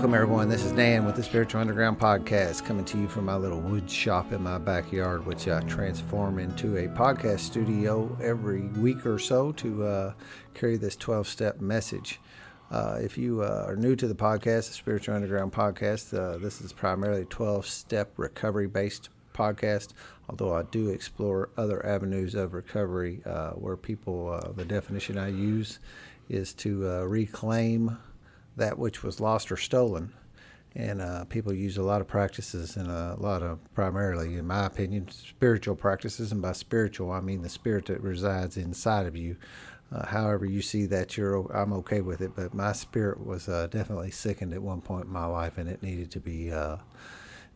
Welcome, everyone. This is Dan with the Spiritual Underground Podcast, coming to you from my little wood shop in my backyard, which I transform into a podcast studio every week or so to uh, carry this 12 step message. Uh, if you uh, are new to the podcast, the Spiritual Underground Podcast, uh, this is primarily a 12 step recovery based podcast, although I do explore other avenues of recovery uh, where people, uh, the definition I use is to reclaim that which was lost or stolen. And uh, people use a lot of practices and a lot of, primarily, in my opinion, spiritual practices. And by spiritual, I mean the spirit that resides inside of you. Uh, however you see that, you're I'm okay with it. But my spirit was uh, definitely sickened at one point in my life, and it needed to be uh,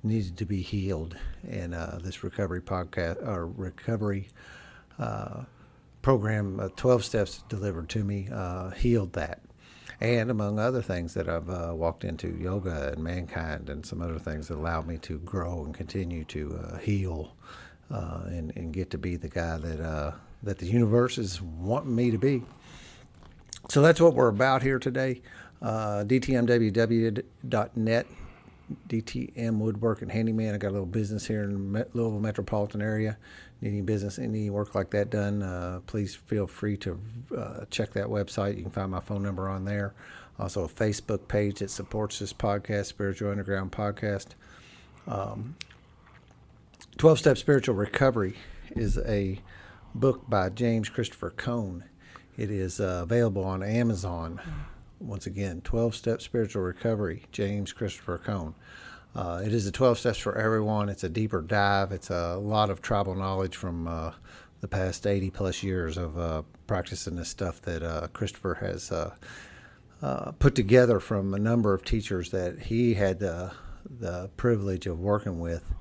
needed to be healed. And uh, this recovery podcast or recovery uh, program, 12 steps delivered to me, healed that and among other things that I've uh, walked into yoga and mankind and some other things that allowed me to grow and continue to uh, heal uh, and, and get to be the guy that uh, that the universe is wanting me to be. So that's what we're about here today. Uh, DTMWW.net, DTM Woodwork and Handyman. I got a little business here in the Louisville metropolitan area any business, any work like that done, uh, please feel free to uh, check that website. You can find my phone number on there. Also, a Facebook page that supports this podcast, Spiritual Underground Podcast. Um, 12 Step Spiritual Recovery is a book by James Christopher Cohn. It is uh, available on Amazon. Once again, 12 Step Spiritual Recovery, James Christopher Cohn. Uh, it is the 12 steps for everyone. It's a deeper dive. It's a lot of tribal knowledge from uh, the past 80 plus years of uh, practicing this stuff that uh, Christopher has uh, uh, put together from a number of teachers that he had the, the privilege of working with.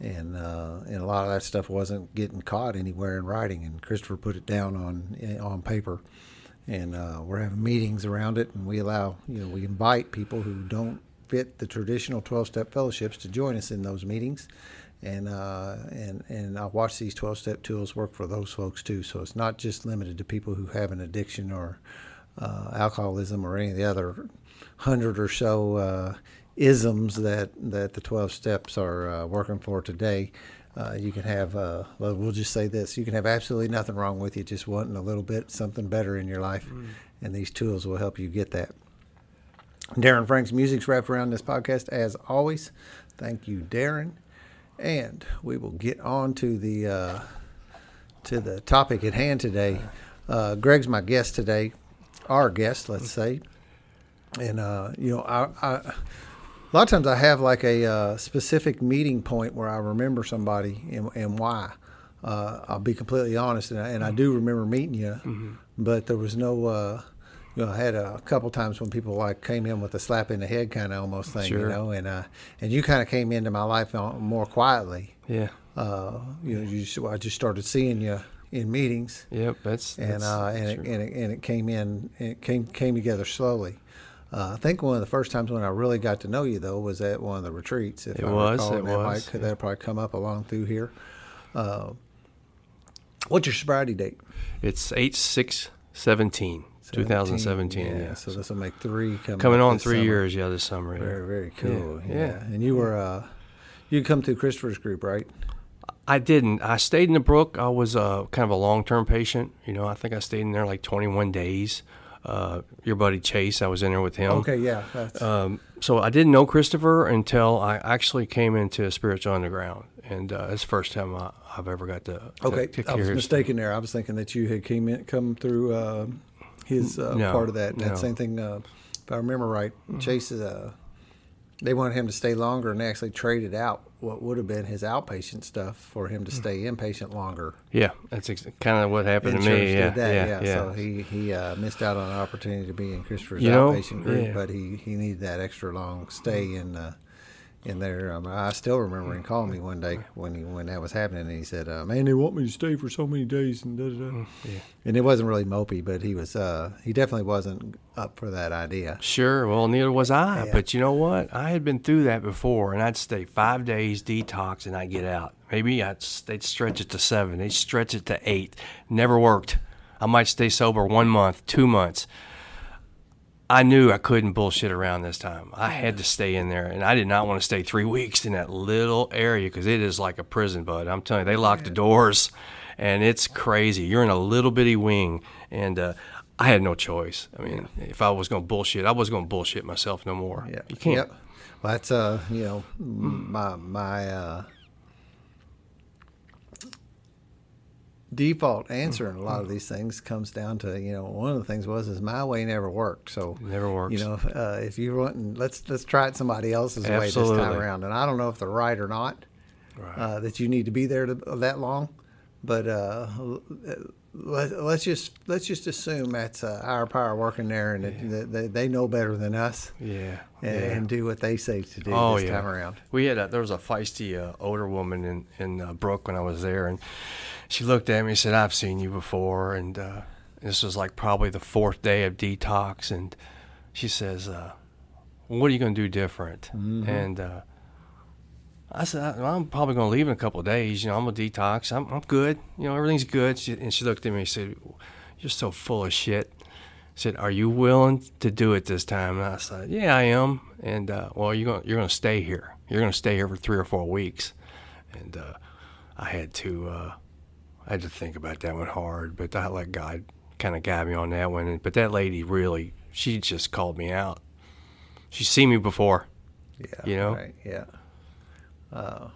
And, and a lot of that stuff wasn't getting caught anywhere in writing. And Christopher put it down on, on paper. And we're having meetings around it, and we allow, you know, we invite people who don't fit the traditional 12-step fellowships to join us in those meetings. And, uh, and, and I watch these 12-step tools work for those folks too. So it's not just limited to people who have an addiction or uh, alcoholism or any of the other hundred or so uh, isms that, that the 12 steps are uh, working for today. Uh, you can have, uh, well, we'll just say this you can have absolutely nothing wrong with you, just wanting a little bit something better in your life. Mm. And these tools will help you get that. Darren Frank's music's wrapped around this podcast as always. Thank you, Darren. And we will get on to the uh, to the topic at hand today. Uh, Greg's my guest today, our guest, let's say. And uh, you know, I, I, a lot of times I have like a uh, specific meeting point where I remember somebody and, and why. Uh, I'll be completely honest, and I, and I do remember meeting you, mm-hmm. but there was no uh, you know, I had a couple times when people like came in with a slap in the head kind of almost thing, sure. you know, and uh, and you kind of came into my life more quietly. Yeah. Uh, you know, you I just started seeing you in meetings. Yep, that's and that's uh, and it, and it, and it came in it came came together slowly. Uh, I think one of the first times when I really got to know you though was at one of the retreats. If it I was, recall, it that was. Might, yeah. That probably come up along through here. Uh, what's your sobriety date? It's eight six seventeen. 2017. Yeah, yeah. So this will make three coming, coming on three summer. years. Yeah, this summer. Yeah. Very very cool. Yeah, yeah. and you were uh, you come through Christopher's group, right? I didn't. I stayed in the Brook. I was uh, kind of a long term patient. You know, I think I stayed in there like 21 days. Uh, your buddy Chase, I was in there with him. Okay, yeah. Um, so I didn't know Christopher until I actually came into Spiritual Underground, and uh, it's the first time I, have ever got to. Okay, to, I was mistaken there. I was thinking that you had came in, come through uh, his uh, no, part of that. That no. same thing, uh, if I remember right, mm-hmm. Chase, uh, they wanted him to stay longer and they actually traded out what would have been his outpatient stuff for him to mm. stay inpatient longer. Yeah, that's ex- kind of what happened to me. Yeah, that, yeah, yeah, yeah, So he he uh, missed out on an opportunity to be in Christopher's you outpatient know, group, yeah. but he he needed that extra long stay in. Uh, in there. Um, I still remember him calling me one day when he, when that was happening, and he said, uh, "Man, they want me to stay for so many days." And da, da, da. Yeah. and it wasn't really mopey, but he was uh, he definitely wasn't up for that idea. Sure, well, neither was I. Yeah. But you know what? I had been through that before, and I'd stay five days detox, and I'd get out. Maybe I'd they'd stretch it to seven, they'd stretch it to eight. Never worked. i would stay sober one month, two months. I might stay sober one month, two months. I might stay sober one month, two months. I might stay sober one month, two months. Never worked. I knew I couldn't bullshit around this time. I had to stay in there, and I did not want to stay three weeks in that little area because it is like a prison. Bud, I'm telling you, they lock the doors, and it's crazy. You're in a little bitty wing, and uh, I had no choice. I mean, if I was going to bullshit, I was going to bullshit myself no more. Yeah. You can't. Yep. Well, that's uh, you know, my my uh, default answer in a lot of these things comes down to you know one of the things was is my way never worked. So Never works. You know, if, uh, if you want, let's let's try it somebody else's way this time around. And I don't know if they're right or not. Right. Uh, that you need to be there to, that long, but uh, let, let's just let's just assume that's uh, our power working there, and that, that they, they know better than us, Yeah. and, yeah. and do what they say to do Oh, this yeah. time around. We had a, there was a feisty uh, older woman in in uh, Brook when I was there, and she looked at me and said, "I've seen you before." And uh, this was like probably the fourth day of detox, and she says, uh, "What are you going to do different?" And uh, I said, "I- "I'm probably going to leave in a couple of days. You know, I'm gonna detox. I'm I'm good. You know, everything's good." She, and she looked at me and said, "You're so full of shit." said, "Are you willing to do it this time?" And I said, "Yeah, I am." And uh, well, you're going you're going to stay here. You're going to stay here for three or four weeks. And uh, I had to uh, I had to think about that one hard, but I let God kind of guide me on that one. But that lady really, she just called me out. She's seen me before. Yeah, You know? right? Yeah. Uh,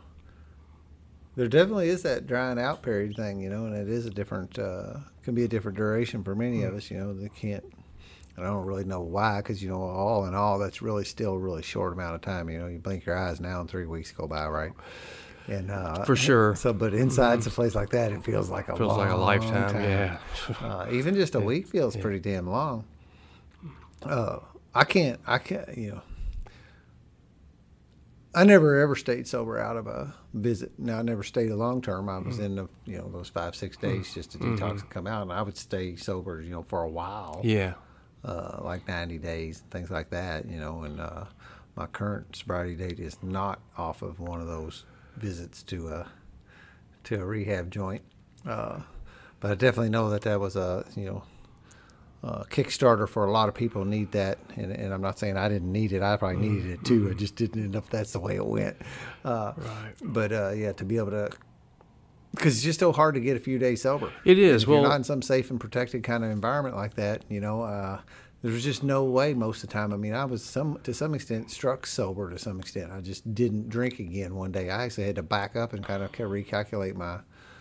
there definitely is that drying out period thing, you know, and it is a different, uh, can be a different duration for many Mm. of us, you know. They can't, and I don't really know why, because you know, all in all, that's really still a really short amount of time. You know, you blink your eyes now, and three weeks go by, right? And uh, For sure. So, but inside a place like that, it feels like a Feels like a lifetime. time. Yeah. Uh, even just a week feels pretty damn long. Uh, I can't. I can't. You know. I never ever stayed sober out of a visit. Now I never stayed a long term. I was in the you know those five six days just to detox and come out, and I would stay sober you know for a while, yeah. uh, like ninety days, things like that. You know, and uh, my current sobriety date is not off of one of those visits to a to a rehab joint. Uh, but I definitely know that that was a you know uh, Kickstarter for a lot of people need that, and, and I'm not saying I didn't need it. I probably needed it too. I just didn't end up. That's the way it went. Uh, Right. But uh, yeah, to be able to, because it's just so hard to get a few days sober. It is. If Well, you're not in some safe and protected kind of environment like that, you know, uh, was just no way most of the time. I mean, I was some to some extent struck sober to some extent. I just didn't drink again one day. I actually had to back up and kind of recalculate my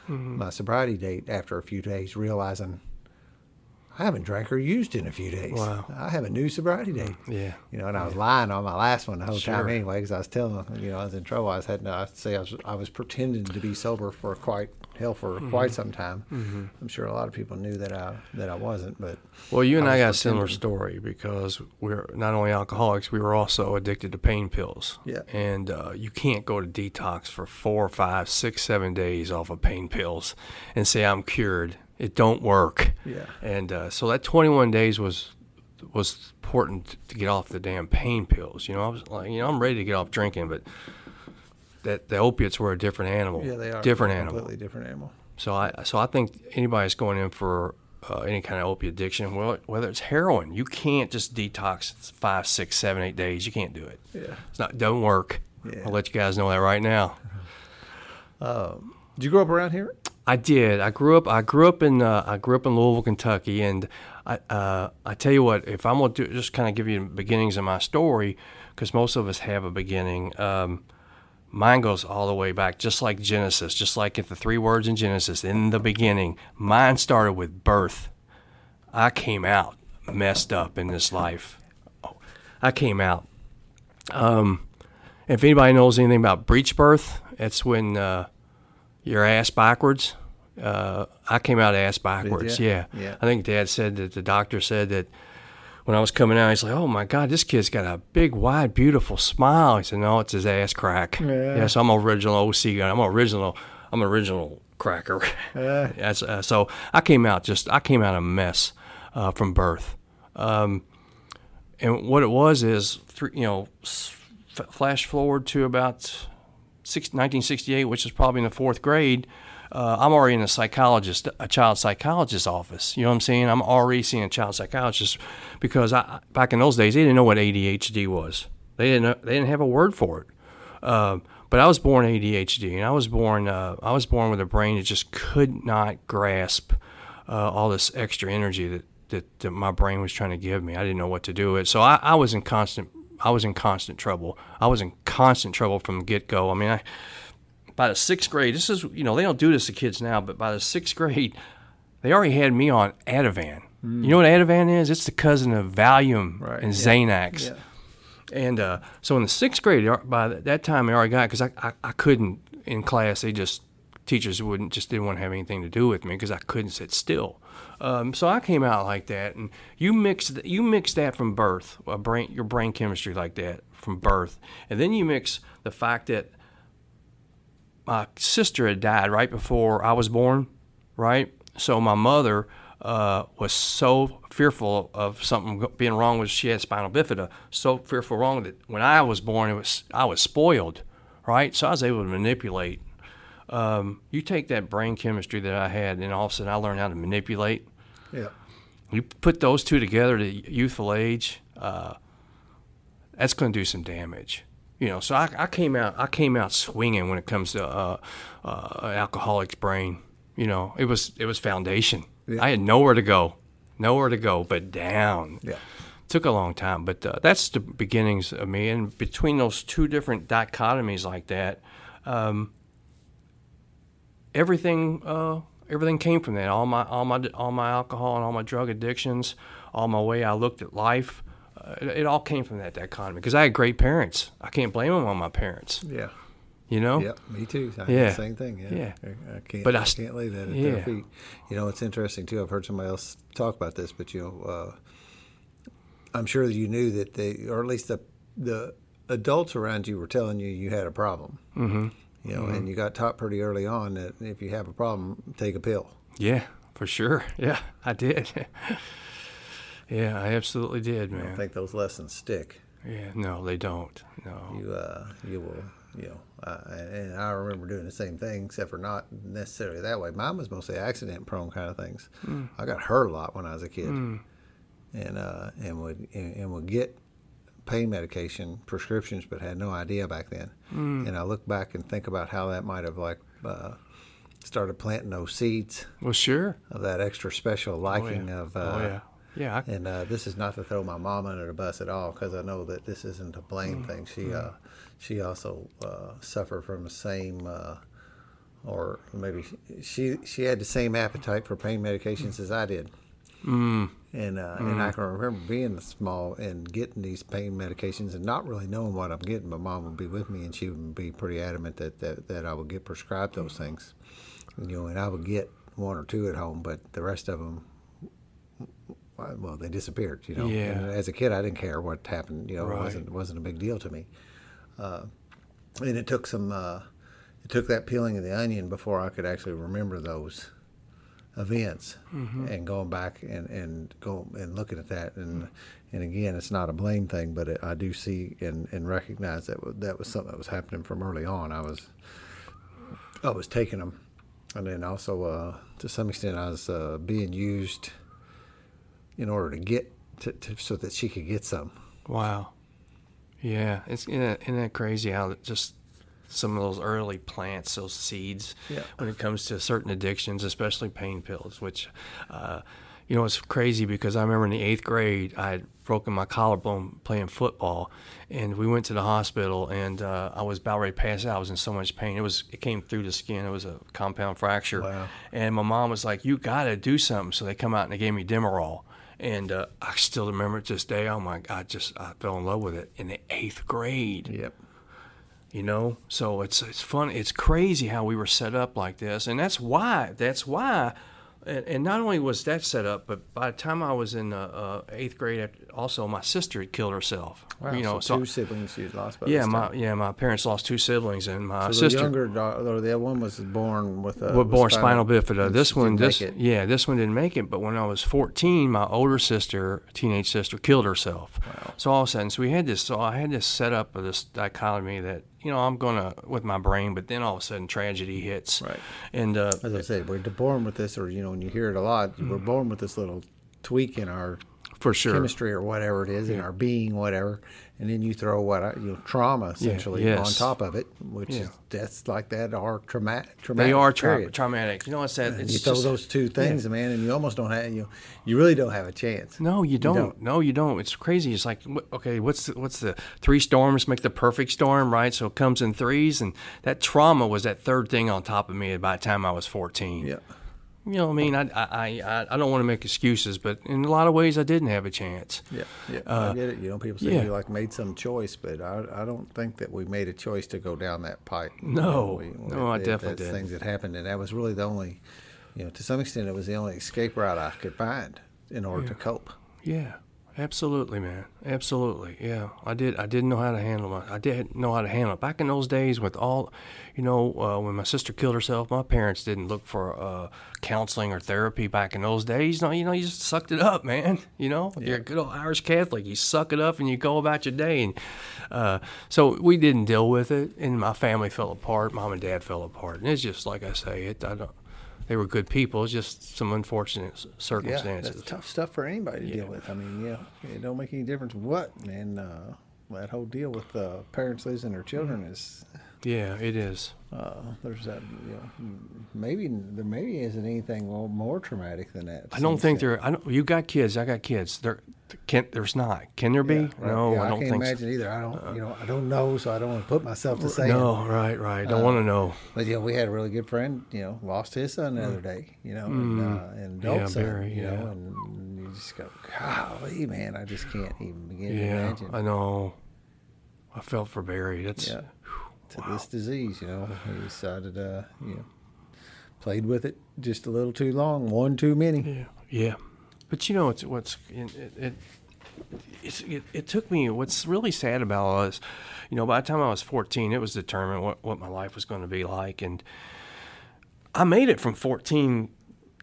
Mm-hmm. my sobriety date after a few days, realizing I haven't drank or used in a few days. Wow. I have a new sobriety date. yeah. You know, and I was lying on my last one the whole time anyway, because I was telling them, you know, I was in trouble. I was had I say I was I was pretending to be sober for quite hell for Mm-hmm. quite some time. I'm sure a lot of people knew that I that I wasn't, but Well, you and I I, got a similar story because we're not only alcoholics, we were also addicted to pain pills. Yeah. And uh, you can't go to detox for four, five, six, seven days off of pain pills and say I'm cured. It don't work. Yeah. And uh, so that 21 days was was important to get off the damn pain pills. You know, I was like, you know, I'm ready to get off drinking, but that the opiates were a different animal. yeah, they are different animal. completely different animal. So I so I think anybody that's going in for uh, any kind of opiate addiction, well, whether it's heroin, you can't just detox five, six, seven, eight days. You can't do it. Yeah. It's not don't work. Yeah. I'll let you guys know that right now. Did you grow up around here? I did. I grew up. I grew up in. Uh, I grew up in Louisville, Kentucky, and I. Uh, I tell you what. If I'm gonna do, just kind of give you beginnings of my story, because most of us have a beginning. Um, mine goes all the way back, just like Genesis, just like the three words in Genesis, in the beginning. Mine started with birth. I came out messed up in this life. Oh, I came out. Um, if anybody knows anything about breech birth, it's when uh, your ass backwards. Uh, I came out ass backwards. Yeah. Yeah. I think Dad said that the doctor said that when I was coming out, he's like, "Oh my God, this kid's got a big, wide, beautiful smile." He said, "No, it's his ass crack." Yeah. yeah so I'm an original OC guy. I'm an original. I'm an original cracker. Yeah. That's, uh, so I came out just I came out a mess uh, from birth. Um, and what it was is, three, you know, f- flash forward to about 1968, which is probably in the fourth grade. uh, I'm already in a psychologist, a child psychologist office. You know what I'm saying? I'm already seeing a child psychologist because I, back in those days they didn't know what ADHD was. They didn't know, they didn't have a word for it. Uh, but I was born ADHD, and I was born uh, I was born with a brain that just could not grasp uh, all this extra energy that, that, that my brain was trying to give me. I didn't know what to do with it, so I, I was in constant I was in constant trouble. I was in constant trouble from the get go. I mean, I by the sixth grade, this is you know they don't do this to kids now, but by the sixth grade, they already had me on Ativan. Mm. You know what Ativan is? It's the cousin of Valium right. and yeah. Xanax. Yeah. And uh, so in the sixth grade, by that time, I already got because I, I, I couldn't in class. They just teachers wouldn't just didn't want to have anything to do with me because I couldn't sit still. Um, so I came out like that, and you mix you mix that from birth, brain, your brain chemistry like that from birth, and then you mix the fact that my sister had died right before I was born, right? So my mother uh, was so fearful of something being wrong with she had spinal bifida, so fearful wrong that when I was born, it was I was spoiled, right? So I was able to manipulate. Um, you take that brain chemistry that I had, and all of a sudden I learned how to manipulate. Yeah. You put those two together at youthful age, uh, that's going to do some damage. You know, so I, I, came out I came out swinging when it comes to uh, uh, alcoholic's brain. You know, it was it was foundation. Yeah. I had nowhere to go, nowhere to go but down. Yeah. Took a long time, but uh, that's the beginnings of me. And between those two different dichotomies like that, um, everything uh, everything came from that. All my all my all my alcohol and all my drug addictions, all my way I looked at life, uh, it, it, all came from that that dichotomy. Because I had great parents. I can't blame them on my parents. Yeah. You know? Yeah, me too. I yeah. same thing. Yeah. yeah. I, I can't. But I, I can't leave that at yeah. their feet. You know, it's interesting too. I've heard somebody else talk about this, but you know, uh, I'm sure that you knew that they, or at least the the adults around you were telling you you had a problem. Mm-hmm. You know, mm-hmm. and you got taught pretty early on that if you have a problem, take a pill. Yeah, for sure. Yeah, I did. yeah, I absolutely did, man. I think those lessons stick. Yeah, no, they don't. No. You uh, you will you know, uh, and I remember doing the same thing, except for not necessarily that way. Mine was mostly accident prone kind of things. Mm. I got hurt a lot when I was a kid, mm. and uh, and would and, and, would get pain medication prescriptions, but had no idea back then. Mm. And I look back and think about how that might have like uh, started planting those seeds. Well, sure. Of that extra special liking oh, yeah. of. oh uh, yeah. Yeah. I, and uh, this is not to throw my mom under the bus at all, because I know that this isn't a blame mm. thing. She mm she also uh, suffered from the same, uh, or maybe she she had the same appetite for pain medications as I did. Mm. And uh, mm. and I can remember being small and getting these pain medications and not really knowing what I'm getting. But mom would be with me and she would be pretty adamant that, that, that I would get prescribed those things. You know, and I would get one or two at home, but the rest of them well, they disappeared. You know, yeah. and as a kid, I didn't care what happened. You know, right. it wasn't wasn't a big deal to me. Uh, and it took some, uh, it took that peeling of the onion before I could actually remember those events mm-hmm. and going back and, and go and looking at that. And and again it's not a blame thing but it, I do see and, and recognize that that was something that was happening from early on. I was I was taking them and then also uh, to some extent I was uh, being used in order to get to, to, so that she could get some. Wow. Yeah, it's isn't that, isn't that crazy how it just some of those early plants, those seeds, yeah. when it comes to certain addictions, especially pain pills, which, uh, you know, it's crazy because I remember in the eighth grade, I had broken my collarbone playing football, and we went to the hospital, and uh, I was about ready to pass out. I was in so much pain. It was it came through the skin. It was a compound fracture. Wow. And my mom was like, "You got to do something." So they come out and they gave me Demerol and uh, I still remember it to this day. Oh my God, just I fell in love with it in the eighth grade. Yep. You know, so it's it's fun. It's crazy how we were set up like this, and that's why that's why and, and, not only was that set up, but by the time I was in uh, uh, eighth grade, also my sister had killed herself. Wow, you know, so two siblings you lost. By yeah, my yeah, my parents lost two siblings, and my so sister. The younger daughter, the other one was born with. a. Uh, born spinal, spinal bifida. This one, this yeah, this one didn't make it. But when I was fourteen, my older sister, teenage sister, killed herself. Wow. So all of a sudden, so we had this. So I had this set up of this dichotomy that you know, I'm gonna with my brain, but then all of a sudden tragedy hits. Right. And uh, As I said, we're born with this, or you know, when you hear it a lot, we're born with this little tweak in our for sure. chemistry or whatever it is in our being, whatever, and then you throw what I, you know trauma essentially yes. on top of it, which Yeah. is deaths like that are traumatic. traumatic They are tra- traumatic. You know, it's that. It's you throw just- those two things, man, and you almost don't have you. You really don't have a chance. No, you don't. don't. No, you don't. It's crazy. It's like, okay, what's the, what's the three storms make the perfect storm, right? So it comes in threes, and that trauma was that third thing on top of me by the time I was 14. Yeah. You know I mean? I, I, I, I don't want to make excuses, but in a lot of ways, I didn't have a chance. Yeah, yeah, Uh, I get it. You know, people say yeah. we like made some choice, but I, I don't think that we made a choice to go down that pipe. You No. know, we- No, I it- definitely that's didn't. Things that happened, and that was really the only, you know, to some extent, it was the only escape route I could find in order to cope. Yeah, absolutely, man. Absolutely. Yeah, I did. I didn't know how to handle my. I didn't know how to handle it back in those days with all, you know, uh, when my sister killed herself. My parents didn't look for uh, counseling or therapy back in those days. No, you know, you just sucked it up, man. You know, you're a good old Irish Catholic. You suck it up and you go about your day. And uh, so we didn't deal with it, and my family fell apart. Mom and dad fell apart, and it's just like I say. It. I don't. They were good people. It's just some unfortunate s- Yeah, circumstances. that's tough stuff for anybody to deal with. I mean, yeah, it don't make any difference what, and uh, that whole deal with uh, parents losing their children is. Yeah, it is. Uh, there's that, you know, maybe there maybe isn't anything more- more traumatic than that. I don't think there. I don't. You got kids. I got kids. There, can there's not. Can there be? Yeah, right. No, Yeah, I don't I can't think. imagine either. I don't, you know, I don't know, so I don't want to put myself to say. No, right, right. Don't want to know. But yeah, we had a really good friend. You know, lost his son the other day. You know, and, uh, and adult Mm. Yeah, son. Barry, you know, and you just go, golly, man, I just can't even begin to Yeah, imagine. I know. I felt for Barry. That's Yeah. To this disease, you know, he decided, uh, you know, played with it just a little too long, one too many. yeah, yeah. But you know, it's what's it. it, it it's, it, it took me. What's really sad about all this, you know, by the time I was 14, it was determined what, what my life was going to be like, and I made it from 14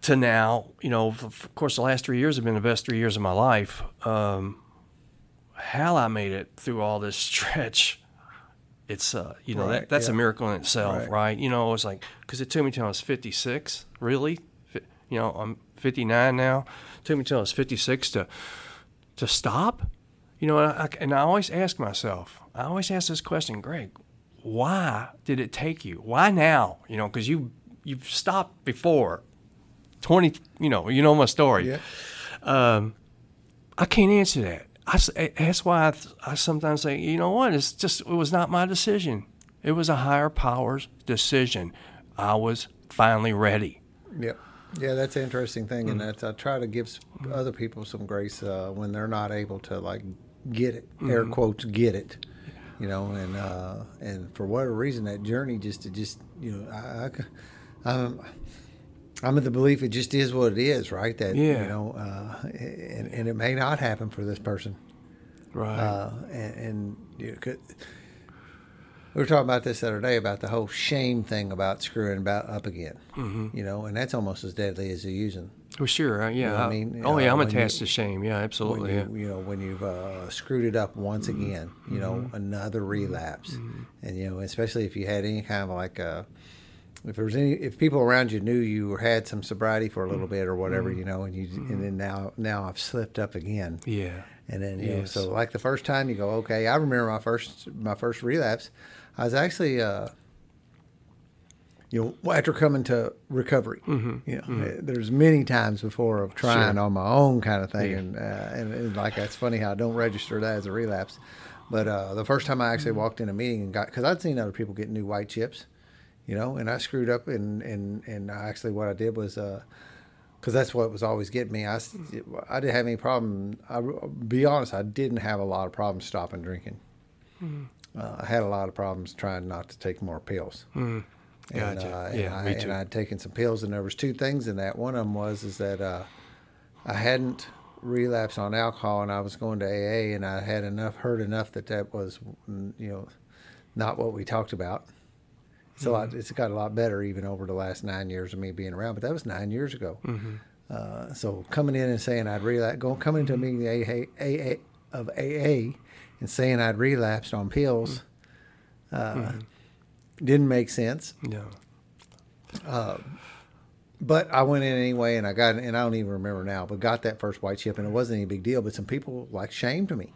to now. You know, of course, the last three years have been the best three years of my life. Um, how I made it through all this stretch, it's uh, you know, Right, that, that's a miracle in itself, Right. right. You know, it's like because it took me till I was 56. Really, you know, I'm 59 now. It took me till I was 56 to to stop. You know, and I, and I always ask myself, I always ask this question, Greg, why did it take you? Why now? You know, because you you've stopped before. 20, you know, you know my story. Yeah. Um, I can't answer that. I, that's why I, I sometimes say, you know what? It's just it was not my decision. It was a higher power's decision. I was finally ready. Yep. Yeah, that's an interesting thing, Mm. and that's I try to give other people some grace uh, when they're not able to like get it, air Mm-hmm. quotes, get it, you know, and uh, and for whatever reason that journey just to just you know I, I c- I'm of the belief it just is what it is, right? That Yeah. you know, uh, and and it may not happen for this person, Right. uh, and, and you know, could, we were talking about this the other day about the whole shame thing about screwing about up again, Mm-hmm. you know, and that's almost as deadly as the using. well, sure. uh, yeah. what I I- mean? oh, yeah. Uh, I'm attached you- to shame. Yeah, absolutely. You, you know, when you've uh, screwed it up once again, you know, another relapse, and you know, especially if you had any kind of like, uh, if there was any, if people around you knew you had some sobriety for a little bit or whatever, you know, and you, and then now, now I've slipped up again, yeah. And then you know, so like the first time you go, okay, I remember my first my first relapse. I was actually, uh, you know, after coming to recovery, Mm-hmm. you know, eh, there's many times before of trying Sure. on my own kind of thing, Yeah. and, uh, and and like that's funny how I don't register that as a relapse. But uh, the first time I actually Mm-hmm. walked in a meeting and got because I'd seen other people get new white chips, you know, and I screwed up and and and I actually what I did was. Uh, because that's what was always getting me. I, I didn't have any problem. I be honest, I didn't have a lot of problems stopping drinking. Uh, I had a lot of problems trying not to take more pills. And, Gotcha. uh, and Yeah, I, me And. I'd taken some pills, and there was two things in that. One of them was is that uh, I hadn't relapsed on alcohol, and I was going to AA, and I had enough heard enough that that was, mm, you know, not what we talked about. Mm-hmm. It's a lot. It's got a lot better even over the last nine years of me being around. But that was nine years ago. Mm-hmm. Uh, so coming in and saying I'd relapse, going coming to a meeting AA, AA, of AA and saying I'd relapsed on pills, Uh, mm-hmm. Didn't make sense. No. Uh, but I went in anyway, and I got, and I don't even remember now, but got that first white chip, and it wasn't any big deal. But some people like shamed me,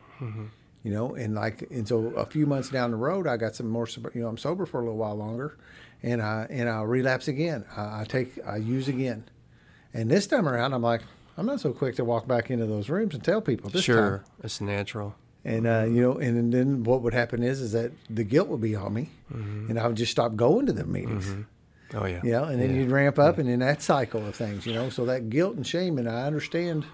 you know, and like, and so a few months down the road, I got some more, you know, I'm sober for a little while longer, and I and I relapse again. I, I take, I use again, and this time around, I'm like, I'm not so quick to walk back into those rooms and tell people this sure, time. it's natural. And uh, you know, and, then what would happen is, is that the guilt would be on me, and I would just stop going to the meetings. Oh yeah. You know, and then you'd ramp up, and then that cycle of things, you know. So that guilt and shame, and I understand,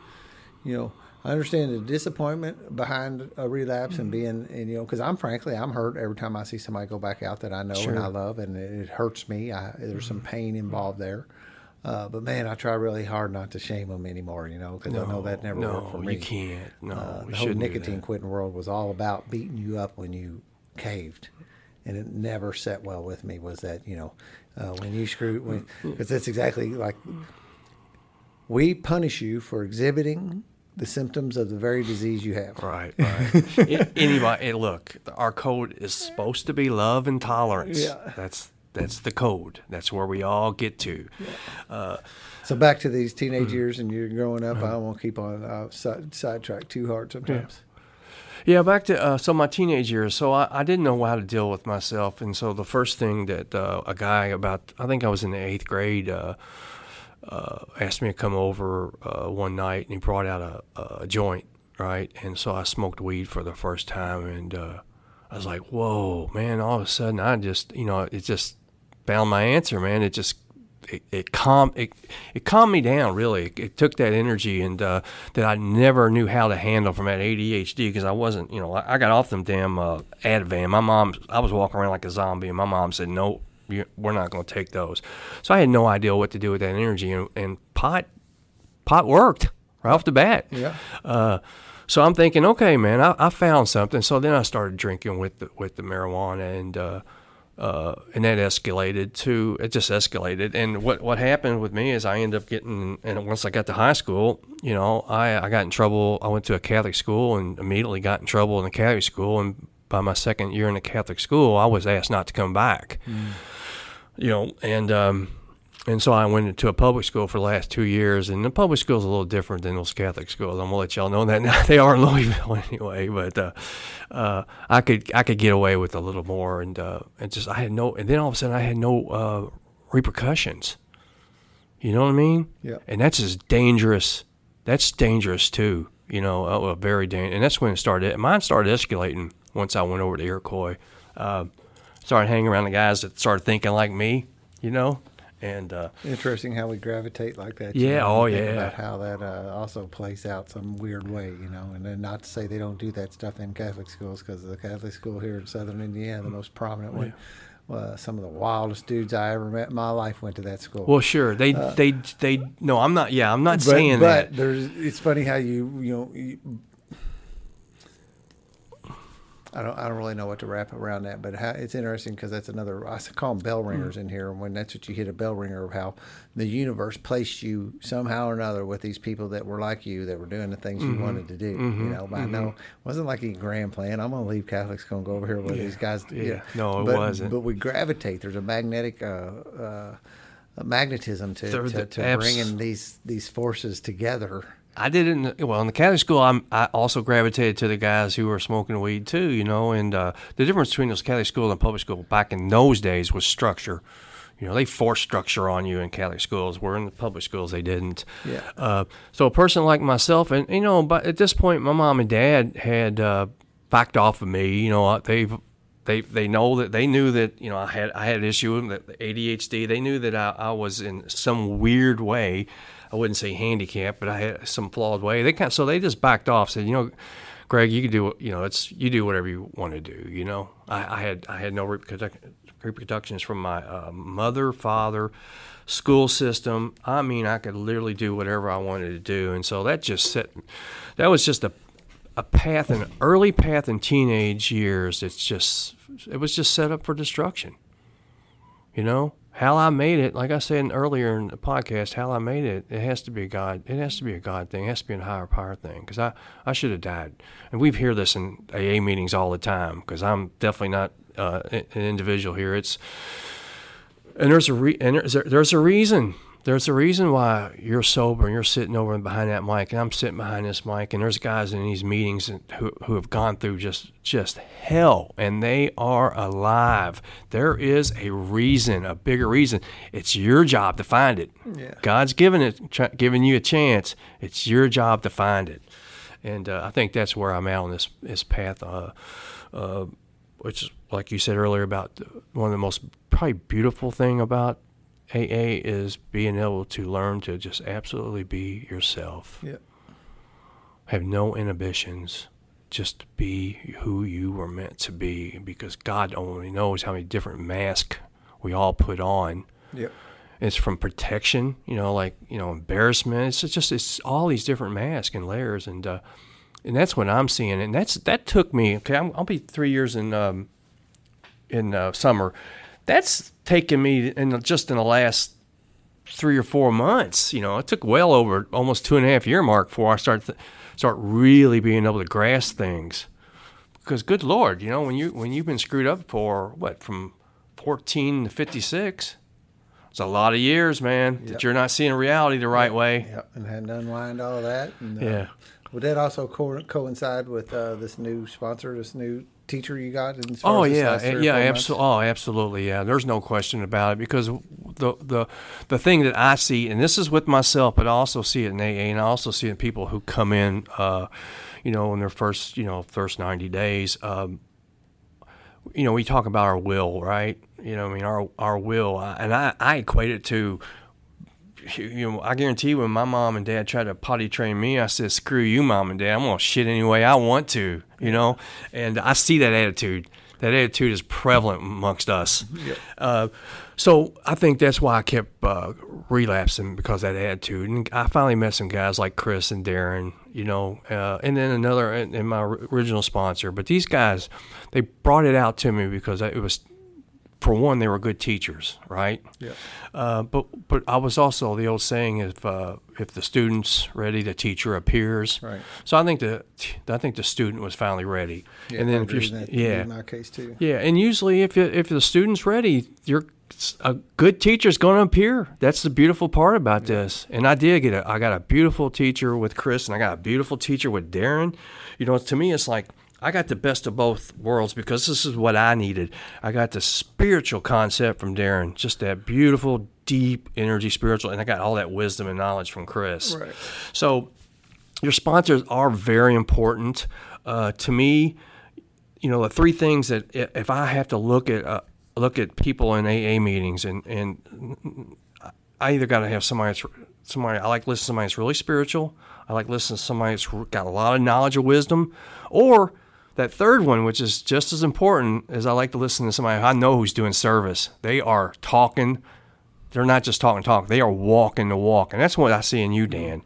you know, I understand the disappointment behind a relapse and being, and you know, because I'm frankly, I'm hurt every time I see somebody go back out that I know Sure. and I love, and it, it hurts me. I, there's some pain involved there. Uh, but man, I try really hard not to shame them anymore, you know, because I know that never no, worked for me. you can't. No, Uh, the whole nicotine quitting world was all about beating you up when you caved, and it never set well with me. Was that you know uh, when you screw when because that's exactly like we punish you for exhibiting the symptoms of the very disease you have. Right, right. A- Anybody, eh, look, our code is supposed to be love and tolerance. Yeah. That's that's the code. That's where we all get to. So back to these Mm-hmm. teenage years and you're growing up. I won't keep on uh, side, sidetrack too hard sometimes. Yeah, back to uh, so my teenage years. So I, I didn't know how to deal with myself, and so the first thing that uh, a guy about I think I was in the eighth grade uh, asked me to come over uh, one night, and he brought out a, a joint, right? And so I smoked weed for the first time, and uh, I was like, "Whoa, man!" All of a sudden, I just you know it just found my answer, man. It just it, it calmed it, it calmed me down really. It, it took that energy and uh, that I never knew how to handle from that ADHD because I wasn't you know I, I got off them damn uh, Ativan. My mom I was walking around like a zombie and my mom said no. We're not going to take those. So I had no idea what to do with that energy, and, and pot, pot worked right off the bat. Yeah. Uh, so I'm thinking, okay, man, I, I found something. So then I started drinking with the with the marijuana, and uh, uh, and that escalated to it just escalated. And what what happened with me is I ended up getting, and once I got to high school, you know, I I got in trouble. I went to a Catholic school and immediately got in trouble in the Catholic school. And by my second year in the Catholic school, I was asked not to come back. You know, and um, and so I went into a public school for the last two years, and the public school's a little different than those Catholic schools. I'm gonna let y'all know that now. They are in Louisville anyway, but uh, uh, I could I could get away with a little more, and uh, and just I had no, and then all of a sudden I had no uh, repercussions. You know what I mean? Yeah. And that's as dangerous. That's dangerous too. You know, uh, very dangerous. And that's when it started. Mine started escalating once I went over to Iroquois. Uh, started hanging around the guys that started thinking like me. You know, and uh, Interesting how we gravitate like that. Yeah, know, oh, yeah. About how that uh, also plays out some weird way, you know. And then not to say they don't do that stuff in Catholic schools, because the Catholic school here in Southern Indiana, the most prominent one, uh, some of the wildest dudes I ever met in my life went to that school. Well, sure. They they they. No, I'm not. Yeah, I'm not but, saying but that. there's it's funny how you you know you, I don't I don't really know what to wrap around that, but how, it's interesting because that's another I call them bell ringers in here, and when that's what you hit a bell ringer of how the universe placed you somehow or another with these people that were like you that were doing the things you wanted to do. You know, but I know it wasn't like a grand plan. I'm gonna leave Catholics, gonna go over here with these guys. you yeah. know. No, it but, wasn't. But we gravitate. There's a magnetic. Uh, uh, magnetism to, to, to abs- bringing these these forces together. I didn't. Well, in the Catholic school, I'm, I also gravitated to the guys who were smoking weed too. You know, and uh, the difference between those Catholic school and public school back in those days was structure. You know, they forced structure on you in Catholic schools, where in the public schools they didn't. Yeah. Uh, so a person like myself, and you know, but at this point, my mom and dad had uh, backed off of me. You know, they've they they know that they knew that you know I had I had an issue with ADHD. They knew that I, I was in some weird way. I wouldn't say handicapped, but I had some flawed way. They kind of, so they just backed off. Said, you know, Greg, you can do you know it's you do whatever you want to do. You know, I, I had I had no repercu- repercussions from my uh, mother, father, school system. I mean, I could literally do whatever I wanted to do, and so that just set that was just a a path, an early path in teenage years. It's just it was just set up for destruction. You know how I made it, like I said earlier in the podcast, how I made it. It has to be a God. It has to be a God thing. It has to be a higher power thing. Because I I should have died, and we've hear this in AA meetings all the time. Because I'm definitely not uh, an individual here. It's and there's a re- and there's a, there's a reason. There's a reason why you're sober and you're sitting over behind that mic, and I'm sitting behind this mic, and there's guys in these meetings who who have gone through just just hell, and they are alive. There is a reason, a bigger reason. It's your job to find it. Yeah. God's given it, giving you a chance. It's your job to find it, and uh, I think that's where I'm at on this this path. Uh, uh, which, like you said earlier, about one of the most probably beautiful thing about AA is being able to learn to just absolutely be yourself. Yeah. Have no inhibitions. Just be who you were meant to be because God only knows how many different masks we all put on. Yep. It's from protection, you know, like, you know, embarrassment. It's just, it's all these different masks and layers. And, uh, and that's what I'm seeing. And that's, that took me, okay, I'm, I'll be three years in, um, in uh, summer. That's taken me in just in the last three or four months. You know, it took well over almost two and a half year mark before I start th- start really being able to grasp things. Because good lord, you know, when you when you've been screwed up for what from fourteen to fifty six, it's a lot of years, man, Yep. that you're not seeing reality the right way. Yep. And hadn't unwind all that. And, uh, Yeah. Would that also co- coincide with uh, this new sponsor, this new teacher you got? In Oh yeah, last yeah, absolutely. Oh, absolutely. Yeah, there's no question about it because the the the thing that I see, and this is with myself, but I also see it in AA, and I also see it in people who come in, uh, you know, in their first, you know, first 90 days. Um, you know, we talk about our will, right? You know, I mean, our our will, and I I equate it to you know, I guarantee when my mom and dad tried to potty train me, I said, "Screw you, mom and dad. I'm gonna shit any way I want to," you know. And I see that attitude. That attitude is prevalent amongst us. Uh, so I think that's why I kept uh, relapsing because that attitude. And I finally met some guys like Chris and Darren, you know, uh, and then another and my original sponsor. But these guys, they brought it out to me because it was for one, they were good teachers, right? Yeah. Uh, but but I was also the old saying: if uh, if the student's ready, the teacher appears. Right. So I think the I think the student was finally ready. Yeah, and then if you're that yeah in my case too. yeah, and usually if you, if the student's ready, you're a good teacher's going to appear. That's the beautiful part about this. And I did get a I got a beautiful teacher with Chris, and I got a beautiful teacher with Darren. You know, to me, it's like I got the best of both worlds because this is what I needed. I got the spiritual concept from Darren, just that beautiful, deep energy, spiritual, and I got all that wisdom and knowledge from Chris. Right. So your sponsors are very important uh, to me. You know, the three things that if I have to look at uh, look at people in AA meetings, and and I either got to have somebody that's somebody I like listening to somebody that's really spiritual. I like listening to somebody that's got a lot of knowledge or wisdom, or that third one, which is just as important, is I like to listen to somebody I know who's doing service. They are talking they're not just talking talk; they are walking the walk, and that's what I see in you, Dan.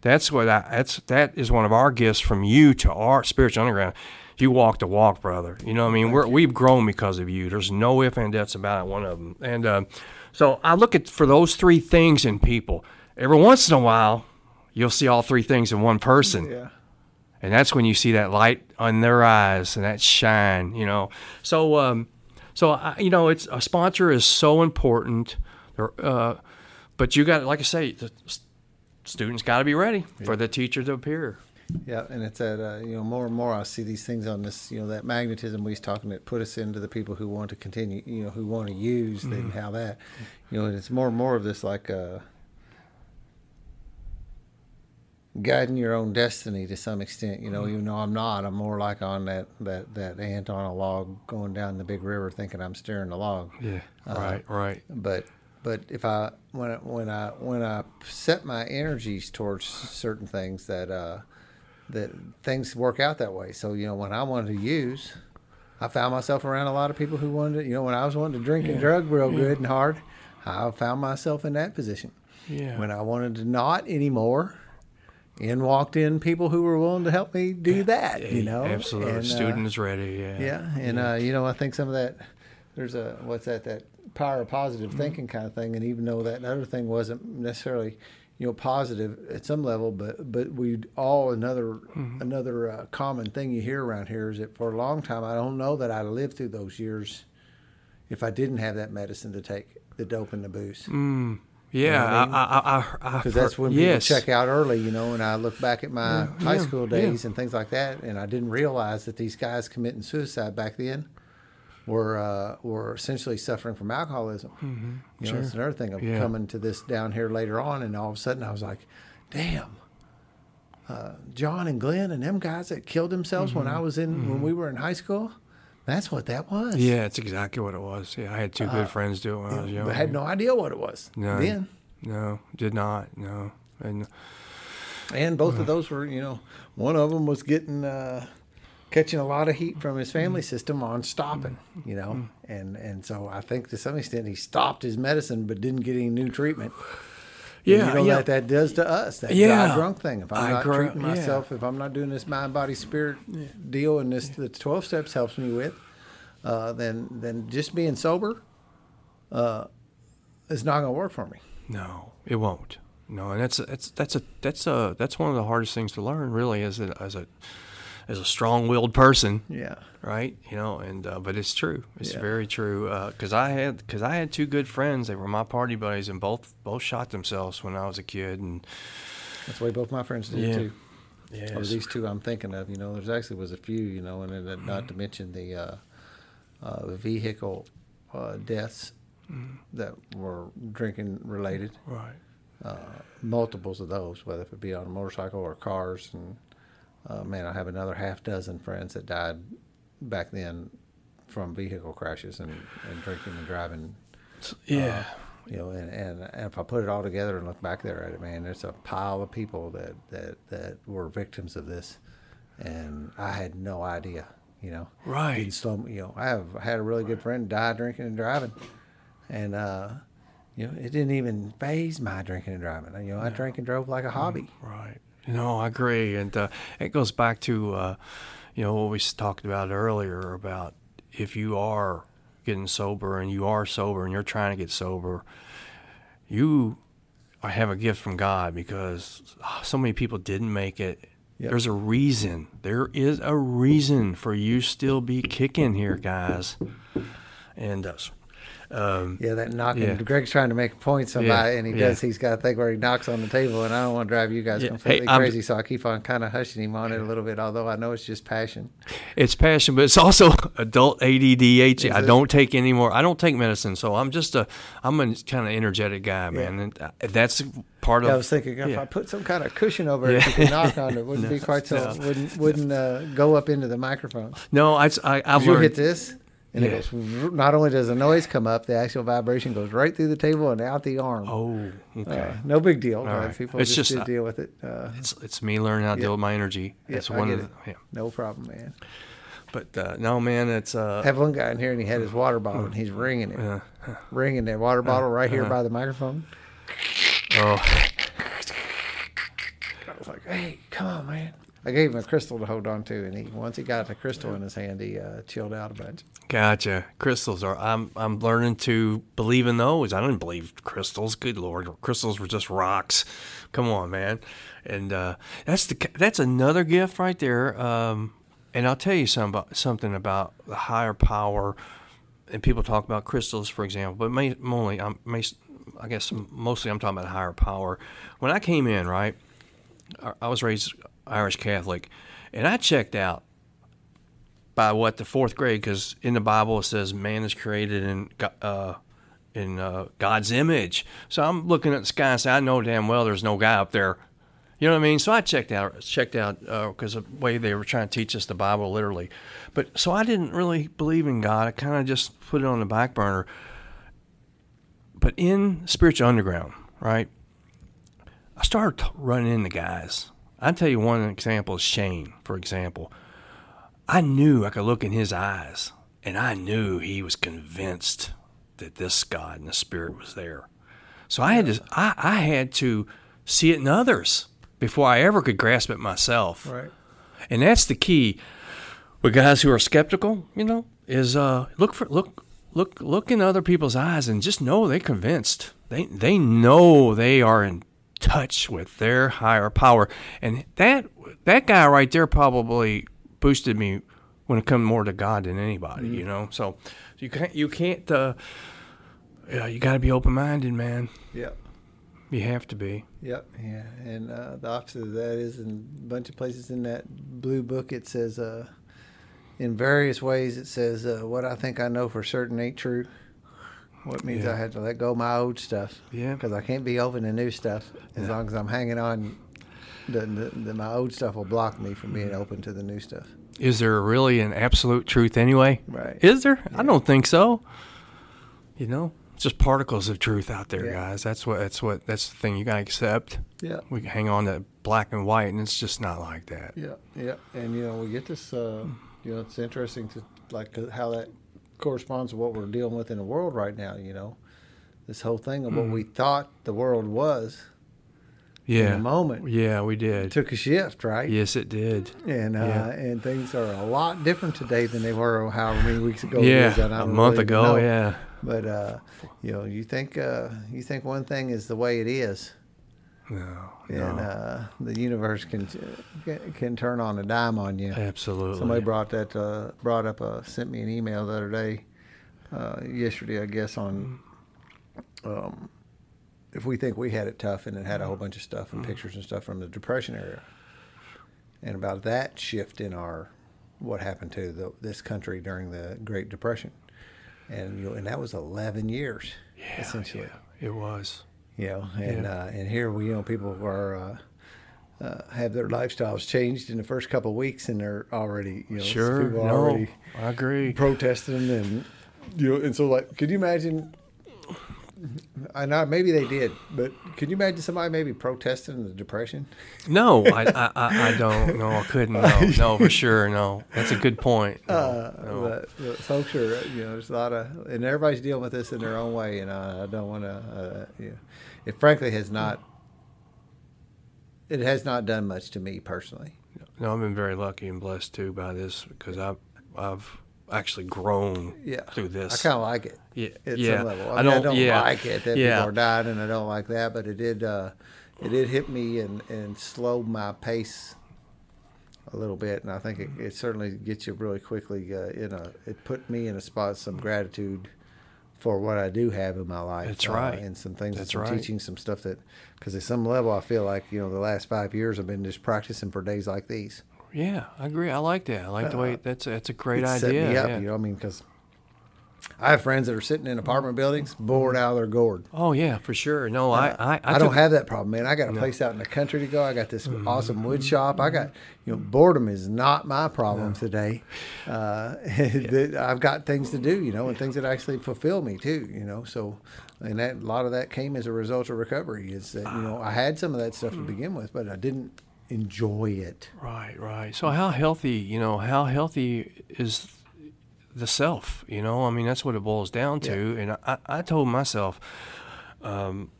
That's what I. That's that is one of our gifts from you to our spiritual underground. You walk the walk, brother. You know what I mean? We're, we've grown because of you. There's no ifs and buts about it. One of them, and uh, so I look at for those three things in people. Every once in a while, you'll see all three things in one person. Yeah. And that's when you see that light on their eyes and that shine, you know. So, um, so I, you know, it's a sponsor is so important. There- Uh, but you got, like I say, the students got to be ready for the teacher to appear. Yeah, and it's that uh, you know more and more I see these things on this you know that magnetism we was talking that put us into the people who want to continue you know who want to use then how that you know and it's more and more of this like uh, guiding your own destiny to some extent you know even though I'm not I'm more like on that that that ant on a log going down the big river thinking I'm steering the log Yeah. Uh, right. Right. but but if I when I, when I when I set my energies towards certain things that uh, that things work out that way. So you know when I wanted to use, I found myself around a lot of people who wanted to, you know when I was wanting to drink and drug real good and hard, I found myself in that position. Yeah. When I wanted to not anymore, in walked in people who were willing to help me do that. You know, Absolutely. And, uh, Student is ready. Yeah. yeah, and Uh, you know, I think some of that there's a what's that that power of positive Mm-hmm. thinking kind of thing, and even though that other thing wasn't necessarily you know, positive at some level, but but we all another another uh, common thing you hear around here is that for a long time I don't know that I'd have lived through those years if I didn't have that medicine to take, the dope and the booze. Mm, yeah, what I mean? I, I, I, I, Because that's when yes. people check out early, you know. And I look back at my Yeah, high yeah, school yeah. days and things like that, and I didn't realize that these guys committing suicide back then were uh, were essentially suffering from alcoholism. You know, sure. it's another thing of Yeah. coming to this down here later on, and all of a sudden I was like, "Damn." Uh, John and Glenn and them guys that killed themselves when I was in when we were in high school, that's what that was. Yeah, it's exactly what it was. Yeah, I had two good uh, friends do it when I was young. but I had no idea what it was No, then. No, did not. No, and And both of uh. those were, you know, one of them was getting uh, catching a lot of heat from his family mm. system on stopping, mm. you know, mm. and and so I think to some extent he stopped his medicine but didn't get any new treatment. Yeah, you know yeah. that that does to us that Yeah. God drunk thing. If I'm I not agree, treating yeah. myself, if I'm not doing this mind body spirit deal, and this the twelve steps helps me with, uh, then then just being sober, uh, is not going to work for me. No, it won't. No, and that's that's that's a that's a that's one of the hardest things to learn, really, as a as a as a strong-willed person, Yeah. right? You know, and uh, but it's true. It's Yeah. very true. Because I had because I had two good friends. They were my party buddies, and both both shot themselves when I was a kid. And That's the way both my friends did Yeah. too. yeah, or these two I'm thinking of. You know, there's actually was a few. You know, and then not to mention the uh, uh, vehicle uh, deaths that were drinking related. right. Uh, multiples of those, whether it be on a motorcycle or cars. And uh, man, I have another half dozen friends that died back then from vehicle crashes and, and drinking and driving. Yeah. You know, and, and, and if I put it all together and look back there at it, man, there's a pile of people that, that, that were victims of this, and I had no idea. You know, Right. Slow you know, I have had a really good friend die drinking and driving, and uh, you know, it didn't even faze my drinking and driving. You know, I drank and drove like a hobby. Right. No, I agree, and uh, it goes back to uh, you know what we talked about earlier about if you are getting sober and you are sober and you're trying to get sober, you I have a gift from God because so many people didn't make it. Yep. There's a reason. There is a reason for you still be kicking here, guys. And uh, um, Yeah, that knocking. Yeah. Greg's trying to make a point somebody, Yeah, and he yeah. does. He's got a thing where he knocks on the table, and I don't want to drive you guys completely hey, crazy, so I keep on kind of hushing him on it a little bit. Although I know it's just passion. It's passion, but it's also adult ADDH. I don't take any more. I don't take medicine, so I'm just a I'm a kind of energetic guy, man. And uh, that's part of. I was thinking if. I put some kind of cushion over it, you could knock on it. Wouldn't be quite so. no. Wouldn't wouldn't uh, go up into the microphone. no, I I I've You hit this, and Yeah. it goes. Not only does the noise come up, the actual vibration goes right through the table and out the arm. Oh, okay. Uh, no big deal. Uh, right. People It's just, just, uh, deal with it. Uh, it's it's me learning how to Yeah. deal with my energy. Yeah, That's I one of the, yeah. no problem, man. But uh, no, man, it's uh. I have one guy in here, and he had his water bottle, and he's ringing it, uh, ringing that water bottle right here by the microphone. oh, I was like, "Hey, come on, man!" I gave him a crystal to hold on to, and he once he got the crystal in his hand, he uh, chilled out a bunch. Gotcha. Crystals are. I'm. I'm learning to believe in those. I didn't believe crystals. Good lord, crystals were just rocks. Come on, man. And uh, that's the. That's another gift right there. Um, and I'll tell you some about, something about the higher power. And people talk about crystals, for example, but ma- mainly, I'm. I guess mostly I'm talking about higher power. When I came in, right, I was raised Irish Catholic, and I checked out by what the fourth grade because in the bible it says man is created in uh, in uh, god's image. So i'm looking at the sky and say i know damn well there's no guy up there. You know what i mean? So i checked out checked out because of the way they were trying to teach us the bible literally. But so i didn't really believe in god. I kind of just put it on the back burner. But in spiritual underground right i started running into guys i'll tell you one example is shane for example I knew I could look in his eyes, and I knew he was convinced that this God and the Spirit was there. So I had to, I, I had to see it in others before I ever could grasp it myself. Right. And that's the key with guys who are skeptical. You know, is uh, look for look look look in other people's eyes and just know they're convinced. They they know they are in touch with their higher power, and that that guy right there probably boosted me when it comes more to God than anybody. You know, so you can't you can't. Uh, yeah, you got to be open minded, man. Yep. You have to be. Yep. Yeah. And uh, the opposite of that is in a bunch of places in that blue book, it says, uh, in various ways, it says, uh, what I think I know for certain ain't true. What means Yeah. I have to let go of my old stuff. Yeah. Because I can't be open to new stuff. As Yeah. long as I'm hanging on, the, the, the, my old stuff will block me from being open to the new stuff. Is there really an absolute truth anyway? Right. Is there? I don't think so. You know, it's just particles of truth out there, Yeah. guys. That's what. That's what. That's the thing you gotta accept. Yeah. We can hang on to black and white, and it's just not like that. Yeah, yeah, and you know we get this. Uh, you know, it's interesting to like how that corresponds to what we're dealing with in the world right now. You know, this whole thing of what we thought the world was in Yeah. a moment Yeah, we did. took a shift, right? yes, it did. And uh, Yeah. and things are a lot different today than they were however many weeks ago. yeah, is, and I a don't month really ago. know. Yeah. But uh, you know, you think uh, you think one thing is the way it is, No. and no. uh, the universe can can- can turn on a dime on you. Absolutely. Somebody brought that uh, brought up a sent me an email the other day, uh, yesterday I guess on um, if we think we had it tough and it had a whole bunch of stuff and pictures and stuff from the depression era, and about that shift in our what happened to the, this country during the Great Depression, and you know, and that was eleven years Yeah, essentially. yeah, it was. You know, and Yeah. uh, and here we you know people are. Uh, uh, have their lifestyles changed in the first couple of weeks, and they're already, you know, Sure. people No, already I agree. protesting and you know and so like could you imagine I know maybe they did, but could you imagine somebody maybe protesting the depression? No, I, I, I, I don't. No, I couldn't. No, no, for sure. No, that's a good point. No, Uh, no. but, but folks are, you know, there's a lot of, and everybody's dealing with this in their own way, and I, I don't want to, uh, you know, it frankly has not, it has not done much to me personally. No, I've been very lucky and blessed too by this because I've I've actually grown Yeah, through this. I kind of like it. yeah, at yeah. some level. I, I mean, I don't. don't yeah, like it that yeah. people are dying, and I don't like that. But it did, uh, it did hit me and and slow my pace a little bit, and I think it, it certainly gets you really quickly uh, in a. It put me in a spot of some gratitude for what I do have in my life. That's uh, right. and some things, That's some right. teaching, some stuff that, because at some level, I feel like you know the last five years I've been just practicing for days like these. Yeah, I agree. I like that. I like the way that's that's a great Uh, idea. set me up, yeah. you know. I mean, because I have friends that are sitting in apartment buildings, bored out of their gourd. Oh yeah, for sure. No, I I, Uh, I, don't took- have that problem, man. I got a place out in the country to go. I got this awesome wood shop. I got, you know, boredom is not my problem today. Uh, that I've got things to do, you know, and things that actually fulfill me too, you know. So, and that a lot of that came as a result of recovery. Is that you know I had some of that stuff to begin with, but I didn't enjoy it. Right, right. So how healthy, you know, how healthy is the self? You know, I mean, that's what it boils down to. And I, I told myself, um,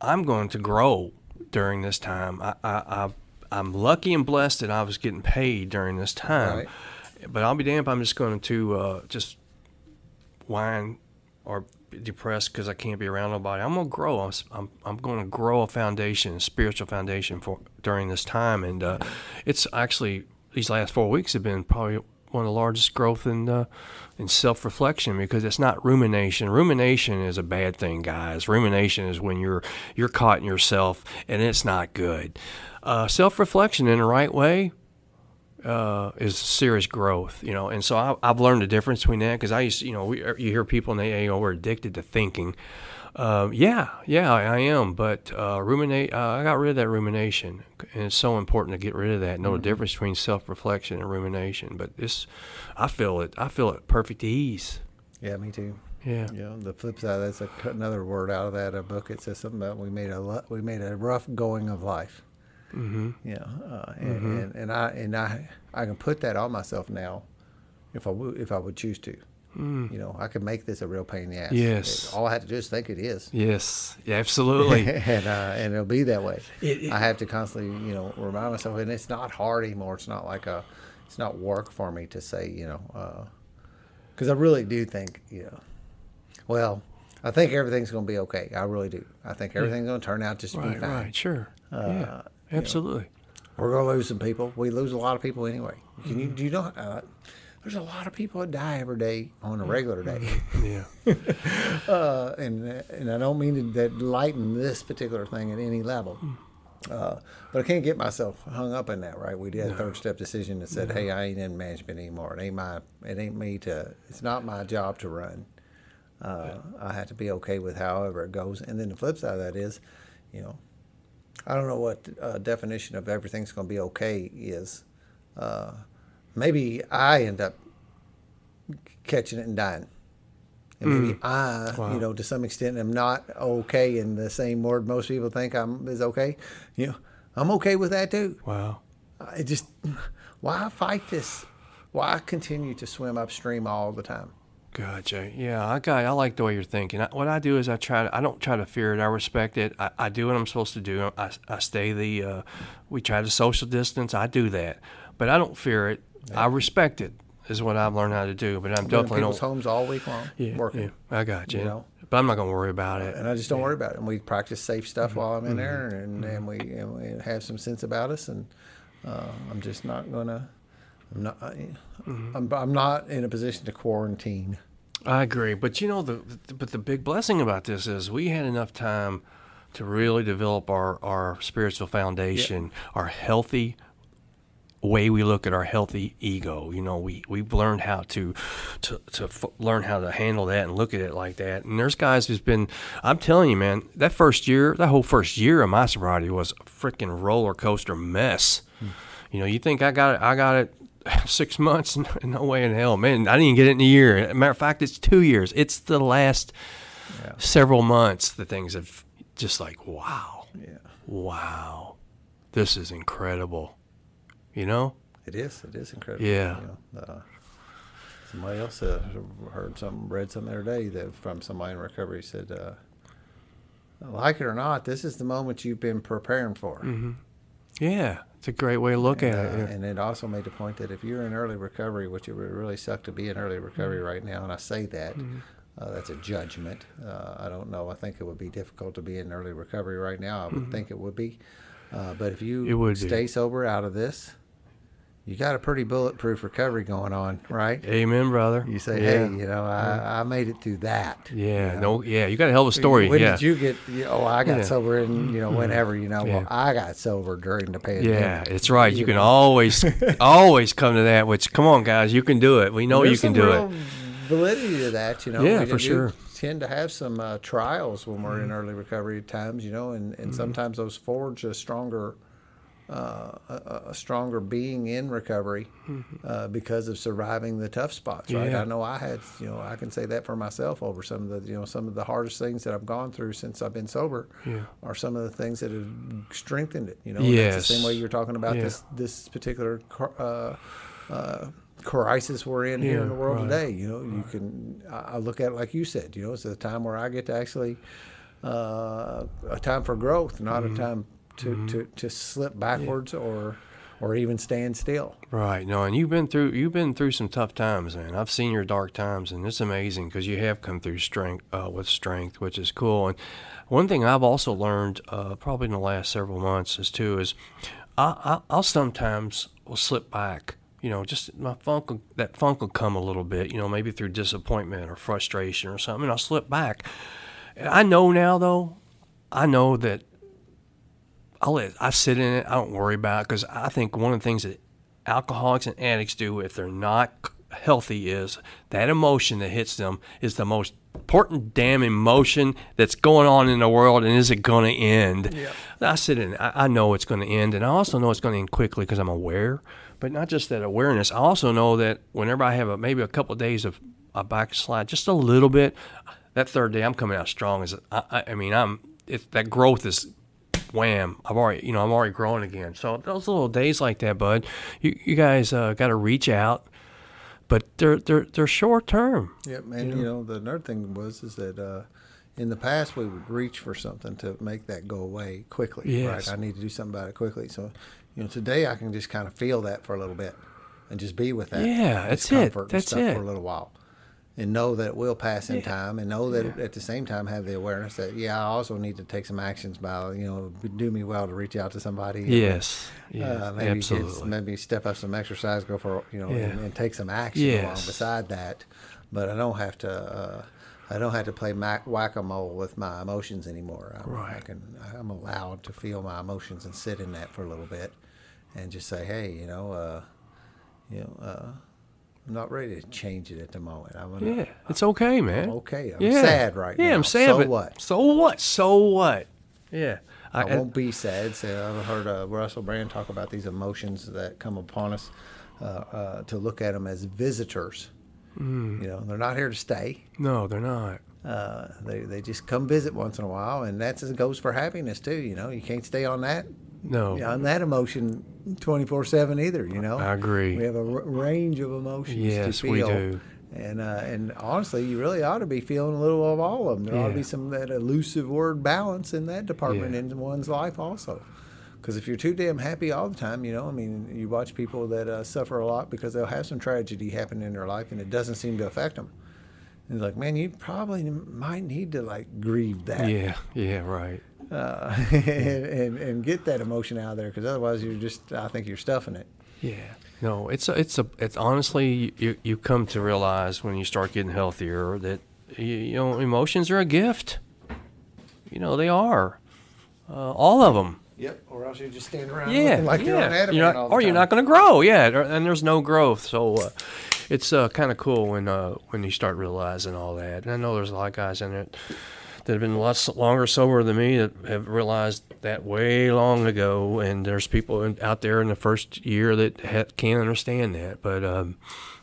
I'm going to grow during this time. I, I, I, I'm lucky and blessed that I was getting paid during this time. Right. But I'll be damned if I'm just going to uh, just whine or be depressed because I can't be around nobody. I'm gonna grow. I'm, I'm, I'm going to grow a foundation, a spiritual foundation for during this time, and uh, it's actually these last four weeks have been probably one of the largest growth in uh, in self reflection because it's not rumination. Rumination is a bad thing, guys. Rumination is when you're you're caught in yourself, and it's not good. Uh, self reflection in the right way uh, is serious growth, you know. And so I, I've learned the difference between that because I used, to, you know, we, you hear people they, you know, we're addicted to thinking. Uh, yeah, yeah, I, I am. But uh, ruminate, uh, I got rid of that rumination, and it's so important to get rid of that. Know the difference between self-reflection and rumination. But this, I feel it. I feel it perfect ease. Yeah, me too. Yeah. Yeah. the flip side, that's a, another word out of that uh, book. It says something about we made a lu- we made a rough going of life. Mm-hmm. Yeah, uh, and, and, and I and I I can put that on myself now, if I would if I would choose to. Mm. You know, I could make this a real pain in the ass. Yes. all I have to do is think it is, Yes. Yeah. Absolutely. and uh, and it'll be that way. It- it- I have to constantly, you know, remind myself, and it's not hard anymore. It's not like a, it's not work for me to say, you know, because I really do think, you know, well, I think everything's going to be okay. I really do. I think everything's going to turn out just to be fine. right, sure. yeah, Uh, you know. absolutely. We're going to lose some people. We lose a lot of people anyway. Can you? Do you know? Uh, there's a lot of people that die every day on a regular day, Yeah. uh, and and I don't mean to that lighten this particular thing at any level. Uh, but I can't get myself hung up in that. Right? We did a third step decision that said, "Hey, I ain't in management anymore. It ain't my. It ain't me to. It's not my job to run. Uh, I have to be okay with however it goes. And then the flip side of that is, you know, I don't know what uh, definition of everything's going to be okay is. Maybe I end up catching it and dying. And maybe I, Wow. you know, to some extent, am not okay in the same word most people think I'm is okay. You know, I'm okay with that too. Wow. I just, why fight this? Why continue to swim upstream all the time? Gotcha. Yeah, I got. I like the way you're thinking. I, what I do is I try. To, I don't try to fear it. I respect it. I, I do what I'm supposed to do. I, I stay the. Uh, we try to social distance. I do that, but I don't fear it. I respect it. Is what I've learned how to do. But I'm definitely people's don't. homes all week long, Yeah, working. yeah, I got you. You know? but I'm not gonna worry about it. and I just don't worry about it. And we practice safe stuff Mm-hmm. while I'm in there, and, and we and we have some sense about us. And uh, I'm just not gonna. I'm not. Mm-hmm. I'm, I'm not in a position to quarantine. I agree, but you know the, the but the big blessing about this is we had enough time to really develop our our spiritual foundation, our healthy way we look at our healthy ego. You know, we we've learned how to to to f- learn how to handle that and look at it like that. And there's guys who's been I'm telling you, man, that first year, that whole first year of my sobriety was a freaking roller coaster mess. You know, you think I got it, I got it six months? No way in hell, man. I didn't even get it in a year. Matter of fact, it's two years. It's the last Yeah. several months that things have just like, wow, Yeah, wow, this is incredible. You know? it is. It is incredible. Yeah. You know, uh, somebody else uh, heard something, read something the other day that from somebody in recovery said, uh, "Like it or not, this is the moment you've been preparing for." Yeah, it's a great way to look And, at uh, it. yeah. and it also made the point that if you're in early recovery, which it would really suck to be in early recovery Mm-hmm. right now, and I say that, uh, that's a judgment. Uh, I don't know. I think it would be difficult to be in early recovery right now. I would think it would be. Uh, but if you Mm-hmm. It would be. stay sober out of this, you got a pretty bulletproof recovery going on, right? Amen, brother. You say, yeah. hey, you know, I, I made it through that. Yeah, you know? no, yeah, you got a hell of a story. When yeah. did you get? You oh, I got Yeah. Mm-hmm. sober in you know whenever you know. Yeah. Well, I got sober during the pandemic. Yeah, it's right. You can know. always, always come to that. Which, come on, guys, you can do it. We know There's you can do it. Validity to that, you know. Yeah, for sure. Tend to have some uh, trials when we're in Mm-hmm. early recovery times, you know, and, and sometimes those forge a stronger, uh, a, a stronger being in recovery uh, because of surviving the tough spots. Right? Mm-hmm. Yeah. I know I had, you know, I can say that for myself over some of the, you know, some of the hardest things that I've gone through since I've been sober Yeah. are some of the things that have strengthened it. You know, and that's the same way you're talking about Yeah. this this particular. Uh, uh, crisis we're in here in the world right. today. You know, you can. I I look at it like you said. You know, it's a time where I get to actually uh, a time for growth, not Mm-hmm. a time to, to, to slip backwards or or even stand still. Right. No, and you've been through you've been through some tough times, man. I've seen your dark times, and it's amazing because you have come through strength uh, with strength, which is cool. And one thing I've also learned, uh, probably in the last several months, is too is I, I, I'll sometimes will slip back. You know, just my funk that funk will come a little bit. You know, maybe through disappointment or frustration or something. And I'll slip back. I know now, though, I know that I let I sit in it. I don't worry about it because I think one of the things that alcoholics and addicts do if they're not healthy is that emotion that hits them is the most important damn emotion that's going on in the world and is it going to end i sit in it. I, I know it's going to end and i also know it's going to end quickly because i'm aware but not just that awareness i also know that whenever i have a, maybe a couple of days of a backslide just a little bit that third day i'm coming out strong as i, I, I mean i'm it, that growth is wham i've already you know i'm already growing again so those little days like that bud you, you guys uh, got to reach out but they're they're they're short term Yep, and you know the another thing was is that uh, in the past we would reach for something to make that go away quickly. Yes. Right, I need to do something about it quickly. So, you know, today I can just kind of feel that for a little bit, and just be with that. Yeah, that's it. That's it. for a little while. And know that it will pass in Yeah. time, and know that Yeah. at the same time have the awareness that yeah, I also need to take some actions by you know do me well to reach out to somebody. Yes. Yes. Uh, maybe absolutely. maybe step up some exercise, go for you know, Yeah. and, and take some action along beside that. But I don't have to. Uh, I don't have to play mac- whack-a-mole with my emotions anymore. I'm, I can. I'm allowed to feel my emotions and sit in that for a little bit, and just say, hey, you know, uh, you know, uh, I'm not ready to change it at the moment. I'm gonna, yeah. It's okay, man. I'm okay. I'm yeah. sad right yeah, now. Yeah, I'm sad. So what? So what? So what? Yeah. I, I, won't be sad. So I've heard uh, Russell Brand talk about these emotions that come upon us uh, uh, to look at them as visitors. Mm. You know, they're not here to stay. no, they're not. Uh, they, they just come visit once in a while, and that goes for happiness too. You know, you can't stay on that No. on that emotion twenty four seven either. You know, I agree. We have a r- range of emotions Yes, to we feel. do. And uh, and honestly, you really ought to be feeling a little of all of them. There ought to be some that elusive word balance in that department Yeah. in one's life also. Because if you're too damn happy all the time, you know, I mean, you watch people that uh, suffer a lot because they'll have some tragedy happen in their life and it doesn't seem to affect them. And it's like, man, you probably might need to like grieve that Yeah. Yeah. Right. Uh, and, and and get that emotion out of there because otherwise you're just, I think you're stuffing it. Yeah. No, it's a, it's a, it's honestly, you, you come to realize when you start getting healthier that, you, you know, emotions are a gift. You know, they are. Uh, all of them. Yep. Or else you just stand around Yeah. looking like you're on yeah. You're not- all the or you're not going to grow. Yeah. And there's no growth. So, uh, it's uh, kind of cool when uh, when you start realizing all that. And I know there's a lot of guys in it that have been lots longer sober than me that have realized that way long ago. And there's people in, out there in the first year that ha- can't understand that. But um,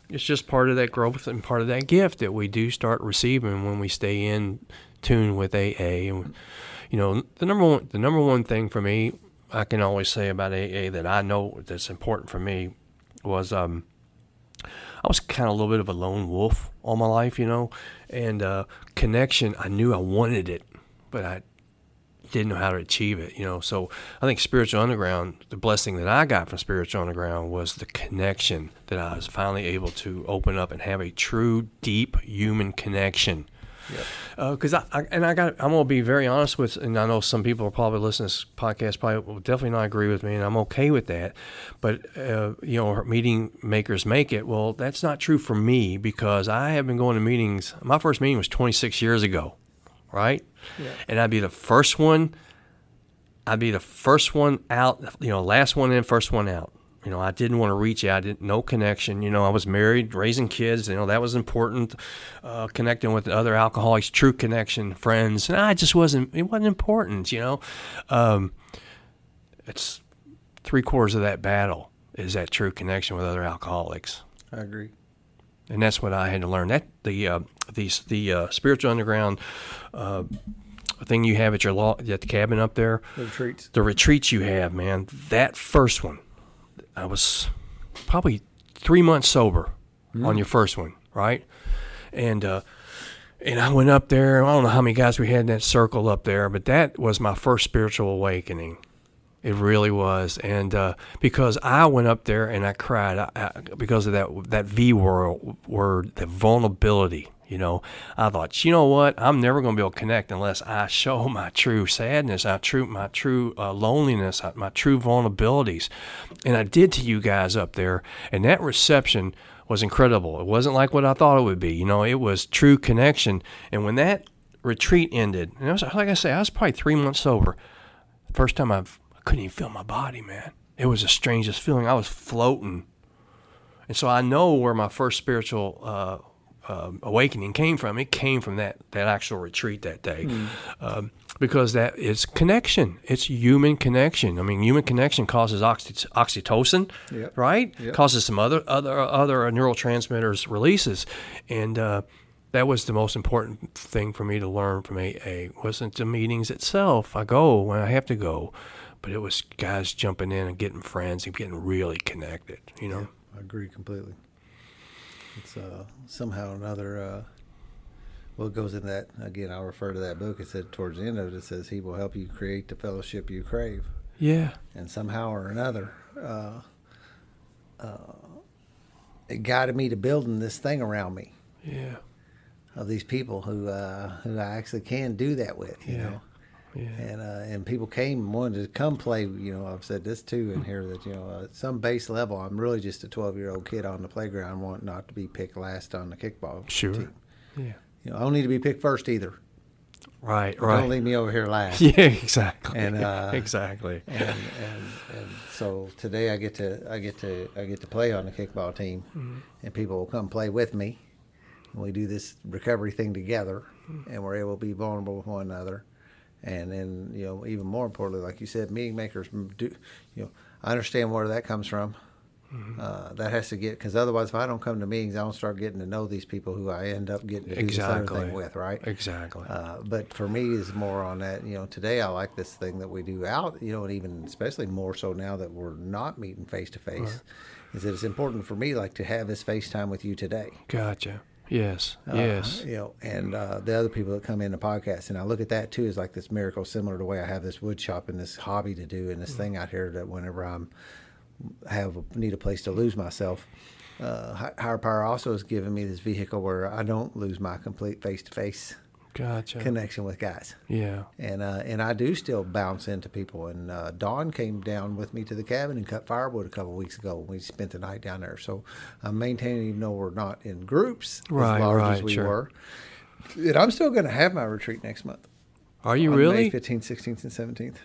it's just part of that growth and part of that gift that we do start receiving when we stay in tune with AA. And you know, the number one the number one thing for me, I can always say about AA that I know that's important for me was um, I was kind of a little bit of a lone wolf all my life, you know, and uh, connection. I knew I wanted it, but I didn't know how to achieve it, you know. So I think Spiritual Underground, the blessing that I got from Spiritual Underground was the connection that I was finally able to open up and have a true, deep human connection. Because I, I and I got I'm gonna be very honest with, and I know some people are probably listening to this podcast probably will definitely not agree with me, and I'm okay with that. But uh, you know, meeting makers make it. Well, that's not true for me because I have been going to meetings. My first meeting was 26 years ago, right? Yeah. And I'd be the first one. I'd be the first one out. You know, last one in, first one out. You know, I didn't want to reach out. I didn't no connection. You know, I was married, raising kids. You know, that was important. Uh, connecting with other alcoholics, true connection, friends. And I just wasn't. It wasn't important. You know, um, it's three quarters of that battle is that true connection with other alcoholics I agree. and that's what I had to learn. That the uh, the the uh, spiritual underground uh, thing you have at your law at the cabin up there, The retreats. the retreats you have, man. That first one, I was probably three months sober on your first one, right? And uh, and I went up there. I don't know how many guys we had in that circle up there, but that was my first spiritual awakening. It really was, and uh, because I went up there and I cried I, I, because of that that V word, word, the vulnerability. You know, I thought, you know what? I'm never going to be able to connect unless I show my true sadness, my true my true uh, loneliness, uh, my true vulnerabilities, and I did to you guys up there, and that reception was incredible. It wasn't like what I thought it would be. You know, it was true connection, and when that retreat ended, and it was like I say, I was probably three months sober. First time I've I couldn't even feel my body, man. It was the strangest feeling. I was floating. And so I know where my first spiritual uh, uh, awakening came from. It came from that, that actual retreat that day. Um, because that is connection. It's human connection. I mean, human connection causes oxy- oxytocin, Yep. right? Yep. Causes some other other other neurotransmitters releases, and uh, that was the most important thing for me to learn from AA. wasn't the meetings itself. I go when I have to go, but it was guys jumping in and getting friends and getting really connected. You know. I agree completely. It's uh, somehow or another. Uh, well, it goes in that again. I'll refer to that book. It said towards the end of it, it says he will help you create the fellowship you crave, Yeah. and somehow or another, uh, uh, it guided me to building this thing around me. Yeah. of these people who uh, who I actually can do that with. You Yeah. know. Yeah. And uh, and people came and wanted to come play. You know, I've said this too in here that you know at some base level, I'm really just a 12 year old kid on the playground, want not to be picked last on the kickball Sure. team. Yeah. You know, I don't need to be picked first either. Right. Right. Don't leave me over here last. Yeah. Exactly. And, uh, exactly. and, and and so today I get to I get to I get to play on the kickball team, Mm-hmm. and people will come play with me. And we do this recovery thing together, Mm-hmm. and we're able to be vulnerable with one another. And then you know even more importantly, like you said, meeting makers do. You know, I understand where that comes from. Mm-hmm. Uh, that has to get because otherwise, if I don't come to meetings, I don't start getting to know these people who I end up getting to do this other thing with, right? Exactly. Uh, but for me, is more on that. You know, today I like this thing that we do out. You know, and even especially more so now that we're not meeting face to face, is that it's important for me like to have this FaceTime with you today. Gotcha. Yes. Uh, yes. You know, and uh, the other people that come in the podcast, and I look at that too as like this miracle, similar to the way I have this wood shop and this hobby to do, and Mm. this thing out here that whenever I'm have a, need a place to lose myself. Uh, higher power also has given me this vehicle where I don't lose my complete face to face Gotcha. connection with guys. yeah. and uh, and I do still bounce into people. And uh, Dawn came down with me to the cabin and cut firewood a couple weeks ago. We spent the night down there, so I'm maintaining, even though we're not in groups Right, as large as we sure. were. And I'm still going to have my retreat next month. Are you on really? May 15th, 16th, and 17th.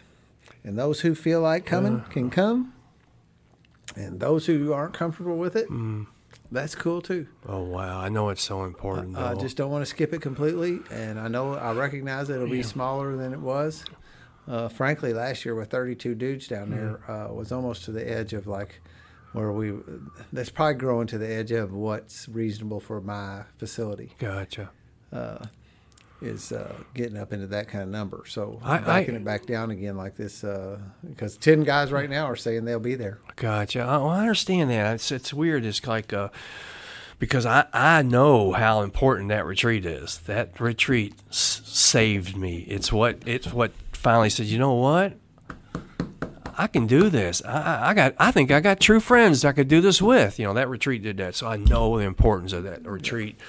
And those who feel like coming Uh. can come. And those who aren't comfortable with it, Mm. That's cool too. Oh wow! I know it's so important. I though. just don't want to skip it completely. And I know I recognize it'll be Yeah. smaller than it was. Uh, frankly, last year with 32 dudes down there uh, was almost to the edge of like where we. That's probably growing to the edge of what's reasonable for my facility. Gotcha. Uh, is uh, getting up into that kind of number. So I- backing I- it back down again like this because 10 guys right now are saying they'll be there. Gotcha. I, well, I understand that. It's it's weird. It's like uh, because I I know how important that retreat is. That retreat s- saved me. It's what it's what finally said. You know what? I can do this. I, I- got. I think I got true friends I could do this with. You know that retreat did that. So I know the importance of that retreat.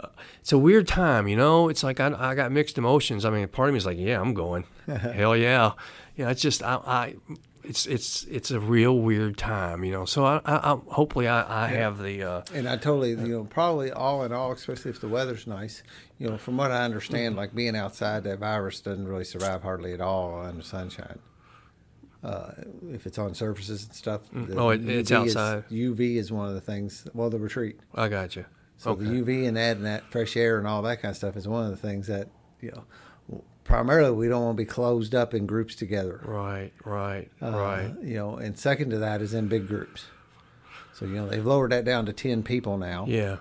Uh, it's a weird time, you know. It's like I, I got mixed emotions. I mean, part of me is like, yeah, I'm going. Hell yeah. Yeah, it's just I, I it's it's it's a real weird time, you know. So I, I, I hopefully I, I have the uh, And I totally, you know, probably all in all, especially if the weather's nice, you know, from what I understand, like being outside, that virus doesn't really survive hardly at all under sunshine. Uh, if it's on surfaces and stuff. Oh, it- it's UV is- outside. UV is one of the things. Well, the retreat. I got you. So okay. the UV and adding that fresh air and all that kind of stuff is one of the things that you know. Primarily, we don't want to be closed up in groups together. Right, right, Uh, right. You know, and second to that is in big groups. So you know they've lowered that down to ten people now. Yeah,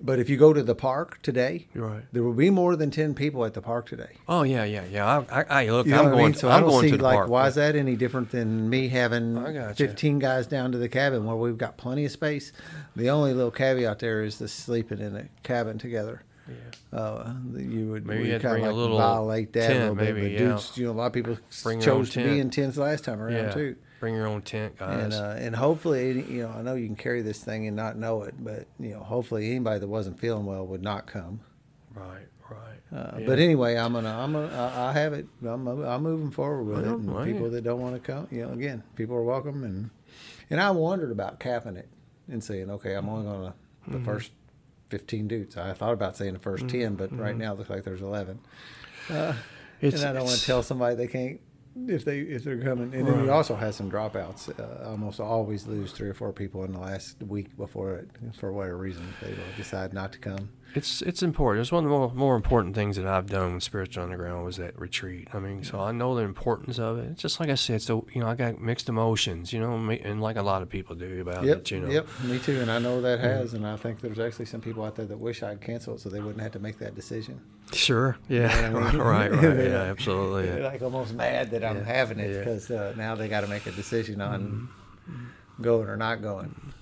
But if you go to the park today, right. there will be more than ten people at the park today. Oh yeah, yeah, yeah. I, I, I look. You know I'm what I going. mean? So I'm I don't going see to the like park. why is that any different than me having fifteen guys down to the cabin where we've got plenty of space. The only little caveat there is the sleeping in a cabin together. Yeah. Uh, you would Maybe you we had to kinda bring a like violate that a little bit. maybe, but yeah. dudes, you know, a lot of people Bring chose to be in tents last time around Yeah. too. Bring your own tent, guys. And uh, and hopefully, you know, I know you can carry this thing and not know it, but you know, hopefully, anybody that wasn't feeling well would not come. right, right. Uh, Yeah. But anyway, I'm gonna, I'm gonna, I I have it. I'm, I'm moving forward with it. And well, people that don't want to come, you know, again, people are welcome. And and I wondered about capping it and saying, okay, I'm only gonna the Mm-hmm. first 15 dudes. I thought about saying the 1st 10, but right now it looks like there's 11. Uh, and I don't want to tell somebody they can't if they if they're coming. And then we Right. also have some dropouts. Uh, almost always lose three or four people in the last week before it for whatever reason they will decide not to come. It's it's important. It's one of the more, more important things that I've done with Spiritual Underground was that retreat. I mean, so I know the importance of it. It's just like I said. So you know, I got mixed emotions. You know, and like a lot of people do about Yep, it. You know. yep, me too. And I know that has, and I think there's actually some people out there that wish I'd cancel it so they wouldn't have to make that decision. Sure. Yeah. know I mean? right. Right. Yeah. Absolutely. They're Yeah. like almost mad that I'm Yeah, having it yeah. because uh, now they got to make a decision on Mm-hmm. going or not going.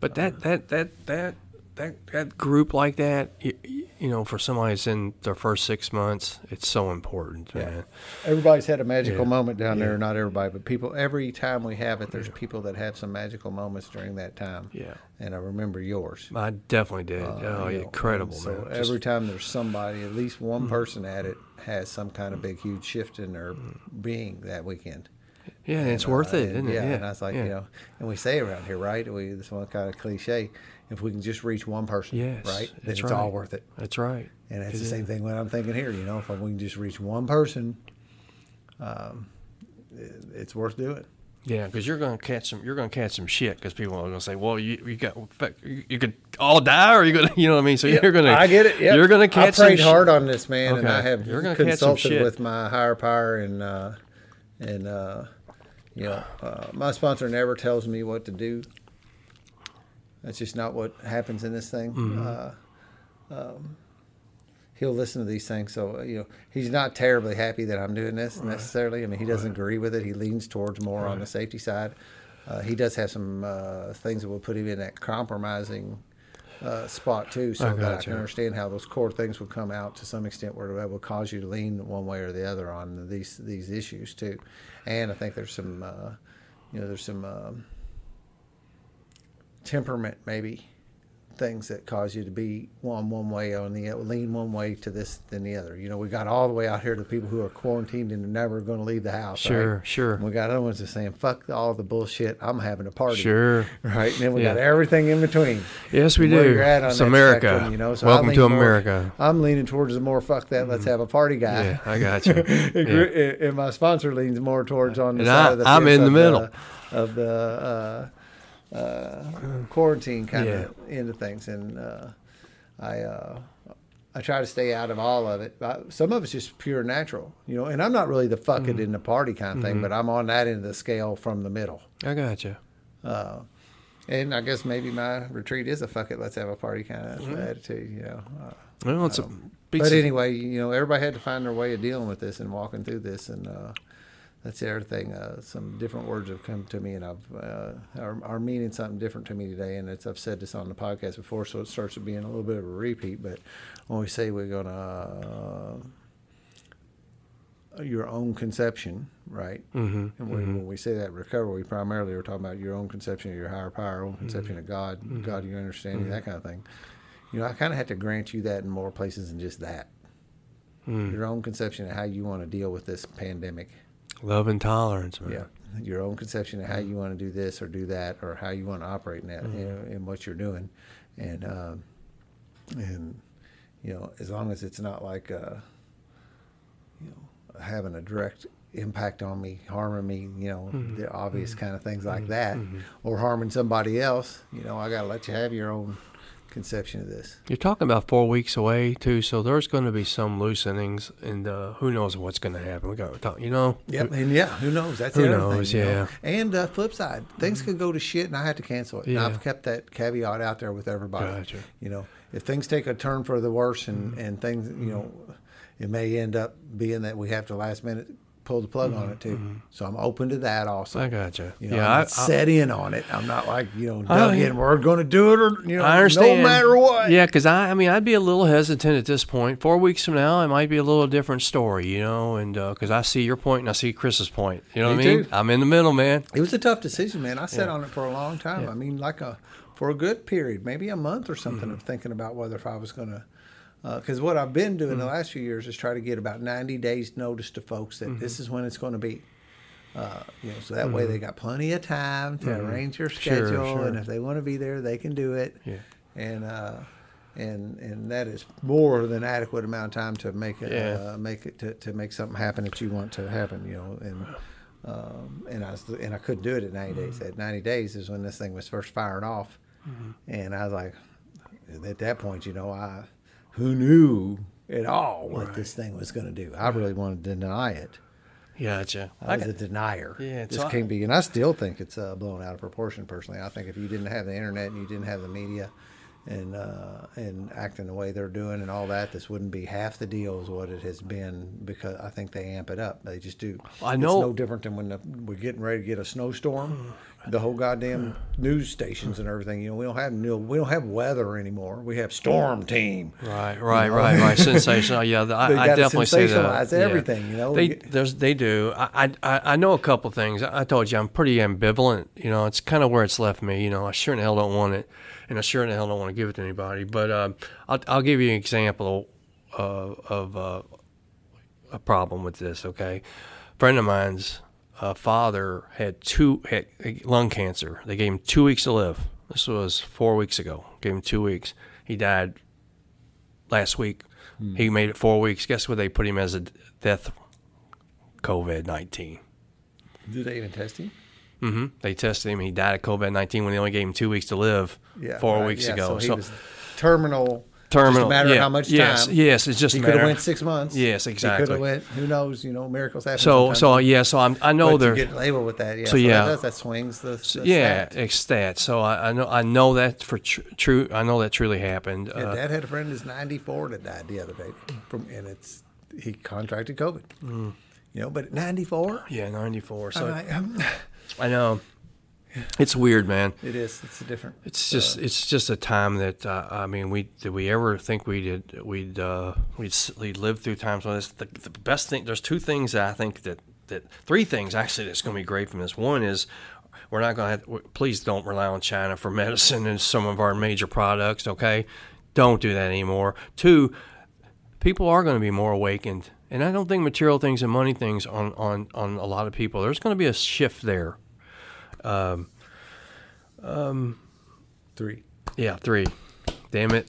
But that that that that that that group like that, you, you know, for somebody that's in their first six months, it's so important, Yeah. man. Everybody's had a magical Yeah. moment down Yeah. there. Not everybody, but people. Every time we have it, there's people that have some magical moments during that time. Yeah. And I remember yours. I definitely did. Uh, oh, incredible, So man. Every time there's somebody, at least one person at it, has some kind of big, huge shift in their being that weekend. yeah, and it's And, worth uh, it, and, isn't it? yeah, and I was like, you know, and we say around here, right? We this one kind of cliche. If we can just reach one person, Yes, right, then that's it's all worth it. That's right. And it's the same thing when I'm thinking here. You know, if we can just reach one person, um, it, it's worth doing. Yeah, because you're gonna catch some. You're gonna catch some shit because people are gonna say, "Well, you you got you, you could all die, or you gonna you know what I mean." So you're gonna. I get it. Yep. You're gonna catch. I prayed hard on this man, and I have You're gonna catch some consulted shit. with my higher power, and uh, and uh, you know, uh, my sponsor never tells me what to do. That's just not what happens in this thing. Mm-hmm. Uh, um, he'll listen to these things, so you know, he's not terribly happy that I'm doing this necessarily. I mean, he doesn't agree with it. He leans towards more on the safety side. Uh, he does have some uh, things that will put him in that compromising uh, spot too, so I that I can understand how those core things will come out to some extent, where that will cause you to lean one way or the other on these these issues too. And I think there's some, uh, you know, there's some um, temperament maybe things that cause you to be one one way on the lean one way to this than the other. You know, we got all the way out here to people who are quarantined and are never going to leave the house. Sure, right? sure. And we got other ones that saying, "Fuck all the bullshit. I'm having a party." Sure. Right, and then we got everything in between. Yes, we do. you're at on it's America. spectrum, you know. So Welcome to more- America. I'm leaning towards the more "fuck that, let's have a party" guy. Yeah, I got you. and, Yeah. and my sponsor leans more towards on the And side I- of the I'm in the of middle. of the uh, uh, quarantine kind Yeah. of into things, and uh, I uh, I try to stay out of all of it. I, some of it's just pure natural, you know. And I'm not really the fuck Mm-hmm. it in the party kind of thing, but I'm on that end of the scale from the middle. I got you. Uh, and I guess maybe my retreat is a fuck it, let's have a party kind of Mm-hmm. attitude, you know. Uh, Well, it's a. but anyway, you know, everybody had to find their way of dealing with this and walking through this, and uh, that's the other thing. Uh, some different words have come to me, and I've uh, are, are meaning something different to me today. And it's I've said this on the podcast before, so it starts to being a little bit of a repeat. But when we say we're gonna uh, your own conception, right? hmm And when, when we say that recovery, primarily we primarily are talking about your own conception of your higher power, own conception Mm-hmm. of God, God, your understanding, that kind of thing. You know, I kind of had to grant you that in more places than just that. Mm. Your own conception of how you want to deal with this pandemic. Love and tolerance, man. Yeah. Your own conception of how mm. you want to do this or do that, or how you want to operate in that, you mm. know, in what you're doing, and um, and you know, as long as it's not like uh, you know having a direct impact on me, harming me, you know, mm-hmm. the obvious mm-hmm. kind of things like mm-hmm. that, or harming somebody else, you know, I got to let you have your own conception of this. You're talking about four weeks away too, so there's going to be some loosenings, and uh, who knows what's going to happen. We got to talk, you know. Yep, and yeah, who knows? That's Who knows, thing. you know? yeah. And uh, flip side, things could go to shit, and I had to cancel it. And Yeah. I've kept that caveat out there with everybody. Gotcha. You know, if things take a turn for the worse, and Mm-hmm. and things, you know, it may end up being that we have to last minute pull the plug on it too. So I'm open to that also. Mm-hmm. I gotcha. You know, yeah, I'm I, not set in on it. I'm not like you know, I- dug in. We're going to do it, or you know, I understand. no matter what. Yeah, because I, I mean, I'd be a little hesitant at this point. Four weeks from now, it might be a little different story, you know, and because I see your point and I see Chris's point. You know Me what I mean? too. I'm in the middle, man. It was a tough decision, man. I sat Yeah. on it for a long time. Yeah. I mean, like a for a good period, maybe a month or something, Mm-hmm. of thinking about whether if I was going to. Because what I've been doing Mm-hmm. the last few years is try to get about 90 days notice to folks that Mm-hmm. this is when it's going to be. Uh, you know, so that way they got plenty of time to arrange their Mm-hmm. Sure, schedule, sure. and if they want to be there, they can do it. Yeah. And uh, and and that is more than adequate amount of time to make it Yeah. uh, make it to, to make something happen that you want to happen. You know, and um, and I was, and I couldn't do it at 90 days. Mm-hmm. At 90 days is when this thing was first firing off, and I was like, at that point, you know, I who knew at all what this thing was going to do. I really wanted to deny it. Gotcha. I was got- a denier. Yeah, just I- can't be, and I still think it's uh, blown out of proportion. Personally, I think if you didn't have the internet and you didn't have the media, and uh, and acting the way they're doing and all that, this wouldn't be half the deal as what it has been because I think they amp it up. They just do. I know- it's no different than when the, we're getting ready to get a snowstorm. The whole goddamn news stations and everything. You know, we don't have we don't have weather anymore. We have storm team. Right, right, right, right. Sensational. Yeah, the- I, I definitely see that. sensationalize Yeah. everything, you know? They there's they do. I, I I know a couple things. I told you I'm pretty ambivalent. You know, it's kind of where it's left me. You know, I sure in the hell don't want it, and I sure in the hell don't want to give it to anybody. But um, I'll I'll give you an example uh, of uh, a problem with this. Okay, a friend of mine's uh, father had two had lung cancer. They gave him two weeks to live. This was four weeks ago. Gave him two weeks. He died last week. He made it four weeks. Guess what? They put him as a death COVID nineteen. Did they even test him? hmm They tested him. He died of COVID nineteen when they only gave him two weeks to live. Yeah, four right, weeks yeah, ago. So he was terminal. Terminal. Just a matter yeah, of how much time. Yes, yes, it's just He could have went six months. Yes, He exactly. could have went. Who knows? You know, miracles happen. so sometimes. so yeah. So I'm, I know but they're you get labeled with that. Yeah. So, So, yeah. that, does, that swings the. the yeah, stat. So I, I know I know that for tr- true. I know that truly happened. Yeah, Uh, Dad had a friend who's 94 that died the other day from, and it's he contracted COVID. Mm. You know, but 94, yeah, ninety four. So like, um, I know it's weird, man. it is. It's a different. It's just it's just a time that uh, I mean we did we ever think we did we'd uh, we'd, we'd live through times when this the, the best thing there's two things that I think that that three things actually that's going to be great from this one is we're not going to have please don't rely on China for medicine and some of our major products okay don't do that anymore two people are going to be more awakened and I don't think material things and money things on on on a lot of people there's going to be a shift there Three. Yeah, three. Damn it.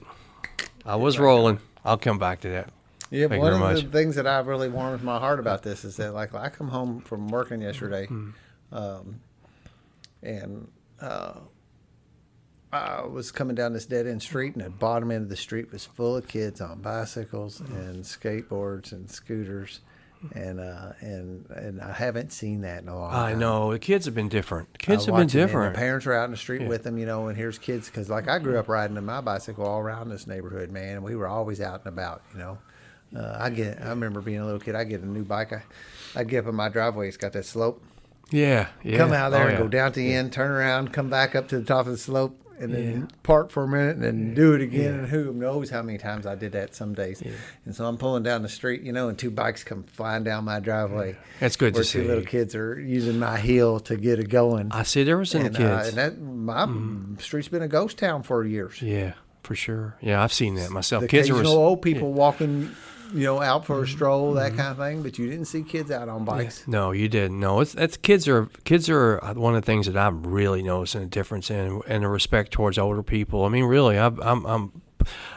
I was rolling. I'll come back to that. Yeah, Thank you one of much. the things that I really warms my heart about this is that, like, I come home from working yesterday, Mm-hmm. um, and uh, I was coming down this dead end street, and the bottom end of the street was full of kids on bicycles and skateboards and scooters, and uh, and and I haven't seen that in a long time. I time. know. The kids have been different. Kids have been watching it, and different. The parents are out in the street Yeah. with them, you know, and here's kids because, like, I grew up riding my bicycle all around this neighborhood, man, and we were always out and about, you know. Uh, I get, I remember being a little kid. I get a new bike. I, I get up in my driveway. It's got that slope. Yeah, yeah. Come out there Oh, and yeah. go down to the end, turn around, come back up to the top of the slope, and then park for a minute, and then do it again. And who knows how many times I did that some days. And so I'm pulling down the street, you know, and two bikes come flying down my driveway. That's good to where two see. little kids are using my heel to get it going. I see there was some and, uh, kids. and that my street's been a ghost town for years. yeah, for sure. Yeah, I've seen that myself. The kids are. old people walking, you know, out for a mm-hmm. stroll, that mm-hmm. kind of thing. But you didn't see kids out on bikes. No, you didn't. No, it's that's kids are kids are uh, one of the things that I'm really noticing a difference in, and the respect towards older people. I mean, really, I've, I'm I'm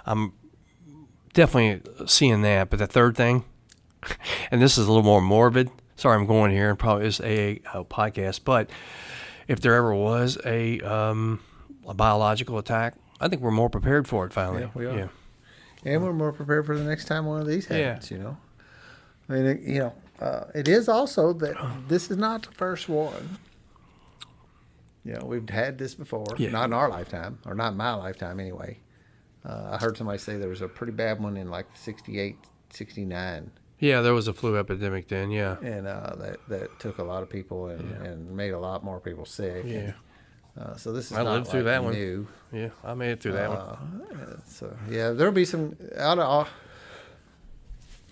I'm definitely seeing that. But the third thing, and this is a little more morbid. Sorry, I'm going here, and probably is a, a podcast. But if there ever was a um, a biological attack, I think we're more prepared for it. Finally, Yeah, we are. Yeah. And we're more prepared for the next time one of these Yeah. happens. You know, I mean, it, you know, uh, it is also that this is not the first one. You know, we've had this before, Yeah. not in our lifetime, or not in my lifetime anyway. Uh, I heard somebody say there was a pretty bad one in like 68, 69. Yeah, there was a flu epidemic then. Yeah. and uh, that that took a lot of people and, and made a lot more people sick. Yeah. Uh, so this is I not lived through like that one. new. Yeah, I made it through that one. Uh, so yeah, there'll be some out of.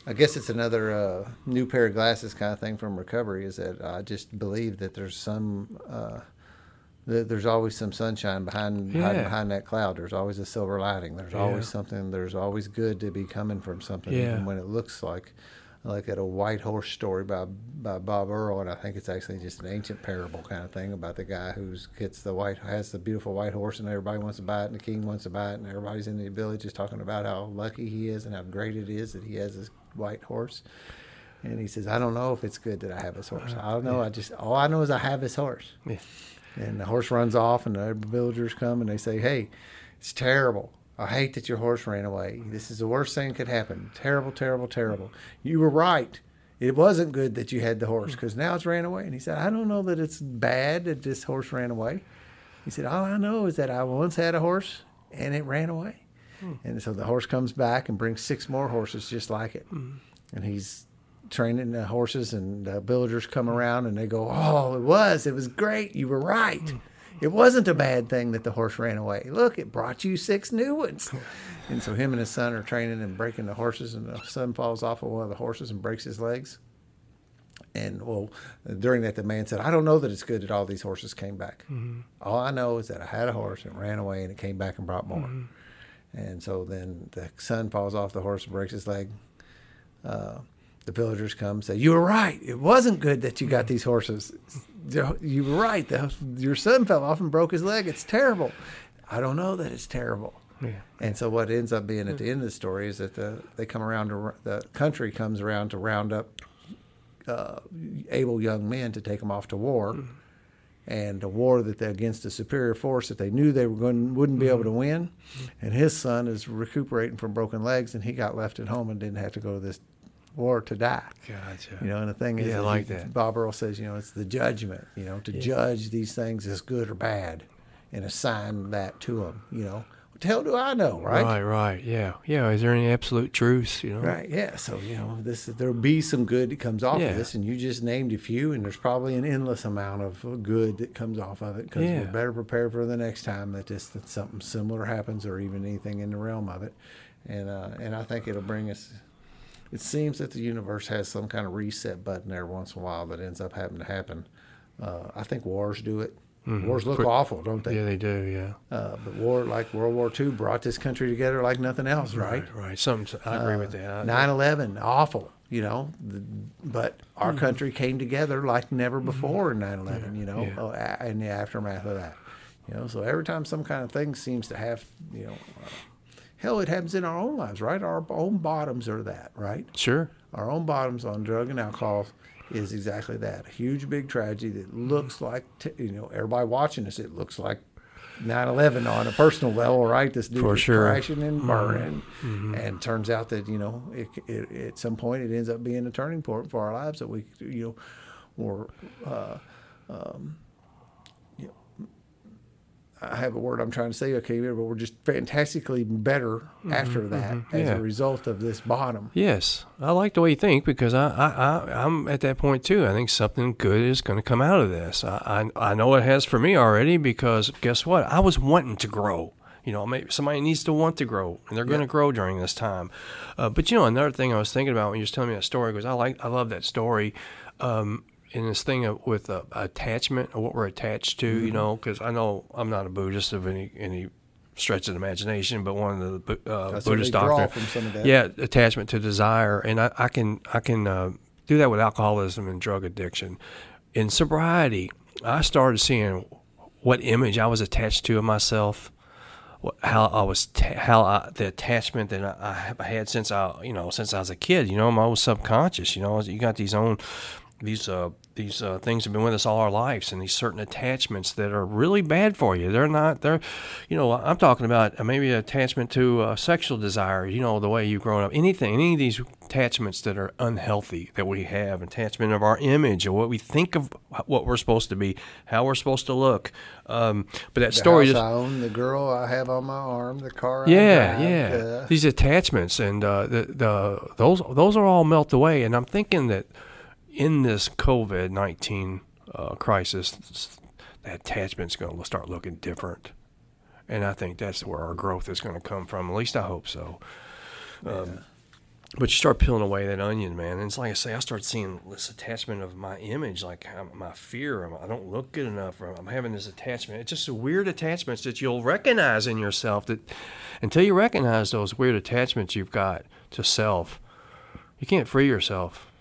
I guess it's another uh, new pair of glasses kind of thing from recovery. Is that I just believe that there's some. Uh, that there's always some sunshine behind Yeah. behind that cloud. There's always a silver lining. There's Yeah. always something. There's always good to be coming from something, Yeah. even when it looks like like at a white horse story by by Bob Earl, and I think it's actually just an ancient parable kind of thing about the guy who's gets the white has the beautiful white horse, and everybody wants to buy it, and the king wants to buy it, and everybody's in the village is talking about how lucky he is and how great it is that he has this white horse. And he says, "I don't know if it's good that I have this horse. I don't know. I just all I know is I have this horse." Yeah. And the horse runs off, and the villagers come and they say, "Hey, it's terrible. I hate that your horse ran away. This is the worst thing that could happen. Terrible, terrible, terrible. You were right. It wasn't good that you had the horse because now it's ran away." And he said, "I don't know that it's bad that this horse ran away." He said, "All I know is that I once had a horse, and it ran away. Hmm. And so the horse comes back and brings six more horses just like it. Hmm. And he's training the horses, and the villagers come around and they go, Oh, it was. It was great. You were right. Hmm. It wasn't a bad thing that the horse ran away. Look, it brought you six new ones. And so him and his son are training and breaking the horses, and the son falls off of one of the horses and breaks his legs. And well, during that, the man said, I don't know that it's good that all these horses came back. All I know is that I had a horse and ran away and it came back and brought more. And so then the son falls off the horse and breaks his leg. Uh, the villagers come and say, You were right. It wasn't good that you got these horses. You were right. The, your son fell off and broke his leg. It's terrible. I don't know that it's terrible. Yeah. And so what ends up being at the end of the story is that the they come around to the country comes around to round up uh, able young men to take them off to war, and a war that they against a superior force that they knew they were going wouldn't be able to win. And his son is recuperating from broken legs, and he got left at home and didn't have to go to this war to die. Gotcha. You know, and the thing is, Yeah, like. Bob Earl says, you know, it's the judgment. You know, to judge these things as good or bad, and assign that to them. You know, what the hell do I know, right? Right, right. Yeah. Yeah. Is there any absolute truths, you know? Right. Yeah. So you know, this there'll be some good that comes off Yeah. of this, and you just named a few, and there's probably an endless amount of good that comes off of it because Yeah. we're better prepared for the next time that this that something similar happens, or even anything in the realm of it, and uh, and I think it'll bring us. It seems that the universe has some kind of reset button there once in a while that ends up having to happen. Uh, I think wars do it. Wars look Quick- awful, don't they? Yeah, they do. Yeah. Uh, but war like World War II brought this country together like nothing else, right? Right. Right. Something. I agree with that. I- 9 11, awful, you know. The, but our Mm-hmm. country came together like never before in 9 11, you know, yeah. uh, a- in the aftermath of that. You know, so every time some kind of thing seems to have, you know, uh, hell, it happens in our own lives, right? Our own bottoms are that, right? Sure. Our own bottoms on drug and alcohol is exactly that. A huge, big tragedy that looks like, t- you know, everybody watching us, it looks like 9 11 on a personal level, right? This dude For was sure. crashing and burning. And turns out that, you know, it, it, at some point it ends up being a turning point for our lives that we, you know, were, uh, um, I have a word I'm trying to say, okay, but we're just fantastically better after that as Yeah. a result of this bottom. Yes, I like the way you think because I, I, I I'm at that point too. I think something good is going to come out of this. I, I I know it has for me already because guess what? I was wanting to grow. You know, maybe somebody needs to want to grow, and they're going to grow during this time. Uh, but you know, another thing I was thinking about when you was telling me that story because I like I love that story. Um, in this thing of, with uh, attachment or what we're attached to, you know, because I know I'm not a Buddhist of any any stretch of the imagination, but one of the uh, Buddhist doctrine, from some of that. yeah, attachment to desire, and I, I can I can uh, do that with alcoholism and drug addiction. In sobriety, I started seeing what image I was attached to of myself, how I was ta- how I, the attachment that I, I had since I you know since I was a kid. You know, my own subconscious. You know, you got these own these uh these uh, things have been with us all our lives and these certain attachments that are really bad for you they're not they're you know i'm talking about maybe attachment to uh, sexual desire you know the way you've grown up anything any of these attachments that are unhealthy that we have attachment of our image or what we think of what we're supposed to be how we're supposed to look um, but that The story just I own, the girl I have on my arm, the car yeah, yeah. These attachments and uh, the the those those are all melt away. And I'm thinking that in this COVID nineteen uh, crisis, the attachment's going to start looking different. And I think that's where our growth is going to come from. At least I hope so. Um, But you start peeling away that onion, man, and it's like I say, I start seeing this attachment of my image, like my fear. I'm- don't look good enough. I'm having this attachment. It's just weird attachments that you'll recognize in yourself. That until you recognize those weird attachments you've got to self, you can't free yourself.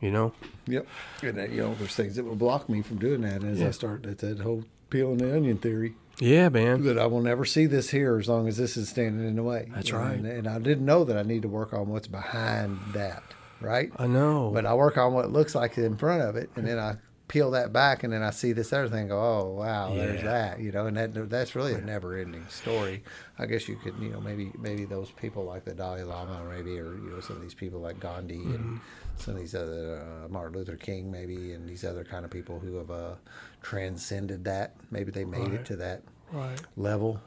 You know? Yep. And that, you know, there's things that will block me from doing that as Yeah. I start that, that whole peeling the onion theory Yeah, man. that I will never see this here as long as this is standing in the way. That's right. And, and I didn't know that I need to work on what's behind that, right? I know. But I work on what looks like in front of it, and then I peel that back, and then I see this other thing. Go, oh wow, there's that, you know, and that that's really a never-ending story. I guess you could, you know, maybe maybe those people like the Dalai Lama, maybe, or you know, some of these people like Gandhi Mm-hmm. and some of these other uh, Martin Luther King, maybe, and these other kind of people who have uh, transcended that. Maybe they made it to that right. level.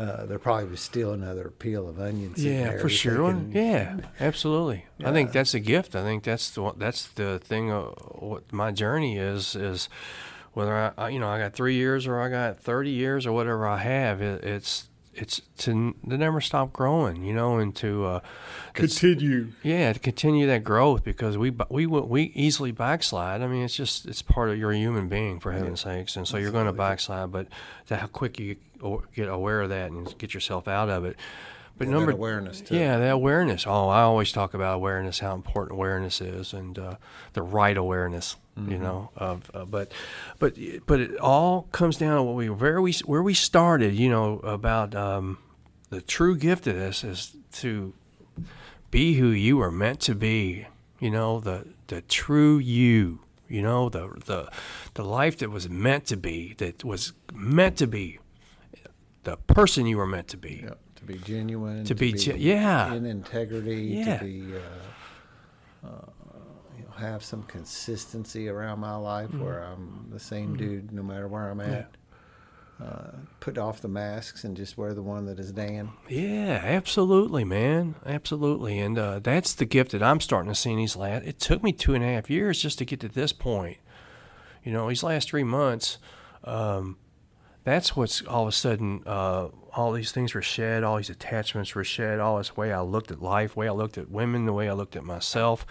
Uh, there probably was still another peel of onions. sitting Yeah, there for sure. thinking, Yeah, absolutely. I think that's a gift. I think that's the that's the thing. Uh, what my journey is is whether I, I you know I got three years or I got thirty years or whatever I have. It, it's it's to, to never stop growing, you know, and to uh, Continue. yeah, to continue that growth because we we we easily backslide. I mean, it's just it's part of you're a human being for heaven's sakes, and so you're going to backslide. But to how quick you o- get aware of that and get yourself out of it. But number awareness, too. yeah, that awareness. Oh, I always talk about awareness, how important awareness is, and uh, the right awareness. You Mm-hmm. know, of uh, but but but it all comes down to what we where we where we started. You know about um, the true gift of this is to be who you are meant to be. You know, the the true you. You know, the the the life that was meant to be, that was meant to be, the person you were meant to be. Yep, to be genuine. To be ge- yeah. In integrity. Yeah. To be. Uh, uh, you know, have some consistency around my life where I'm the same dude no matter where I'm at. Uh, put off the masks and just wear the one that is Dan. Yeah, absolutely, man, absolutely, and uh, that's the gift that I'm starting to see in these last. It took me two and a half years just to get to this point. You know, these last three months, um, that's what's all of a sudden. Uh, all these things were shed. All these attachments were shed. All this way I looked at life, way I looked at women, the way I looked at myself.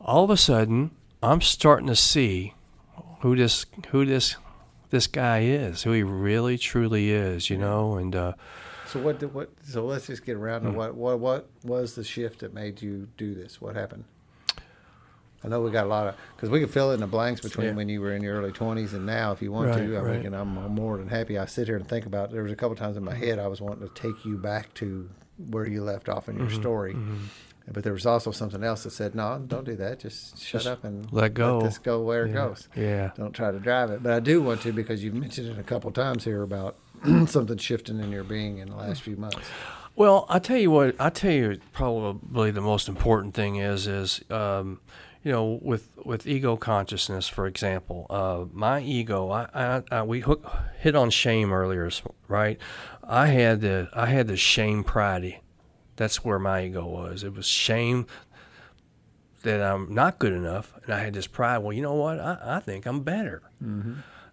All of a sudden, I'm starting to see who this who this this guy is, who he really truly is. You know, and. Uh, So what? Did, what? So let's just get around Hmm. to what? What? What was the shift that made you do this? What happened? I know we got a lot of because we can fill in the blanks between Yeah. when you were in your early twenties and now, if you want Right, to. I right. mean, I'm, more than happy. I sit here and think about. It. There was a couple times in my head I was wanting to take you back to where you left off in your Mm-hmm, story, but there was also something else that said, "No, don't do that. Just shut Just up and let go. Let this go where it goes." Yeah. Don't try to drive it. But I do want to because you've mentioned it a couple times here about something shifting in your being in the last few months. Well, I tell you what. I tell you, probably the most important thing is is um, you know with with ego consciousness, for example. Uh, my ego, I, I, I we hook, hit on shame earlier, right? I had the I had the shame pride. That's where my ego was. It was shame that I'm not good enough, and I had this pride. Well, you know what? I, I think I'm better.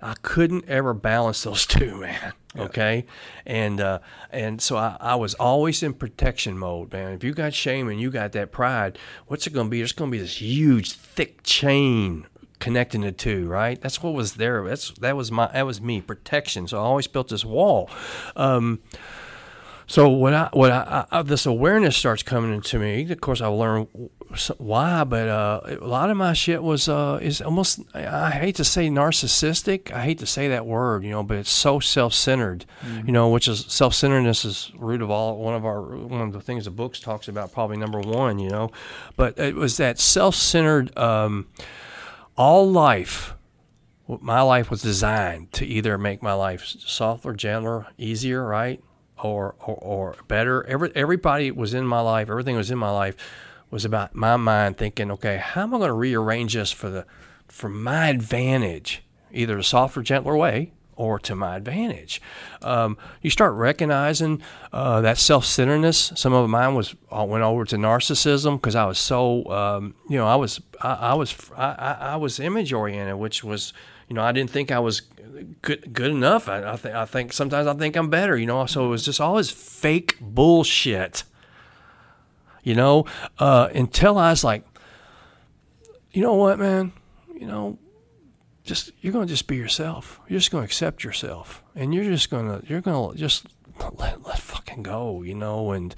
I couldn't ever balance those two, man. Okay, and uh, and so I, I was always in protection mode, man. If you got shame and you got that pride, what's it going to be? There's going to be this huge, thick chain connecting the two, right? That's what was there. That's that was my that was me protection. So I always built this wall. Um, so what I what I, I this awareness starts coming into me. Of course, I learn why, but uh, a lot of my shit was uh, is almost. I hate to say narcissistic. I hate to say that word, you know, but it's so self-centered, you know, which is self-centeredness is root of all one of our one of the things the books talks about, probably number one, you know, but it was that self-centered. Um, all life my life was designed to either make my life softer, gentler, easier, right, or or, or better. Every everybody was in my life. Everything was in my life was about my mind thinking, okay, how am I going to rearrange this for the for my advantage, either a softer, gentler way. Or to my advantage, um, you start recognizing uh, that self-centeredness. Some of mine was I went over to narcissism because I was so, um, you know, I was I, I was I, I was image oriented, which was you know, I didn't think I was good good enough. I, I I think sometimes I think I'm better. You know, so it was just all this fake bullshit. You know, uh, until I was like, you know what, man, you know, just you're gonna just be yourself. You're just gonna accept yourself, and you're just gonna you're gonna just let let fucking go. You know, and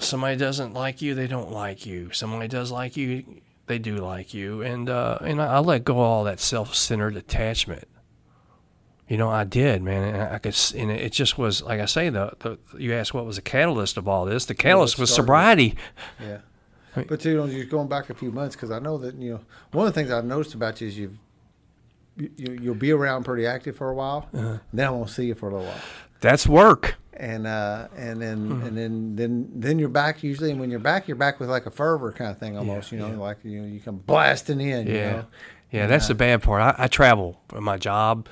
somebody doesn't like you, they don't like you. Somebody does like you, they do like you, and uh, and I, I let go of all that self-centered attachment. You know, I did, man, and I could, and it just was like I say. The, the you asked what was the catalyst of all this? The catalyst was sobriety. Yeah. Right. But you know, you're going back a few months because I know that you know one of the things I've noticed about you is you've you, you you'll be around pretty active for a while, Uh-huh. then I won't see you for a little while, That's work. and uh, and then Mm-hmm. and then then then you're back usually, and when you're back, you're back with like a fervor kind of thing almost, you know, yeah. like you know, you come blasting in, you Yeah, know. yeah. That's the bad part. I, I travel for my job.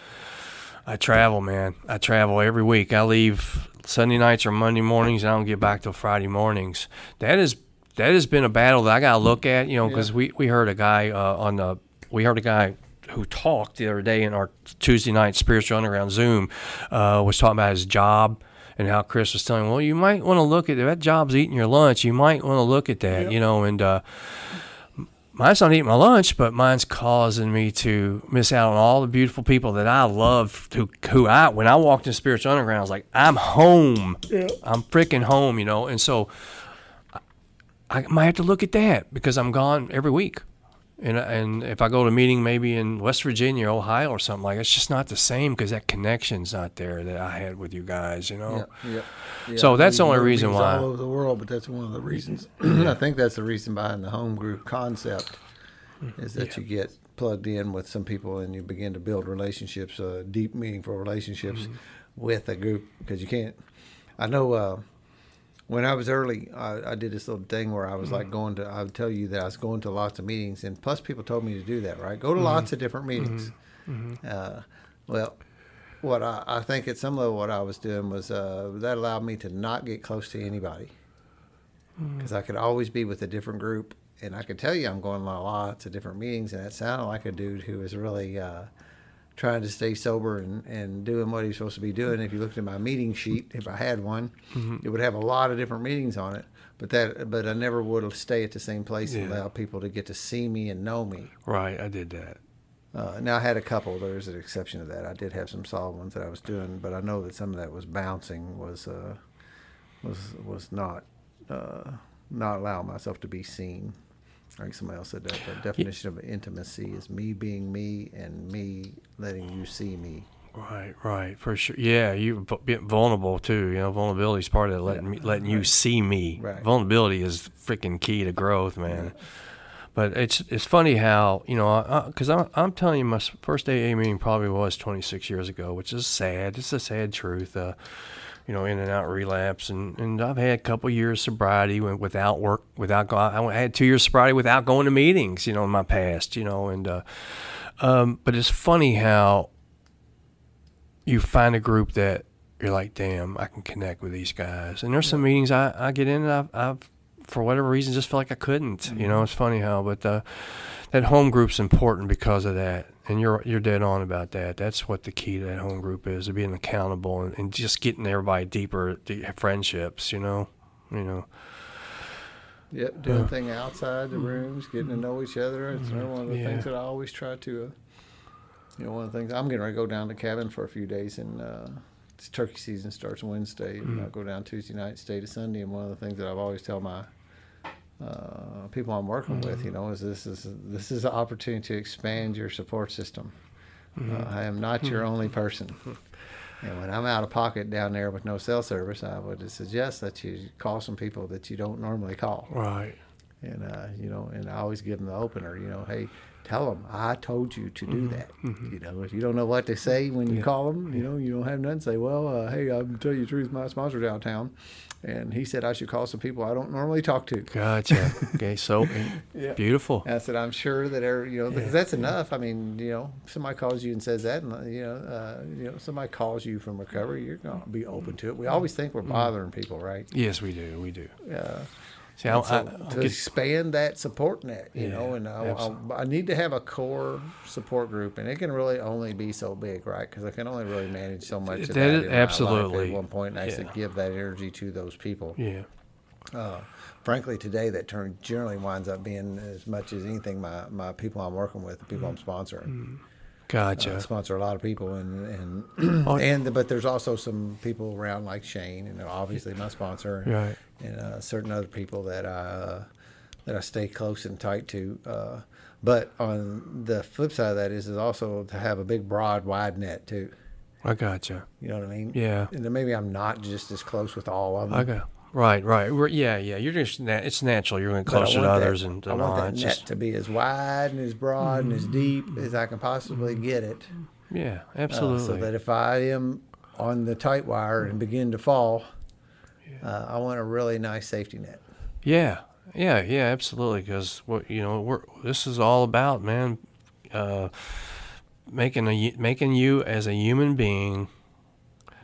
I travel, man. I travel every week. I leave Sunday nights or Monday mornings, and I don't get back till Friday mornings. That is that has been a battle that I got to look at, you know, because Yeah. we we heard a guy uh, on the we heard a guy who talked the other day in our Tuesday night spiritual underground Zoom uh, was talking about his job. And how Chris was telling, him, well, you might want to look at that job's eating your lunch. You might want to look at that, you know. And uh, mine's not eating my lunch, but mine's causing me to miss out on all the beautiful people that I love. Who, who I, when I walked in Spiritual Underground, I was like, I'm home. Yeah. I'm freaking home, you know. And so I, I might have to look at that because I'm gone every week. And, and if I go to a meeting maybe in West Virginia, Ohio, or something like, it's just not the same because that connection's not there that I had with you guys, you know. Yeah, yeah, yeah. So that's the only reason why. all over the world, but that's one of the reasons. I think that's the reason behind the home group concept is that you get plugged in with some people and you begin to build relationships, uh, deep, meaningful relationships Mm-hmm. with a group because you can't. I know uh, when I was early, I, I did this little thing where I was Mm-hmm. like going to. I would tell you that I was going to lots of meetings, and plus people told me to do that. Right, Mm-hmm. go to lots of different meetings. Uh, well, what I, I think at some level what I was doing was uh, that allowed me to not get close to anybody because I could always be with a different group, and I could tell you I'm going to lots of different meetings, and it sounded like a dude who was really. Uh, Trying to stay sober and, and doing what he's supposed to be doing. If you looked at my meeting sheet, if I had one, it would have a lot of different meetings on it. But that, but I never would stay at the same place and allow people to get to see me and know me. Right, I did that. Uh, now I had a couple. There's an exception to that. I did have some solid ones that I was doing, but I know that some of that was bouncing. Was uh, was was not uh, not allowing myself to be seen. Like somebody else said, that the definition of intimacy is me being me and me letting you see me. Right, right, for sure. Yeah, you being vulnerable too. You know, vulnerability is part of letting me, letting you see me. Right. Vulnerability is freaking key to growth, man. But it's it's funny how you know because I'm I'm telling you my first AA meeting probably was 26 years ago, which is sad. It's a sad truth. Uh, you know, in and out relapse, and, and I've had a couple years of sobriety without work, without go. I had two years sobriety without going to meetings. You know, in my past. You know, and uh, um, but it's funny how you find a group that you're like, damn, I can connect with these guys. And there's some meetings I, I get in and I've, I've, for whatever reason, just feel like I couldn't. You know, it's funny how, but uh, that home group's important because of that. And you're you're dead on about that. That's what the key to that home group is: to being accountable and, and just getting everybody deeper friendships. You know, you know. Yep, doing thing outside the rooms, getting to know each other. It's one of the Mm-hmm. Yeah. things that I always try to. Uh, you know, one of the things I'm getting ready to go down to cabin for a few days, and uh, it's turkey season starts Wednesday, and Mm. I'll go down Tuesday night, stay to Sunday. And one of the things that I've always tell my uh, people I'm working with, Mm-hmm. you know, is this is this is an opportunity to expand your support system. Mm-hmm. Uh, I am not your only person. And when I'm out of pocket down there with no cell service, I would suggest that you call some people that you don't normally call Right. and uh, you know, and I always give them the opener. You know, hey, tell them I told you to do that. You know, if you don't know what to say when you Yeah. call them, you know, you don't have nothing say. Well, uh, hey, I'm tell you the truth. My sponsor downtown, and he said I should call some people I don't normally talk to. Gotcha. okay. So Yeah. beautiful. And I said, I'm sure that, every, you know, because that's enough. I mean, you know, somebody calls you and says that, and uh, you know, uh, you know, somebody calls you from recovery, you're gonna be open to it. We always think we're bothering people, right? Yes, we do. We do. Uh, See, I, so I, to expand that support net, you know, and I. I, I need to have a core support group, and it can really only be so big, right? Because I can only really manage so much That that, is- in my life absolutely. at one point, and actually Yeah. give that energy to those people. yeah. Uh, frankly, today that turn generally winds up being as much as anything my, my people I'm working with, the people I'm mm. sponsoring. Mm. Uh, gotcha. I sponsor a lot of people, and and and but there's also some people around like Shane, and obviously my sponsor, Right. And uh, certain other people that I uh, that I stay close and tight to. Uh, but on the flip side of that is, is also to have a big, broad, wide net too. I gotcha. You know what I mean? Yeah. And then maybe I'm not just as close with all of them. I got. Right, right. We're, yeah, yeah. You're just na- it's natural. You're going but I closer to want that- others and, I want all. that It's net just to be as wide and as broad and as deep as I can possibly get it. yeah, uh, absolutely. so that if I am on the tight wire and begin to fall, uh, I want a really nice safety net. Yeah, yeah, yeah, absolutely. Because what you know, we're this is all about, man. Uh, making a making you as a human being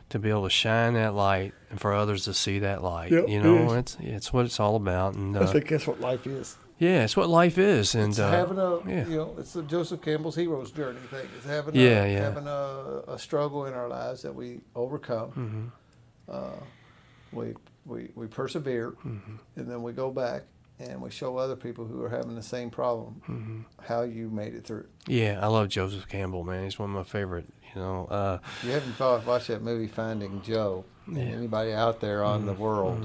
to be able to shine that light and for others to see that light. Yep, you know, is. it's it's what it's all about. And I uh, think that's what life is. yeah, it's what life is. And It's uh, having a, yeah. you know, it's the Joseph Campbell's hero's journey thing. It's having Yeah, a, yeah. having a, a struggle in our lives that we overcome. Mm-hmm. Uh, we, we, we persevere, Mm-hmm. and then we go back and we show other people who are having the same problem Mm-hmm. how you made it through. yeah, I love Joseph Campbell, man. He's one of my favorite. You know, uh, you haven't watched that movie Finding Joe, Yeah. Mm-hmm. anybody out there on the world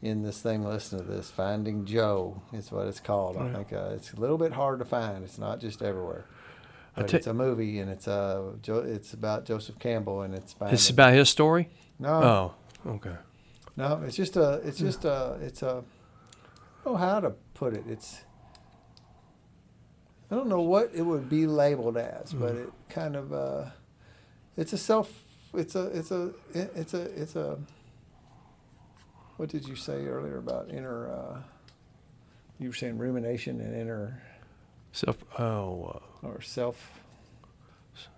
in this thing listen to this, Finding Joe is what it's called. I think uh, it's a little bit hard to find. It's not just everywhere. Ta- it's a movie, and it's uh, jo- it's about Joseph Campbell, and it's it's about his story. no, Oh, okay. No, it's just a, it's just a, it's a, I don't know how to put it. It's, I don't know what it would be labeled as, but Mm. it kind of, uh, it's a self, it's a, it's a, it's a, it's a. What did you say earlier about inner? Uh, you were saying rumination and inner Self. Oh, uh, or self.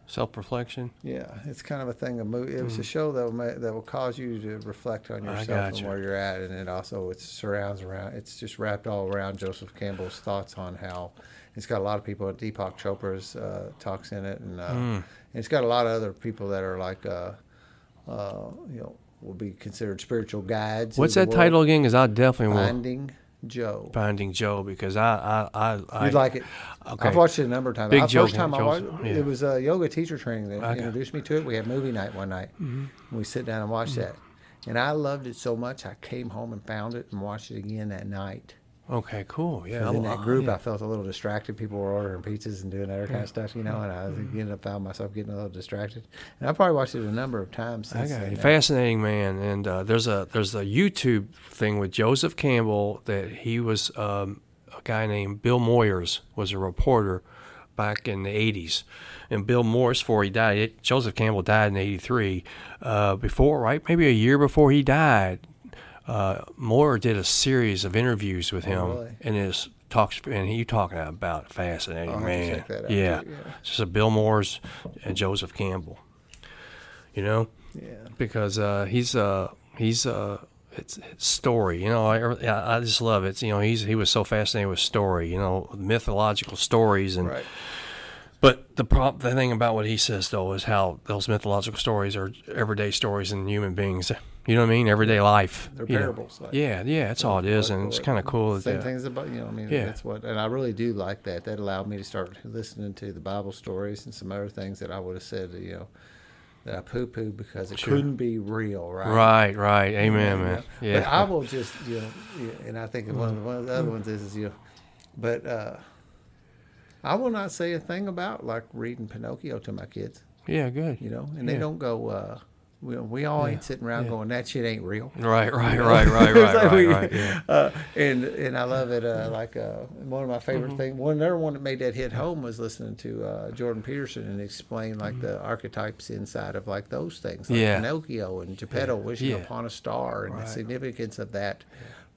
Self reflection. Yeah, it's kind of a thing. A movie. It was a Mhm. show that will ma- that will cause you to reflect on I yourself and where you're at, and it also it surrounds around. It's just wrapped all around Joseph Campbell's thoughts on how it's got a lot of people. At Deepak Chopra's uh, talks in it, and, uh, Mm. and it's got a lot of other people that are like, uh, uh, you know, will be considered spiritual guides. What's that title again? Because I definitely will Finding Joe. Finding Joe because I I I, I You'd like it. Okay. I've watched it a number of times. Big the Joe first time I watched yeah. it was a yoga teacher training that Okay. introduced me to it. We had movie night one night. Mm-hmm. We sit down and watch that, and I loved it so much. I came home and found it and watched it again that night. Okay, cool. Yeah, 'Cause in that group. I felt a little distracted. People were ordering pizzas and doing other kind of stuff, you know, and I Mm-hmm. getting, I found myself getting a little distracted. And I probably watched it a number of times since Okay, then. fascinating man. And uh, there's a there's a YouTube thing with Joseph Campbell that he was um, a guy named Bill Moyers was a reporter back in the 80s. And Bill Moyers, before he died, it, Joseph Campbell died in 83. Uh, before, right? Maybe a year before he died, uh, Moyer did a series of interviews with Oh, him. really? And his talks, and he talking about fascinating I'll man. check that out, yeah. yeah. It's just a Bill Moyers and Joseph Campbell. You know? Yeah. because uh, he's uh, he's uh, it's, it's story. You know, I, I I just love it. You know, he's he was so fascinated with story. You know, mythological stories and. Right. But the prop, the thing about what he says though is how those mythological stories are everyday stories in human beings. You know what I mean? Everyday life. They're parables, like- yeah, yeah, that's all it is, and it's kind of cool. Same That, things about you know. I mean, Yeah. that's what, and I really do like that. That allowed me to start listening to the Bible stories and some other things that I would have said, you know, that I poo pooed because it Sure. couldn't be real, right? right, right. Amen, You know, man. But Yeah. I will just, you know, and I think one of the, one of the other ones is, is you know, but uh, I will not say a thing about like reading Pinocchio to my kids, yeah, good. you know, and they don't go. Uh, we, we all Yeah. ain't sitting around Yeah. going that shit ain't real. Right, right, You know? right, right, right, like right, we- right. Yeah. Uh, and and I love it. Uh, like uh, one of my favorite Mm-hmm. things. One another one that made that hit home was listening to uh, Jordan Peterson and explain like the archetypes inside of like those things, like Mm-hmm. Yeah. Pinocchio and Geppetto wishing Yeah. upon a star, and Right. the significance of that.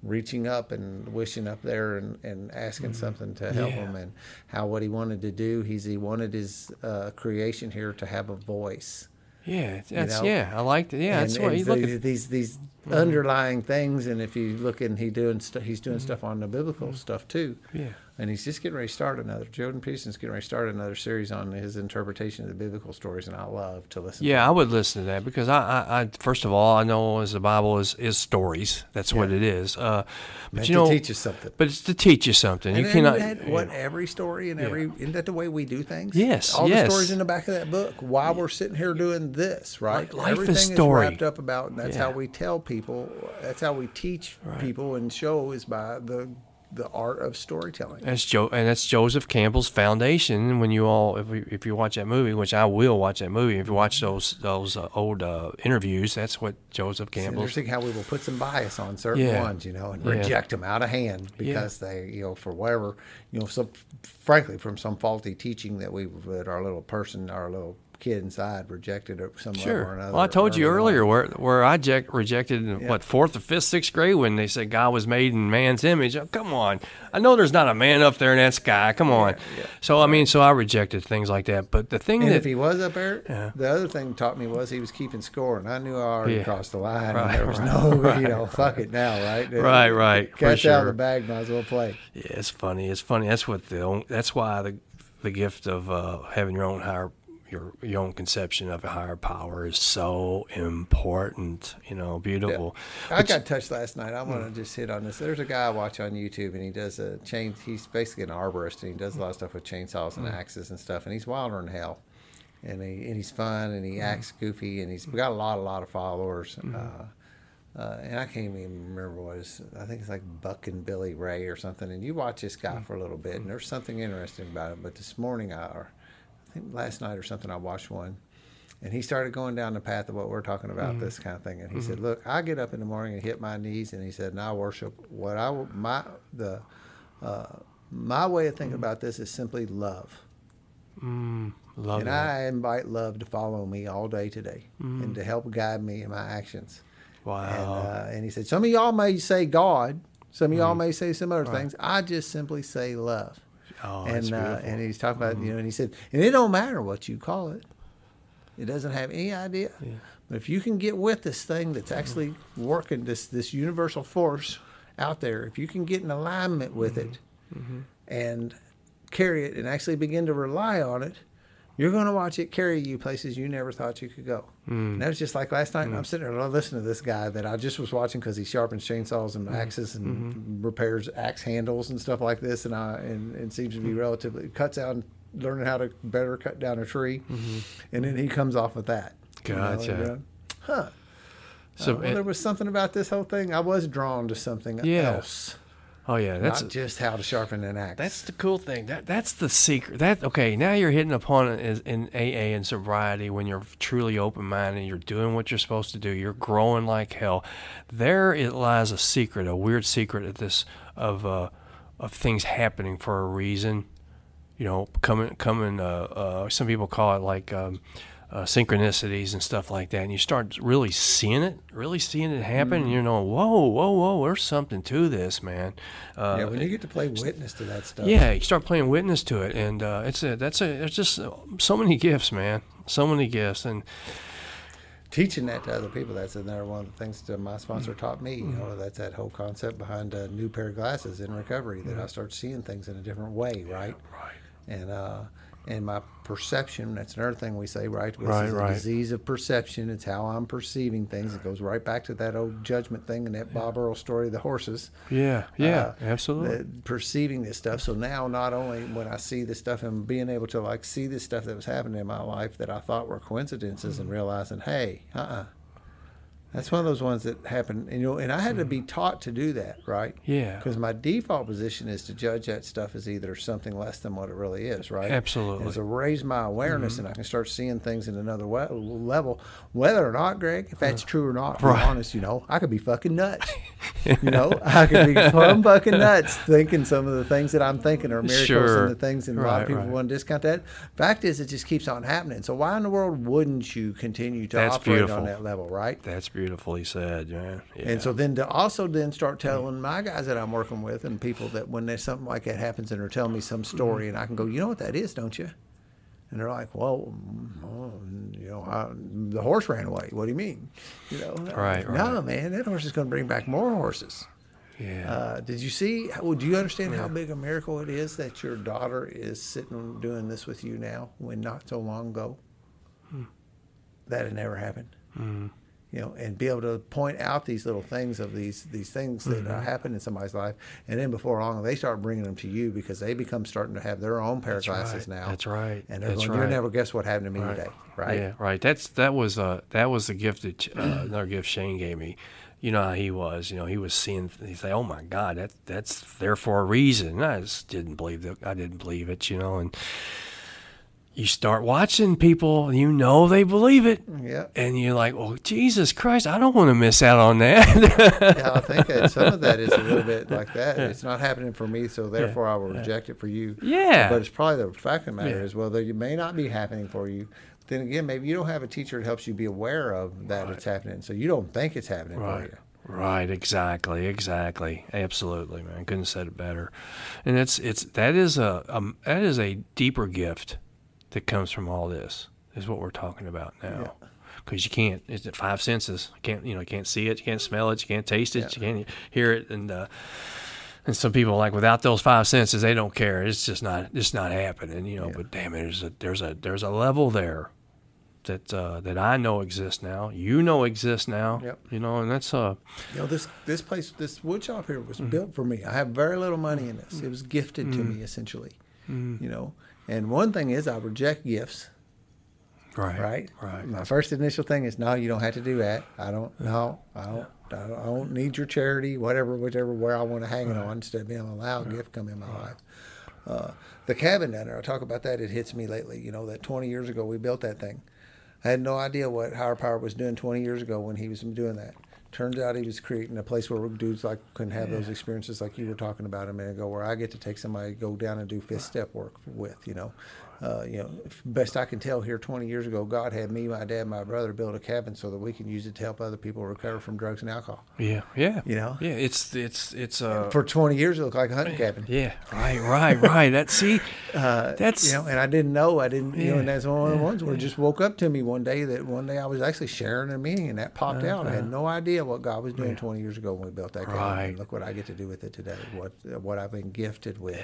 Reaching up and wishing up there and, and asking something to help Mm-hmm. Yeah. him, and how what he wanted to do, he's he wanted his uh, creation here to have a voice. Yeah, that's know? yeah. I liked it. Yeah, and, that's what and you look these, at. these these Mm-hmm. underlying things. And if you look and he doing st- he's doing stuff on the biblical stuff too. Yeah. And he's just getting ready to start another. Jordan Peterson's getting ready to start another series on his interpretation of the biblical stories, and I love to listen. To that. Yeah, I would listen to that because I, I, I first of all, I know as the Bible is, is stories. That's what it is. Uh, but you to know, teach you something. but it's to teach you something. And you isn't cannot. that what every story and every isn't that the way we do things? Yes, all yes. the stories in the back of that book. Why we're sitting here doing this, right? Life is Everything story. wrapped up about, and that's Yeah. how we tell people. That's how we teach people and show is by the the art of storytelling. That's Joe, and that's Joseph Campbell's foundation. When you all, if we, if you watch that movie, which I will watch that movie, if you watch those those uh, old uh, interviews, that's what Joseph Campbell. Interesting how we will put some bias on certain Yeah. ones, you know, and Yeah. reject them out of hand because they, you know, for whatever, you know, some, frankly, from some faulty teaching that we, that our little person, our little kid inside rejected it some level or Sure. another. Well, I told you early on. earlier where where I ject, rejected in Yeah. what fourth or fifth, sixth grade when they said God was made in man's image. Oh, come on, I know there's not a man up there in that sky. Come on. yeah. So I mean, so I rejected things like that. But the thing And that if he was up there, Yeah. the other thing taught me was he was keeping score, and I knew I already Yeah. crossed the line. Right, and there was right, no, you know, fuck it now, right? Right, right, for Catch out of the bag, might as well play. Yeah, it's funny. It's funny. That's what the that's why the the gift of uh, having your own higher your your own conception of a higher power is so important. You know, beautiful. I got touched last night. I want to just hit on this. There's a guy I watch on YouTube, and he does a chain. He's basically an arborist, and he does a lot of stuff with chainsaws and hmm. axes and stuff. And he's wilder than hell, and he and he's fun, and he hmm. acts goofy, and he's got a lot, a lot of followers. Hmm. Uh, uh, and I can't even remember what his. I think it's like Buck and Billy Ray or something. And you watch this guy for a little bit, and there's something interesting about him. But this morning, I, or I think last night or something, I watched one, and he started going down the path of what we're talking about, this kind of thing. And he said, "Look, I get up in the morning and hit my knees," and he said, "And I worship what I my the uh, my way of thinking about this is simply love." Mm, love and. I invite love to follow me all day today and to help guide me in my actions. And, wow. uh, and he said, some of y'all may say God, some of y'all Mm-hmm. may say some other things. I just simply say love. Oh, and uh. Mm-hmm. and he's talking about you know, and he said, and it don't matter what you call it. It doesn't have any idea. But if you can get with this thing that's actually working, this this universal force out there, if you can get in alignment with it Mm-hmm. and carry it and actually begin to rely on it, you're going to watch it carry you places you never thought you could go. Mm. And that was just like last night. Hmm. I'm sitting there listening to this guy that I just was watching because he sharpens chainsaws and hmm. axes and mm-hmm. repairs axe handles and stuff like this, and I and, and seems to be hmm. relatively cuts out learning how to better cut down a tree, mm-hmm. and then he comes off with that. you know, Gotcha. going, uh, huh. So Uh, well, it- there was something about this whole thing. I was drawn to something Yeah. else, oh yeah, that's not just how to sharpen an axe. That's the cool thing. That that's the secret. That okay. Now you're hitting upon it in AA and sobriety when you're truly open minded. You're doing what you're supposed to do. You're growing like hell. There it lies a secret, a weird secret of this of uh, of things happening for a reason. You know, coming coming. Uh, uh, some people call it like. Um, uh, synchronicities and stuff like that, and you start really seeing it, really seeing it happen, and you're going, whoa, whoa, whoa, there's something to this, man. Uh, yeah, when you get to play witness to that stuff. yeah, you start playing witness to it, and uh, it's a that's a there's just so many gifts, man. So many gifts, and teaching that to other people that's another one of the things that my sponsor Mm. taught me you know that's that whole concept behind a new pair of glasses in recovery that i start seeing things in a different way right right, and uh and my perception that's another thing we say right this Right, is a right. disease of perception it's how i'm perceiving things it goes right back to that old judgment thing and that bob earl story of the horses yeah, yeah, uh, absolutely, perceiving this stuff. So now, not only when I see this stuff and being able to like see this stuff that was happening in my life that I thought were coincidences, Mm-hmm. and realizing, hey, uh, uh that's one of those ones that happen. And you know, and I had to be taught to do that, right? Mm-hmm. yeah, Because my default position is to judge that stuff as either something less than what it really is, right? Absolutely. And so raise my awareness, Mm-hmm. and I can start seeing things in another we- level, whether or not, Greg, if that's true or not. To Right. be honest, you know, I could be fucking nuts. you know, I could be plumb fucking nuts thinking some of the things that I'm thinking are miracles Sure. and the things, and a lot of people right. want to discount that. Fact is, it just keeps on happening. So why in the world wouldn't you continue to That's operate beautiful. on that level, right? that's beautifully said, man. Yeah. And so then to also then start telling my guys that I'm working with and people that when there's something like that happens and they're telling me some story and I can go, you know what that is, don't you? And they're like, well, mm, oh, you know, I, the horse ran away. What do you mean? You know, Right, No, right. man, that horse is going to bring back more horses. yeah, Uh, did you see? Well, do you understand how big a miracle it is that your daughter is sitting doing this with you now when not so long ago that had never happened? You know, and be able to point out these little things of these these things that uh, happen in somebody's life, and then before long they start bringing them to you because they become starting to have their own pair That's of glasses right. now. That's right. And they're That's going, "You'll never guess what happened to me Right. today." Right? Yeah, right. That's that was uh that was the gift that uh, another gift Shane gave me. You know how he was. You know he was seeing. He say, "Oh my God, that that's there for a reason." And I just didn't believe that. I didn't believe it. You know, and you start watching people, you know they believe it. Yeah. And you're like, well, Jesus Christ, I don't want to miss out on that. yeah, I think that some of that is a little bit like that. It's not happening for me, so therefore I will reject it for you. Yeah. But it's probably the fact of the matter Yeah. is, well, that it may not be happening for you. Then again, maybe you don't have a teacher that helps you be aware of that it's happening, so you don't think it's happening for Right. you. Right, exactly, exactly, absolutely, man. Couldn't have said it better. And it's it's that is a um, that is a deeper gift that comes from all this. Is what we're talking about now. Because you can't, it's the five senses. You can't, you know, you can't see it, you can't smell it, you can't taste it, you can't hear it, and uh, and some people like without those five senses, they don't care. It's just not, it's not happening, you know. But damn it, there's a there's a there's a level there that uh, that I know exists now. You know exists now. Yep. You know, and that's uh You know, this this place, this wood shop here Mm-hmm. was built for me. I have very little money in this. It was gifted to Mm-hmm. me essentially. You know, and one thing is I reject gifts. right, right? right. My first initial thing is, no, you don't have to do that. I don't. No, I don't. I don't, I don't need your charity, whatever, whichever, where I want to hang it on, instead of being able to allow a gift come in my life. Uh, the cabin down there, I talk about that. It hits me lately. You know that 20 years ago we built that thing. I had no idea what Higher Power was doing 20 years ago when he was doing that. Turns out he was creating a place where dudes like couldn't have those experiences like you were talking about a minute ago, where I get to take somebody go down and do fifth step work with. You know, uh, you know, best I can tell here, 20 years ago, God had me, my dad, my brother build a cabin so that we can use it to help other people recover from drugs and alcohol. Yeah, yeah. You know? Yeah, it's it's it's uh For 20 years, it looked like a hunting cabin. yeah, right, right, right. That see, Uh, that's you know, and I didn't know. I didn't, you know, and that's one of the ones where it just woke up to me one day that one day I was actually sharing a meeting and that popped out. I had no idea what God was doing 20 years ago when we built that cabin. Uh-huh. Right. And look what I get to do with it today. What what I've been gifted with,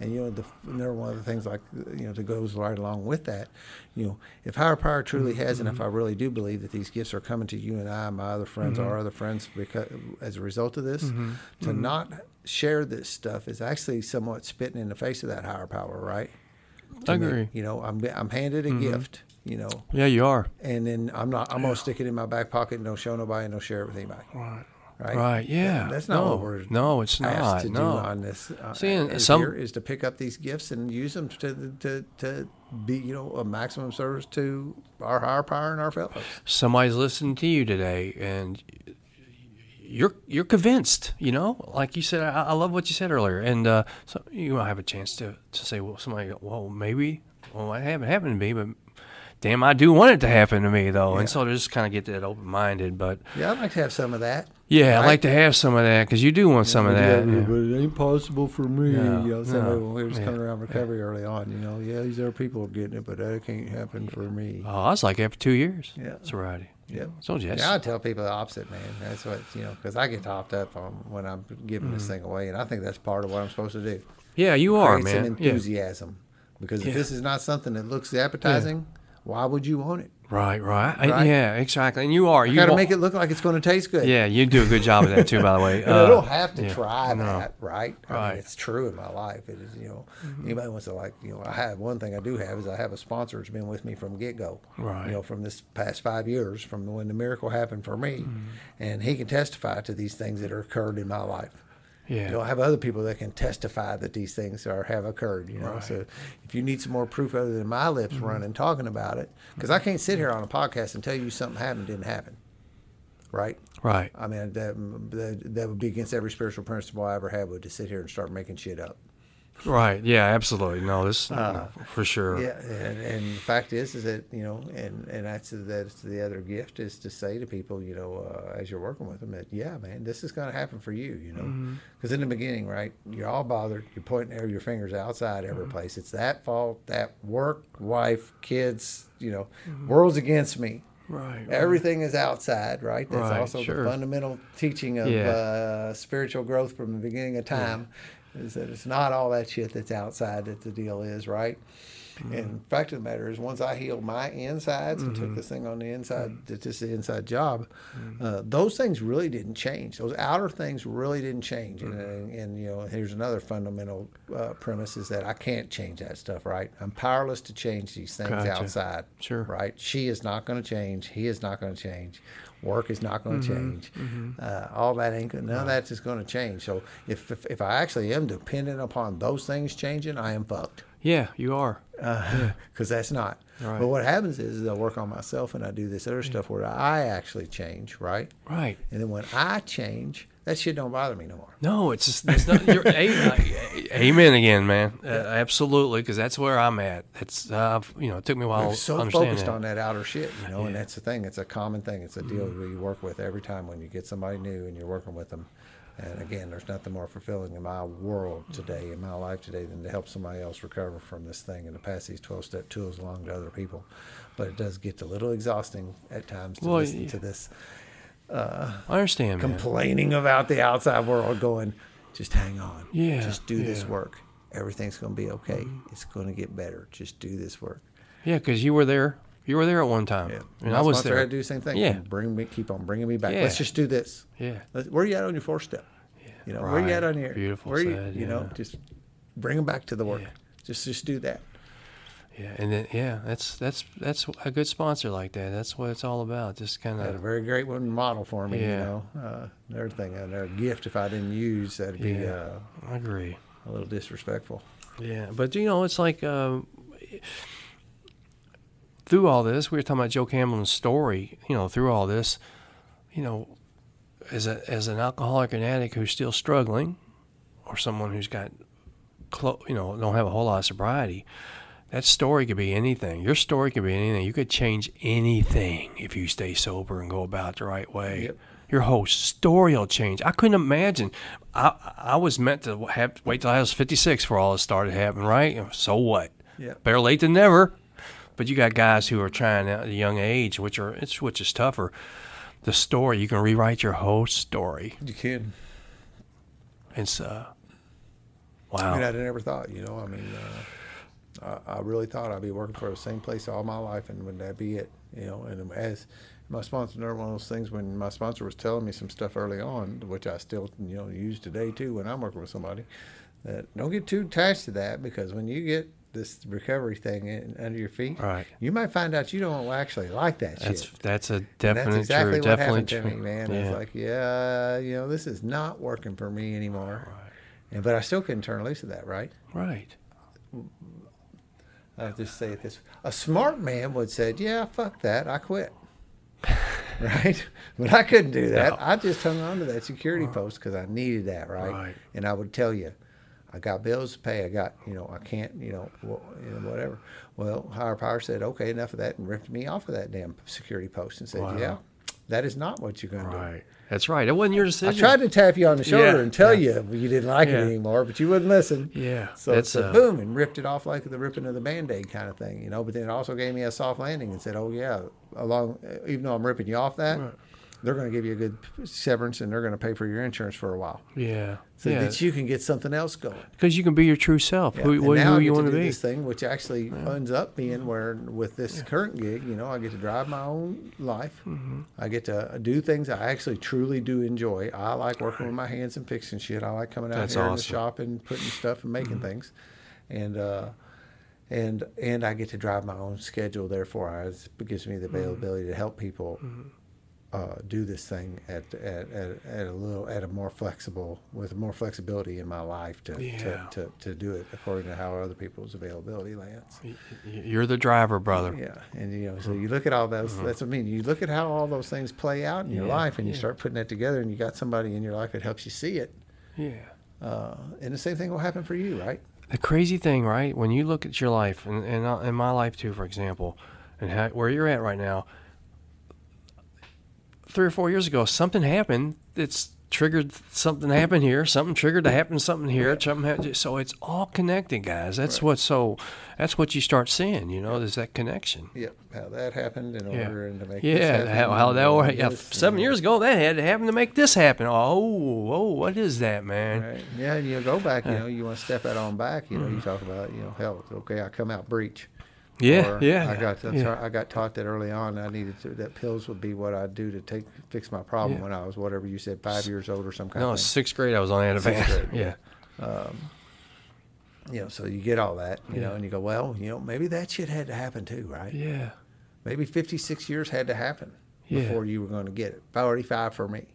and you know, the, another one of the things like you know that goes right along with that. You know, if higher power truly has, and if mm-hmm. I really do believe that these gifts are coming to you and I, my other friends, our mm-hmm. other friends, because as a result of this, mm-hmm. to not share this stuff is actually somewhat spitting in the face of that higher power, right? I agree. Mm-hmm. You know, I'm I'm handed a gift. You know, Yeah, you are. and then I'm not. I'm gonna stick it in my back pocket and don't show nobody and don't share it with anybody. Right. Right. Right. Yeah. That- that's not no, what we're No, it's not. to no. do on this. Uh, See, and some- here is to pick up these gifts and use them to to to be you know a maximum service to our higher power and our fellows. Somebody's listening to you today, and you're you're convinced. You know, like you said, I, I love what you said earlier, and uh, so you might have a chance to to say, well, somebody, well, maybe, well, it haven't happened to me, but. Damn, I do want it to happen to me though, and so to just kind of get that open minded. But Yeah, I'd like to have some of that. Yeah, I'd like to have some of that because you do want some of that. Yeah, yeah. but it ain't possible for me. No, you know, somebody no, was yeah, coming around recovery early on, you know, yeah, these other people are getting it, but that can't happen for me. Oh, I was like after two years. Yeah. sobriety. Yep. So. Yeah, I tell people the opposite, man. That's what you know, because I get topped up on when I'm giving Mm. this thing away, and I think that's part of what I'm supposed to do. Yeah, you are, Create man. some Yeah. enthusiasm, because Yeah. if this is not something that looks appetizing, why would you want it? Right, right, I- Right? yeah, exactly. And you are. You got to make it look like it's going to taste good. Yeah, you do a good job of that too, by the way. And I Uh, don't have to yeah, try no. that, right? I Right. mean, it's true in my life. It is, you know, Mm-hmm. anybody wants to like, you know, I have one thing I do have is I have a sponsor that's been with me from get go. Right. You know, from this past five years, from when the miracle happened for me, Mm-hmm. and he can testify to these things that are occurred in my life. Yeah. You know, I have other people that can testify that these things are have occurred. You know, Right. so if you need some more proof other than my lips Mm-hmm. running talking about it, because I can't sit here on a podcast and tell you something happened didn't happen, right? Right. I mean, that, that that would be against every spiritual principle I ever had, would to sit here and start making shit up. Right. Yeah, absolutely. No, this for sure. Uh, Yeah, and, and the fact is, is that you know, and and that's that's the other gift is to say to people, you know, uh, as you're working with them, that yeah, man, this is going to happen for you, you know, because in the beginning, right, you're all bothered, you're pointing your fingers outside every place. It's that fault, that work, wife, kids, you know, world's against me. Right. right. Everything is outside, right? That's Right, also sure. the fundamental teaching of Yeah. uh, spiritual growth from the beginning of time. Is that it's not all that shit that's outside that the deal is, right? Mm-hmm. And fact of the matter is, once I healed my insides and took this thing on the inside, Mm-hmm. it's just the inside job, uh, those things really didn't change. Those outer things really didn't change. And, Mm-hmm. and, you know, here's another fundamental uh, premise is that I can't change that stuff, right? I'm powerless to change these things Gotcha. outside. Sure. Right? She is not going to change. He is not going to change. Work is not going to Mm-hmm. change. Uh, all that ain't gonna- none of that's just going to change. So if, if if I actually am dependent upon those things changing, I am fucked. Yeah, you are. because that's not. Right. But what happens is, is I work on myself and I do this other stuff where I actually change, right? Right. And then when I change, that shit don't bother me no more. No, it's just it's not. You're, a, amen again, man. Uh, absolutely, because that's where I'm at. It's uh, you know, it took me a while We're so understand focused that. on that outer shit, you know, and that's the thing. It's a common thing. It's a deal that you work with every time when you get somebody new and you're working with them. And again, there's nothing more fulfilling in my world today, in my life today, than to help somebody else recover from this thing and to pass these 12 step tools along to other people. But it does get a little exhausting at times to Well, listen yeah. to this I understand, man. complaining about the outside world, going, just hang on. Yeah, Just do this yeah. Mm-hmm. work. Everything's going to be okay. It's going to get better. Just do this work. Yeah, because you were there. You were there at one time, Yeah. and I was there. to do the same thing. Yeah. Bring me, keep on bringing me back. Yeah. Let's just do this. Yeah, Let's, where are you at on your fourth step? You know, where are you at on your Beautiful Where you, you know, just bring them back to the work. Yeah. Just, just do that. Yeah, and then yeah, that's that's that's a good sponsor like that. That's what it's all about. Just kind of a very great one model for me. You Yeah. know, uh, another thing, another gift. If I didn't use, that'd be Yeah. uh, I agree. a little disrespectful. Yeah, but you know, it's like um, through all this, we were talking about Joe Campbell's story. You know, through all this, you know, as a as an alcoholic and addict who's still struggling, or someone who's got, clo- you know, don't have a whole lot of sobriety. That story could be anything. Your story could be anything. You could change anything if you stay sober and go about it the right way. Yep. Your whole story will change. I couldn't imagine. I I was meant to have wait till I was 56 for all this started happening, right? So what? Yeah. Better late than never. But you got guys who are trying at a young age, which are it's which is tougher. The story you can rewrite your whole story. You can. It's uh, I mean, wow. I never thought. You know, I mean, uh, I, I really thought I'd be working for the same place all my life, and would that be it? You know, and as my sponsor, another one of those things when my sponsor was telling me some stuff early on, which I still you know use today too when I'm working with somebody. That don't get too attached to that because when you get this recovery thing in, under your feet, Right. you might find out you don't actually like that That's shit. that's a And definite that's exactly true. what Definitely happened true. to me, man. Yeah. It's like, yeah, you know, this is not working for me anymore. Right. And but I still couldn't turn loose of that, right? right. I'll just say it this: a smart man would say, "Yeah, fuck that, I quit." right? But I couldn't do that. No. I just hung on to that security post because I needed that, right? Right. And I would tell you, I got bills to pay. I got, you know, I can't, you know, wha- you know, whatever. Well, higher power said, "Okay, enough of that," and ripped me off of that damn security post and said, Wow. "Yeah, that is not what you're going to do." That's right. It wasn't your decision. I tried to tap you on the shoulder Yeah, and tell yeah. you you didn't like Yeah. it anymore, but you wouldn't listen. Yeah. So it's a uh, boom and ripped it off like the ripping of the band-aid kind of thing, you know. But then it also gave me a soft landing and said, "Oh yeah, along even though I'm ripping you off that, Right. They're going to give you a good severance and they're going to pay for your insurance for a while, Yeah. so yeah. that you can get something else going." Because you can be your true self. Yeah. Who, who, now who you want to be. this thing, which actually ends up being where with this current gig, you know, I get to drive my own life. Mm-hmm. I get to do things I actually truly do enjoy. I like working with my hands and fixing shit. I like coming out That's here in the. Mm-hmm. shop and putting stuff and making things, and uh, and and I get to drive my own schedule. Therefore, I, it gives me the Mm-hmm. availability to help people. Uh, do this thing at, at, at, at a little at a more flexible with more flexibility in my life to, Yeah. to, to, to do it according to how other people's availability lands. You're the driver, brother. Yeah, and you know, so you look at all those. That's what I mean. You look at how all those things play out in your Yeah, life, and you yeah. start putting that together, and you got somebody in your life that helps you see it. Yeah. Uh, and the same thing will happen for you, right? The crazy thing, right? When you look at your life, and and uh, in my life too, for example, and how, where you're at right now, three or four years ago, something happened that's triggered something happened here, something triggered to happen something here, something happened. So it's all connected, guys. That's what's so. That's what you start seeing. You know, there's that connection. Yep. How that happened in order to make this Yeah, happen, how, how that were, yeah, seven years ago that had to happen to make this happen. Oh, whoa, what is that, man? Right. Yeah, and you go back. You uh. know, you want to step out on back. You know, you mm-hmm. talk about you know health. Okay, I come out breach. Yeah, Or yeah. I got that's yeah. I got taught that early on. I needed to that pills would be what I'd do to take fix my problem Yeah. when I was whatever you said five years old or some kind No, of thing. sixth grade I was on Ativan. Yeah. Um, you know, so you get all that, you know, and you go, well, you know, maybe that shit had to happen too, right? Yeah. Maybe 56 years had to happen Yeah. before you were going to get it. 45 for me,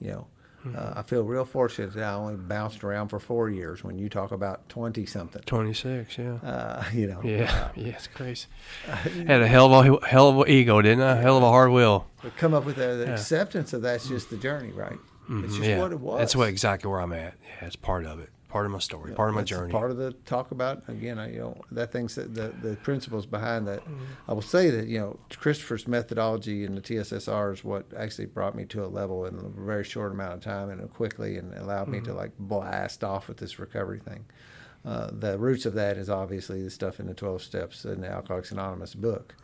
you know. Uh, I feel real fortunate that I only bounced around for four years. When you talk about twenty something, 26, yeah. uh, you know, Yeah, yeah, it's crazy. Had a hell of a hell of a ego, didn't I? Hell of a hard will. but come up with the, the acceptance of that's just the journey, right? It's just yeah, what it was. that's what exactly where I'm at. Yeah, it's part of it, part of my story, part of my journey. Part of the talk about again, I, you know, that things that the the principles behind that. Mm-hmm. I will say that you know Christopher's methodology and the TSSR is what actually brought me to a level in a very short amount of time and quickly, and allowed me Mm-hmm. to like blast off with this recovery thing. Uh, the roots of that is obviously the stuff in the Twelve Steps in the Alcoholics Anonymous book.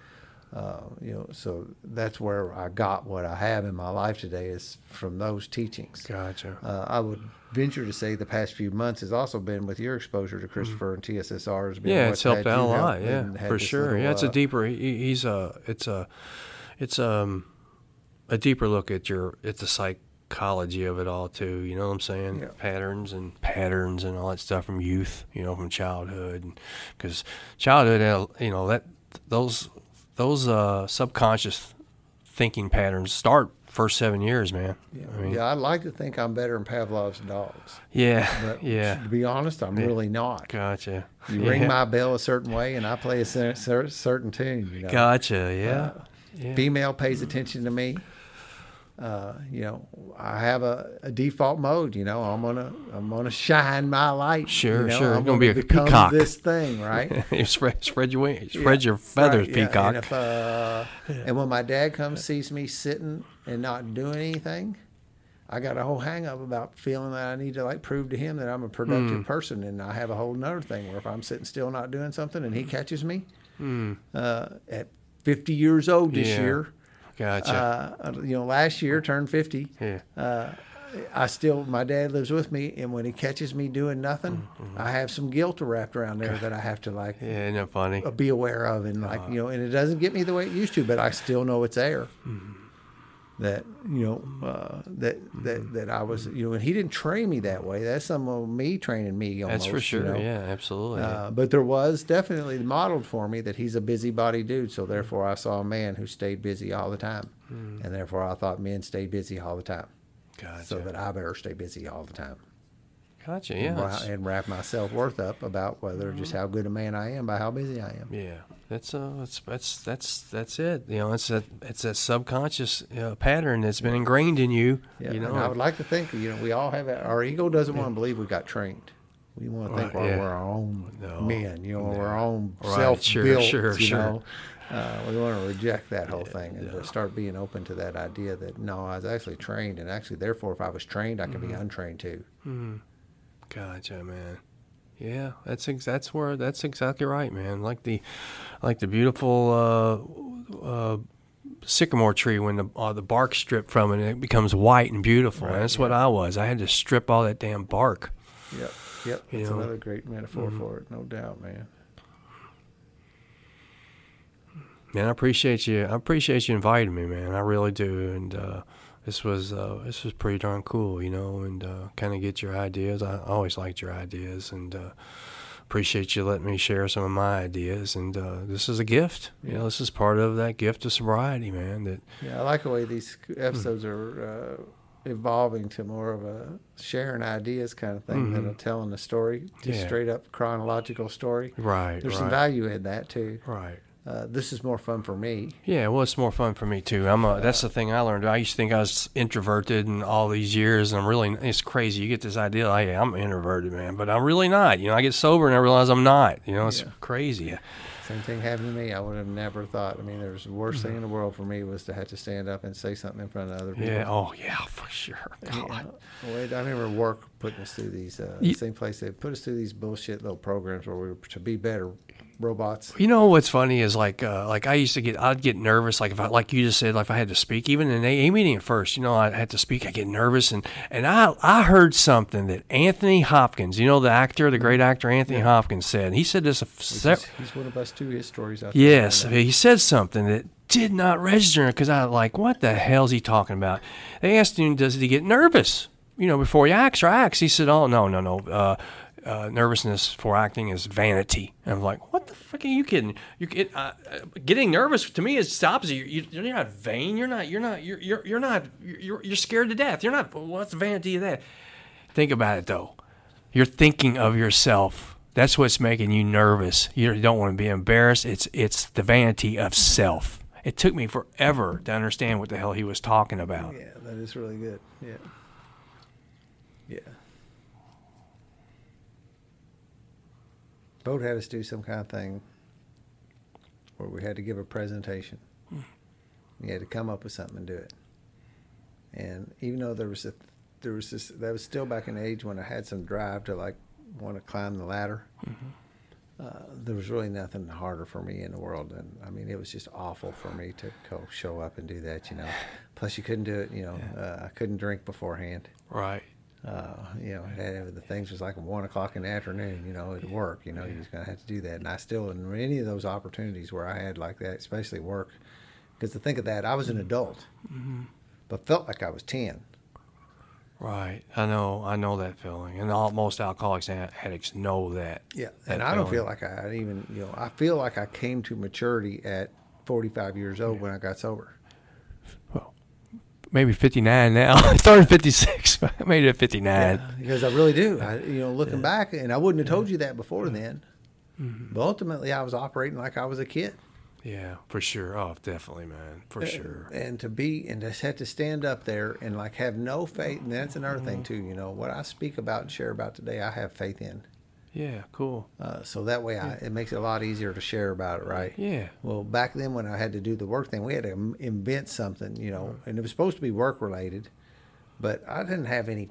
Uh, you know, so that's where I got what I have in my life today is from those teachings. Gotcha. Uh, I would venture to say the past few months has also been with your exposure to Christopher and TSSR. Has been Mm-hmm. yeah, it's helped out a lot. Yeah, for sure. little, yeah, it's a uh, deeper. He, he's a. It's a. It's um, a deeper look at your at the psychology of it all too. You know what I'm saying? Yeah. Patterns and patterns and all that stuff from youth. You know, from childhood, because childhood, uh, you know that those those uh, subconscious thinking patterns start first seven years, man. Yeah, I mean, yeah, I'd like to think I'm better than Pavlov's dogs, yeah, but yeah. to be honest, I'm really not. Gotcha. You yeah. ring my bell a certain way, and I play a cer- cer- certain tune. You know, Gotcha. Yeah. Uh, yeah. female pays attention to me. Uh, you know, I have a, a default mode. You know, I'm gonna I'm gonna shine my light. Sure, you know? sure. I'm Gonna be a become peacock. this thing, right? you spread, spread your wings, spread Yeah, your feathers, right, yeah, peacock. And, if, uh, and when my dad comes, sees me sitting and not doing anything, I got a whole hang up about feeling that I need to like prove to him that I'm a productive person. And I have a whole nother thing where if I'm sitting still not doing something and he catches me uh, at 50 years old this. Yeah. year, Gotcha. uh, you know, last year turned 50. yeah. Uh, I still, my dad lives with me, and when he catches me doing nothing, I have some guilt wrapped around there that I have to like Yeah, isn't that funny? uh, be aware of and like you know and it doesn't get me the way it used to but i still know it's there that you know uh, that that mm-hmm. that i was mm-hmm. you know and he didn't train me that way that's some of me training me almost, That's for you sure. know. Yeah, absolutely. uh, but there was definitely modeled for me that he's a busybody dude so mm-hmm. therefore i saw a man who stayed busy all the time mm. and therefore i thought men stayed busy all the time gotcha. so that i better stay busy all the time gotcha. Yeah. wra- that's- and wrap my self-worth up about whether just how good a man i am by how busy i am yeah. That's uh. That's that's that's that's it. You know, it's a it's that subconscious uh, pattern that's been ingrained in you. Yeah, you know. and I would like to think, you know, we all have that. Our ego doesn't want to believe we got trained. We want to think Right, we're, yeah. we're our own No, men, you know, we're our own Right, self sure, built. sure, you sure. know, uh, we want to reject that whole thing and start being open to that idea that no, I was actually trained, and actually, therefore, if I was trained, I could Mm-hmm. be untrained too. Gotcha, man. Yeah, that's ex- that's where that's exactly right, man. Like the like the beautiful uh, uh, sycamore tree when the uh, the bark stripped from it, it becomes white and beautiful. Right, and that's what I was. I had to strip all that damn bark. Yep, yep. You That's know. another great metaphor for it, no doubt, man. Man, I appreciate you. I appreciate you inviting me, man. I really do. And uh, this was uh, this was pretty darn cool, you know. And uh, kind of get your ideas. I always liked your ideas, and uh, appreciate you letting me share some of my ideas. And uh, this is a gift. You know, this is part of that gift of sobriety, man. That Yeah, I like the way these episodes are uh, evolving to more of a sharing ideas kind of thing than a telling a story, just Mm-hmm. Yeah. straight up chronological story. right, There's right, some value in that too. right. Uh, this is more fun for me. Yeah, well, it's more fun for me too. I'm a, that's the thing I learned. I used to think I was introverted in all these years, and I'm really. It's crazy. You get this idea, like, yeah, I'm introverted, man, but I'm really not. You know, I get sober and I realize I'm not. You know, it's Yeah. crazy. Same thing happened to me. I would have never thought. I mean, there's the worst thing in the world for me was to have to stand up and say something in front of other people. Yeah. Oh, yeah, for sure. God. wait, I remember work putting us through these uh, Ye- same place they put us through these bullshit little programs where we were to be better robots. You know what's funny is like uh, like I used to get I'd get nervous like if I like you just said like if I had to speak even in a, meeting at first you know I had to speak I get nervous and and I I heard something that Anthony Hopkins you know the actor the great actor Anthony Hopkins said he said this a se- He's, one of us too. His stories out. Yes, Yeah. he said something that did not register because I like, what the hell's he talking about? They asked him, does he get nervous? You know, before he acts or acts. He said, oh no, no, no. Uh, uh, nervousness for acting is vanity. And I'm like, what the fuck are you kidding? You get uh, uh, getting nervous to me is the opposite. You're, you're not vain. You're not. You're not. You're you're, you're not. You're, you're scared to death. You're not. What's the vanity of that? Think about it though. You're thinking of yourself. That's what's making you nervous. You don't want to be embarrassed. It's it's the vanity of self. It took me forever to understand what the hell he was talking about. Yeah, that is really good. Yeah. Boat had us do some kind of thing where we had to give a presentation. You had to come up with something and do it. And even though there was a, there was this, that was still back in the age when I had some drive to like want to climb the ladder. Uh, there was really nothing harder for me in the world, and I mean, it was just awful for me to go show up and do that. You know, plus you couldn't do it. You know, uh, I couldn't drink beforehand. Right. Uh, you know, had, the things was like one o'clock in the afternoon. You know, at work. You know, you was gonna have to do that, and I still in any of those opportunities where I had like that, especially work, because to think of that, I was an adult, but felt like I was ten. Right. I know. I know that feeling, and all, most alcoholics and addicts know that. Yeah, that and I don't feel like I even, you know, I feel like I came to maturity at 45 years old when I got sober. Maybe 59 now. I started 56, but I made it at 59. because I really do. I, you know, looking back, and I wouldn't have told you that before then. Mm-hmm. But ultimately, I was operating like I was a kid. Yeah, for sure. Oh, definitely, man. For sure. And to be and to have to stand up there and like have no faith, and that's another thing Mm-hmm. too. You know, what I speak about and share about today, I have faith in. Yeah, cool. Uh, so that way, I, it makes it a lot easier to share about it, right? Yeah. Well, back then when I had to do the work thing, we had to im- invent something, you know, and it was supposed to be work related, but I didn't have any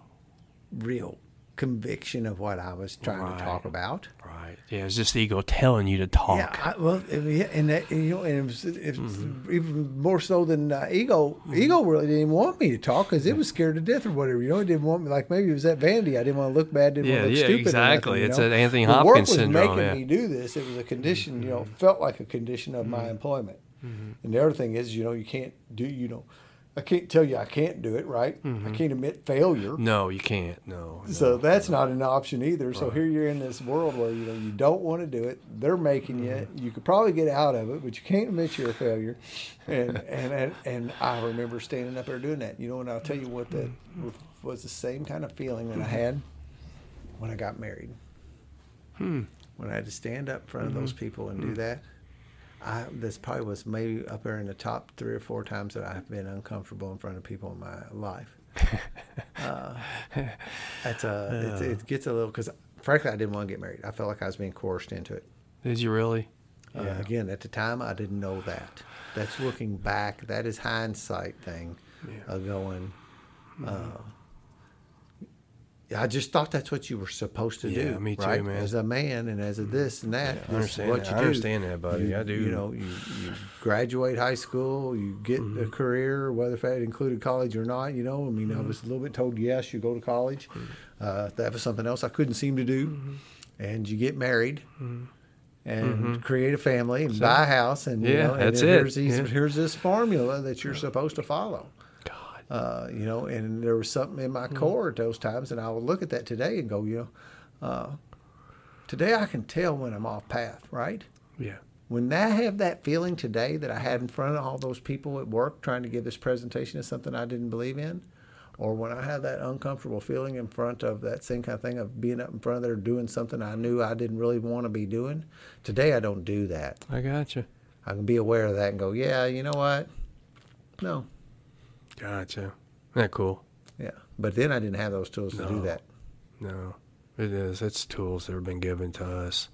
real conviction of what I was trying Right. to talk about. Right. Yeah, it's just the ego telling you to talk. Yeah, I, well, yeah, and that, you know, and it was, it was mm-hmm. even more so than uh, ego. Mm-hmm. Ego really didn't want me to talk because it was scared to death or whatever. You know, it didn't want me. Like maybe it was that vanity. I didn't want to look bad. Didn't Yeah, want to look yeah, stupid. exactly. nothing, It's that Anthony The work was syndrome, making yeah. me do this. It was a condition. You know, mm-hmm. felt like a condition of my employment. And the other thing is, you know, you can't do. You know, I can't tell you I can't do it. Right? I can't admit failure. No, you can't. No. no. So that's not an option either. So here you're in this world where you know you don't want to do it. They're making you. Mm-hmm. You could probably get out of it, but you can't admit you're a failure. And and and, and I remember standing up there doing that. You know, and I'll tell you what that was the same kind of feeling that I had when I got married. Hmm. When I had to stand up in front of those Mm-hmm. people and do that. I, this probably was maybe up there in the top three or four times that I've been uncomfortable in front of people in my life. That's a, it's, it gets a little because frankly I didn't want to get married. I felt like I was being coerced into it. Did you really? Uh, again, at the time I didn't know that. That's looking back. That is hindsight thing Yeah. of going. Uh, I just thought that's what you were supposed to Yeah, do. me too, right? man. As a man and as a this and that. Yeah, I understand what that. you I do. understand that, buddy. You, I do. You know, you, you graduate high school, you get Mm-hmm. a career, whether if that included college or not. You know, I mean, Mm-hmm. I was a little bit told yes, you go to college. Uh, that was something else I couldn't seem to do. Mm-hmm. And you get married. And create a family and buy a house and you Yeah, know, and that's it. Here's, these, Yeah. here's this formula that you're supposed to follow. Uh, you know, and there was something in my core at those times, and I would look at that today and go, you know, uh, today I can tell when I'm off path, right? Yeah. When I have that feeling today that I had in front of all those people at work trying to give this presentation of something I didn't believe in, or when I have that uncomfortable feeling in front of that same kind of thing of being up in front of there doing something I knew I didn't really want to be doing, today I don't do that. I gotcha. I can be aware of that and go, yeah, you know what? No, Gotcha. That cool? yeah. But then I didn't have those tools to do that. No, it is. It's tools that have been given to us.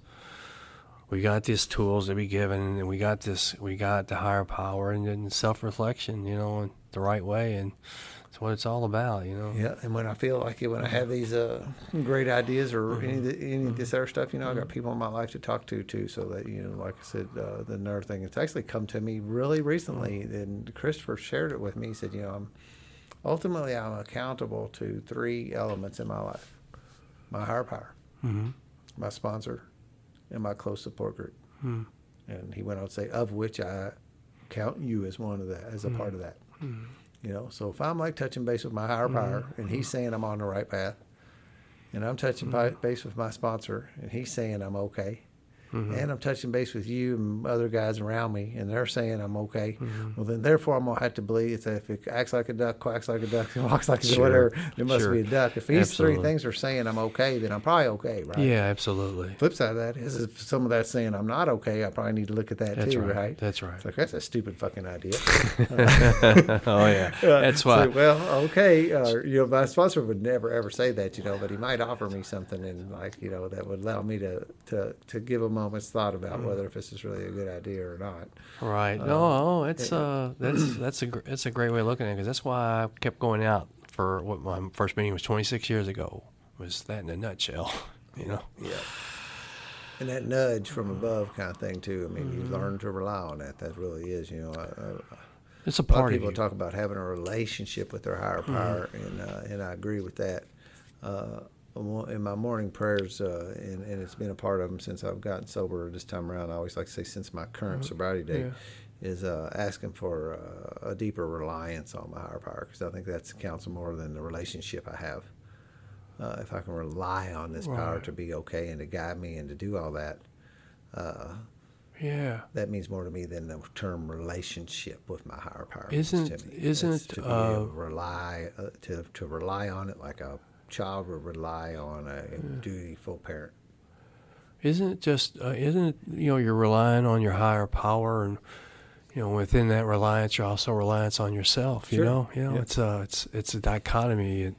We got these tools that we given, and we got this. We got the higher power and then self-reflection. You know, in the right way, and that's what it's all about. You know. Yeah, and when I feel like it, when I have these uh, great ideas or any of the, any of this other stuff, you know, I got people in my life to talk to too. So that you know, like I said, uh, the another thing, it's actually come to me really recently, and Christopher shared it with me. He said, you know, I'm ultimately I'm accountable to three elements in my life: my higher power, Mm-hmm. my sponsor, and my close support group. Hmm. And he went on to say, of which I count you as one of that, as a Hmm. part of that. You know, so if I'm like touching base with my higher mm-hmm. power and he's saying I'm on the right path, and I'm touching pi base with my sponsor and he's saying I'm okay, and I'm touching base with you and other guys around me, and they're saying I'm okay, well then therefore I'm gonna have to believe that if it acts like a duck, quacks like a duck, and walks like a Sure, whatever, it must sure. be a duck. If these three things are saying I'm okay, then I'm probably okay, right? Yeah, absolutely. Flip side of that is if some of that's saying I'm not okay, I probably need to look at that That's too, right. right? That's right. It's like that's a stupid fucking idea. oh yeah, Uh, that's so, why. well, okay. Uh, you know, my sponsor would never ever say that, you know, but he might offer me something and like, you know, that would allow me to to to give him a moment's thought about Mm. whether if this is really a good idea or not. Right. no, oh, it's uh, that's that's a gr- that's a great way of looking at it because that's why I kept going out for what my first meeting was 26 years ago. Was that in a nutshell? You know. Yeah. And that nudge from above kind of thing too. I mean, Mm-hmm. you learn to rely on that. That really is, you know. I, I, It's a A lot of people you. talk about having a relationship with their higher Mm-hmm. power, and uh, and I agree with that. Uh, in my morning prayers, uh, and, and it's been a part of them since I've gotten sober this time around. I always like to say since my current sobriety date, Mm-hmm. Yeah. is uh, asking for uh, a deeper reliance on my higher power because I think that counts more than the relationship I have. Uh, if I can rely on this power to be okay and to guide me and to do all that, Yeah. that means more to me than the term relationship with my higher power. Isn't- isn't to uh, rely uh, to to rely on it like a child would rely on a dutiful parent. Isn't it just? Uh, isn't it? You know, you're relying on your higher power, and you know, within that reliance, you're also reliance on yourself. You Sure. know. You know, Yeah. it's a, it's it's a dichotomy. And,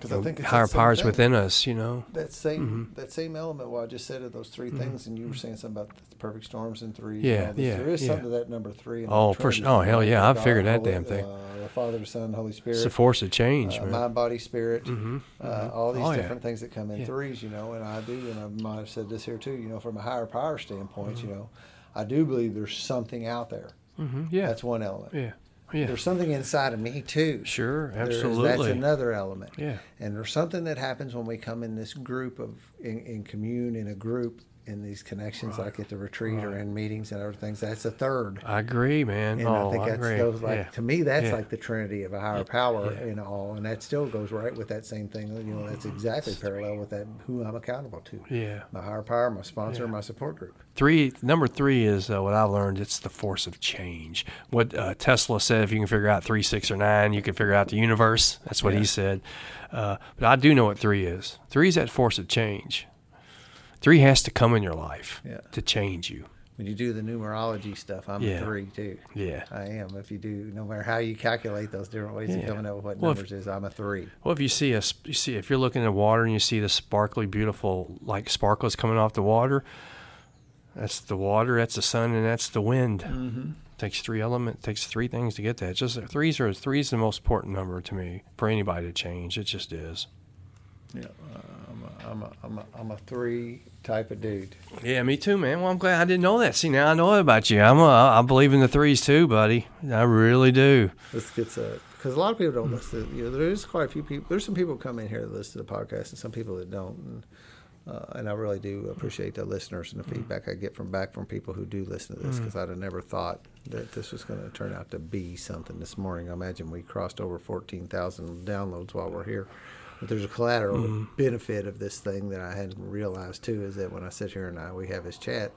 'Cause I think it's that higher same powers thing. within us. You know. That same Mm-hmm. that same element. What I just said of those 3 things, and you were saying something about the perfect storms and three. Yeah, yeah, There is yeah. something to that number three. Oh, for Trinity. su- oh, hell yeah, I've figured that Holy- damn thing. Uh, the Father, Son, Holy Spirit. It's a force of change, uh, man. mind, body, spirit, Mhm, uh, mhm. all these Oh, yeah. different things that come in Yeah. threes, you know, and I do, and I might have said this here too, you know, from a higher power standpoint, Mm-hmm. you know, I do believe there's something out there. Yeah. That's one element. yeah. Yeah. There's something inside of me too. Sure. There's- Absolutely. that's another element. Yeah. And there's something that happens when we come in this group of, in, in commune, in a group, in these connections, like at the retreat or in meetings and other things. That's a third. I agree, man. And oh, I think that's like yeah. to me that's Yeah. like the trinity of a higher power yeah. in all, and that still goes right with that same thing. You know, that's exactly parallel with that who I'm accountable to. Yeah. My higher power, my sponsor, my support group. Three number three is uh, what I learned. It's the force of change. What uh, Tesla said: if you can figure out three, six, or nine, you can figure out the universe. That's what Yeah. he said. Uh, but I do know what three is. Three is that force of change. Three has to come in your life Yeah. to change you. When you do the numerology stuff, I'm Yeah. a three too. Yeah. I am. If you do, no matter how you calculate those different ways of coming up with what Well, if- numbers is, I'm a three. Well, if you see a, you see if you're looking at water and you see the sparkly, beautiful like sparkles coming off the water, that's the water, that's the sun, and that's the wind. Mm-hmm. Takes three element, takes three things to get that. Just threes are three's the most important number to me for anybody to change. It just is. Yeah, uh, I'm a, I'm a, I'm a, I'm a three type of dude. Yeah, me too, man. Well, I'm glad I didn't know that. See, now I know about you. I'm a, I believe in the threes too, buddy. I really do. This gets a because a lot of people don't listen. You know, there's quite a few people. There's some people come in here that listen to the podcast, and some people that don't. And, uh, and I really do appreciate the listeners and the feedback I get from back from people who do listen to this because I'd have never thought that this was going to turn out to be something this morning. I imagine we crossed over 14,000 downloads while we're here. But there's a collateral benefit of this thing that I hadn't realized too is that when I sit here and I, we have this chat,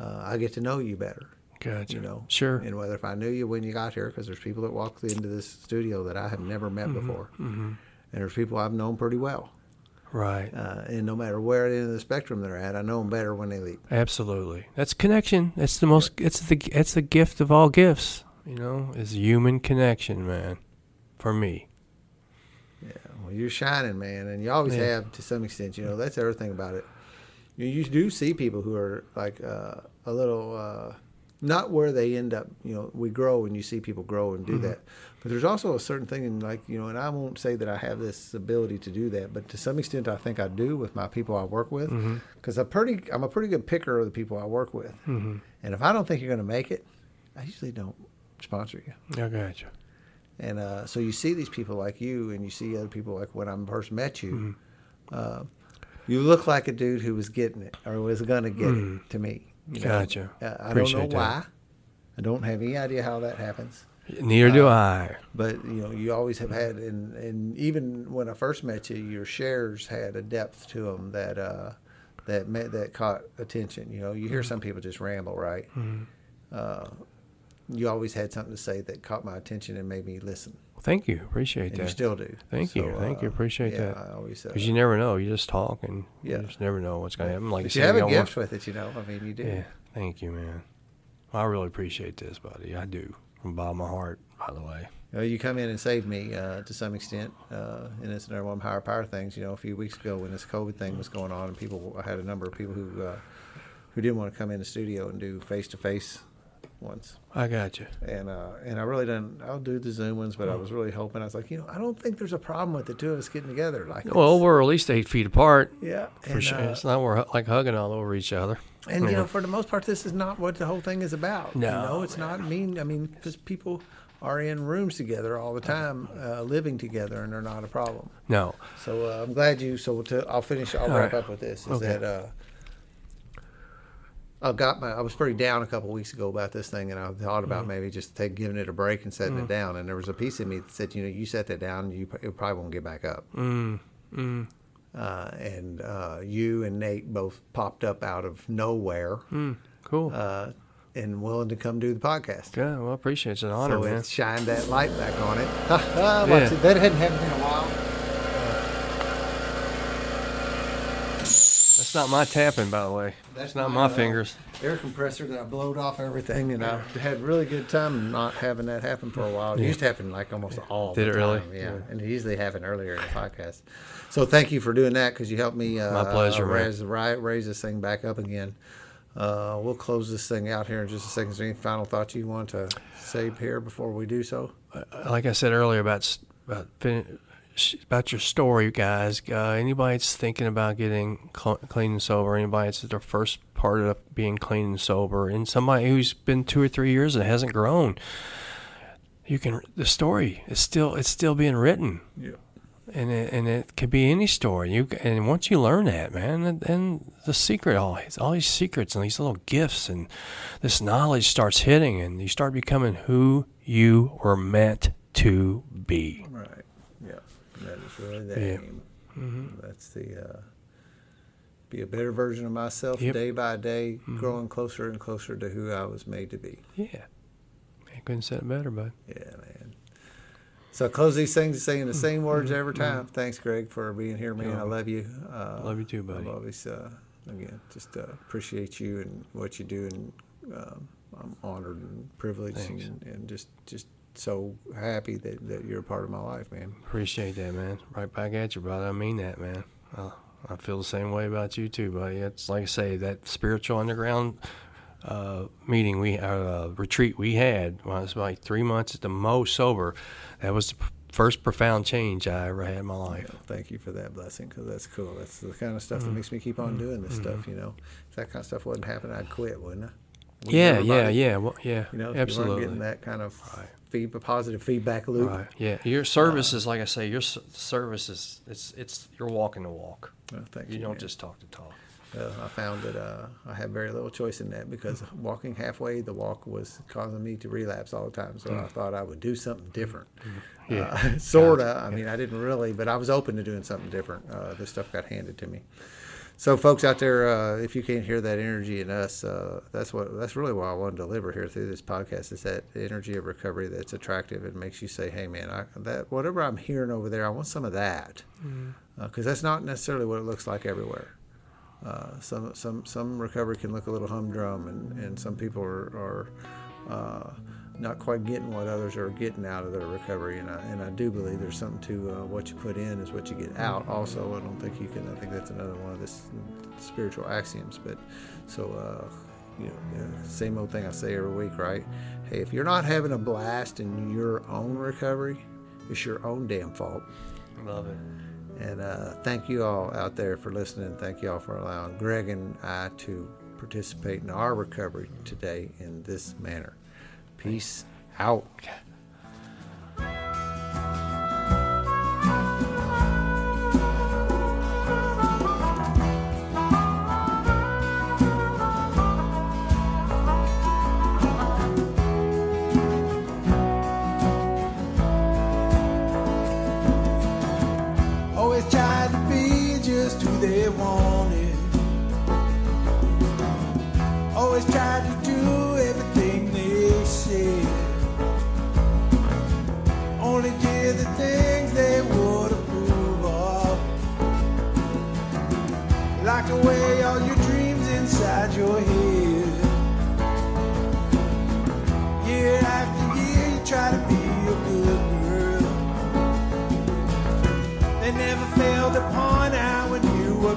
uh, I get to know you better Gotcha. you know. Sure. And whether if I knew you when you got here, because there's people that walk into this studio that I have never met Mm-hmm. before, and there's people I've known pretty well. Right. Uh, and no matter where in the the spectrum they're at, I know them better when they leave. Absolutely. That's connection. That's the most. It's the. It's the gift of all gifts. You know, is human connection, man. For me. Yeah, well, you're shining, man, and you always Yeah. have to some extent. You know, that's the other thing about it. You, you do see people who are like uh, a little, uh, not where they end up. You know, we grow and you see people grow and do Mm-hmm. that. But there's also a certain thing in like you know, and I won't say that I have this ability to do that, but to some extent, I think I do with my people I work with, Mm-hmm. because I'm pretty, I'm a pretty good picker of the people I work with. Mm-hmm. And if I don't think you're going to make it, I usually don't sponsor you. I gotcha. And uh, so you see these people like you, and you see other people like when I first met you. Mm-hmm. Uh, you look like a dude who was getting it or was going to get it to me. You know. Mm-hmm. Gotcha. Uh, I don't know Appreciate that. why. I don't have any idea how that happens. Neither do Uh, I. But you know, you always have had, and, and even when I first met you, your shares had a depth to them that uh, that met, that caught attention. You know, you Mm-hmm. hear some people just ramble, right? Uh, you always had something to say that caught my attention and made me listen, Thank you. Appreciate and that. you still do. Thank you. Thank you. Appreciate yeah, that. I always. Uh, Because you never know. You just talk and Yeah. you just never know what's going to happen. Like but you you have a gift with it, you know. I mean, you do. Yeah. Thank you, man. I really appreciate this, buddy. I do. From the bottom of my heart, by the way. You, know, you come in and saved me uh, to some extent, uh, and it's another one of higher power things. You know, a few weeks ago when this COVID thing was going on, and people, I had a number of people who uh, who didn't want to come in the studio and do face to face ones, I got you. and uh, and I really didn't. I'll do the Zoom ones, but I was really hoping. I was like, you know, I don't think there's a problem with the two of us getting together like. Well, we're at least eight feet apart. yeah, For and, sure. uh, it's not we're like hugging all over each other. And you know, for the most part, this is not what the whole thing is about. No, you know, it's not mean. I mean, because people are in rooms together all the time, uh, living together, and they're not a problem. No. So uh, I'm glad you. So to, I'll finish. I'll All wrap right. up with this. Is Okay. that uh, I got my. I was pretty down a couple weeks ago about this thing, and I thought about maybe just take giving it a break and setting it down. And there was a piece of me that said, you know, you set that down, you it probably won't get back up. Mm, mm, Uh, and uh, you and Nate both popped up out of nowhere, mm. Cool. uh, and willing to come do the podcast. yeah, well, I appreciate it. It's an honor, so man. it shined that light back on it. Yeah. it. That hadn't happened in a while. That's not my tapping, by the way. That's not my uh, fingers. Air compressor that I blowed off everything, and I had really good time not having that happen for a while. It Yeah. used to happen like almost all. Did the it really? time, Yeah. and it usually happened earlier in the podcast. So thank you for doing that because you helped me. Uh, My pleasure, man. raise, ri- raise this thing back up again. Uh, we'll close this thing out here in just a second. Is there any final thoughts you want to say here before we do so? like I said earlier about about fin- about your story, guys. Uh, anybody that's thinking about getting cl- clean and sober, anybody that's their first part of being clean and sober, and somebody who's been two or three years and hasn't grown, you can the story is still it's still being written. Yeah. And it, and it could be any story. You and once you learn that, man, then- then the secret, all all these secrets and these little gifts and this knowledge starts hitting, and you start becoming who you were meant to be. Right. Yeah. That is really the That's the uh, be a better version of myself Yep. day by day, growing closer and closer to who I was made to be. Yeah, I couldn't say it better, bud. Yeah, man. So I close these things saying the same words every time. Thanks, Greg, for being here, man. I love you. Uh, Love you too, buddy. I always, uh, again, just uh, appreciate you and what you do, and um, I'm honored and privileged, and, and just just so happy that, that you're a part of my life, man. Appreciate that, man. Right back at you, brother. I mean that, man. Uh, I feel the same way about you too, buddy. It's like I say, that spiritual underground uh, meeting we uh, retreat we had when I was like three months at the most sober. That was the p- first profound change I ever had in my life. Yeah, thank you for that blessing because that's cool. That's the kind of stuff that makes me keep on doing this stuff. You know, if that kind of stuff wasn't happening, I'd quit, wouldn't I? Yeah, yeah, yeah, well, yeah. You know, absolutely. getting that kind of Right. feed, positive feedback loop. Right. Yeah. Your service is like I say. Your service is it's it's you're walking the walk. Well, thank You you. don't man. just talk the talk. Uh, I found that uh, I had very little choice in that because walking halfway, the walk was causing me to relapse all the time. So I thought I would do something different. Yeah. Uh, sorta. I mean, I didn't really, but I was open to doing something different. Uh, this stuff got handed to me. So, folks out there, uh, if you can't hear that energy in us, uh, that's what that's really what I want to deliver here through this podcast is that energy of recovery that's attractive and makes you say, "Hey, man, I, that whatever I'm hearing over there, I want some of that," because that's not necessarily what it looks like everywhere. Uh, some some some recovery can look a little humdrum, and, and some people are, are uh, not quite getting what others are getting out of their recovery. And I, and I do believe there's something to uh, what you put in is what you get out. Also, I don't think you can. I think that's another one of the spiritual axioms. But so uh, you know, yeah, same old thing I say every week, right? Hey, if you're not having a blast in your own recovery, it's your own damn fault. Love it. And uh, thank you all out there for listening. Thank you all for allowing Greg and I to participate in our recovery today in this manner. Peace out. Point out when you were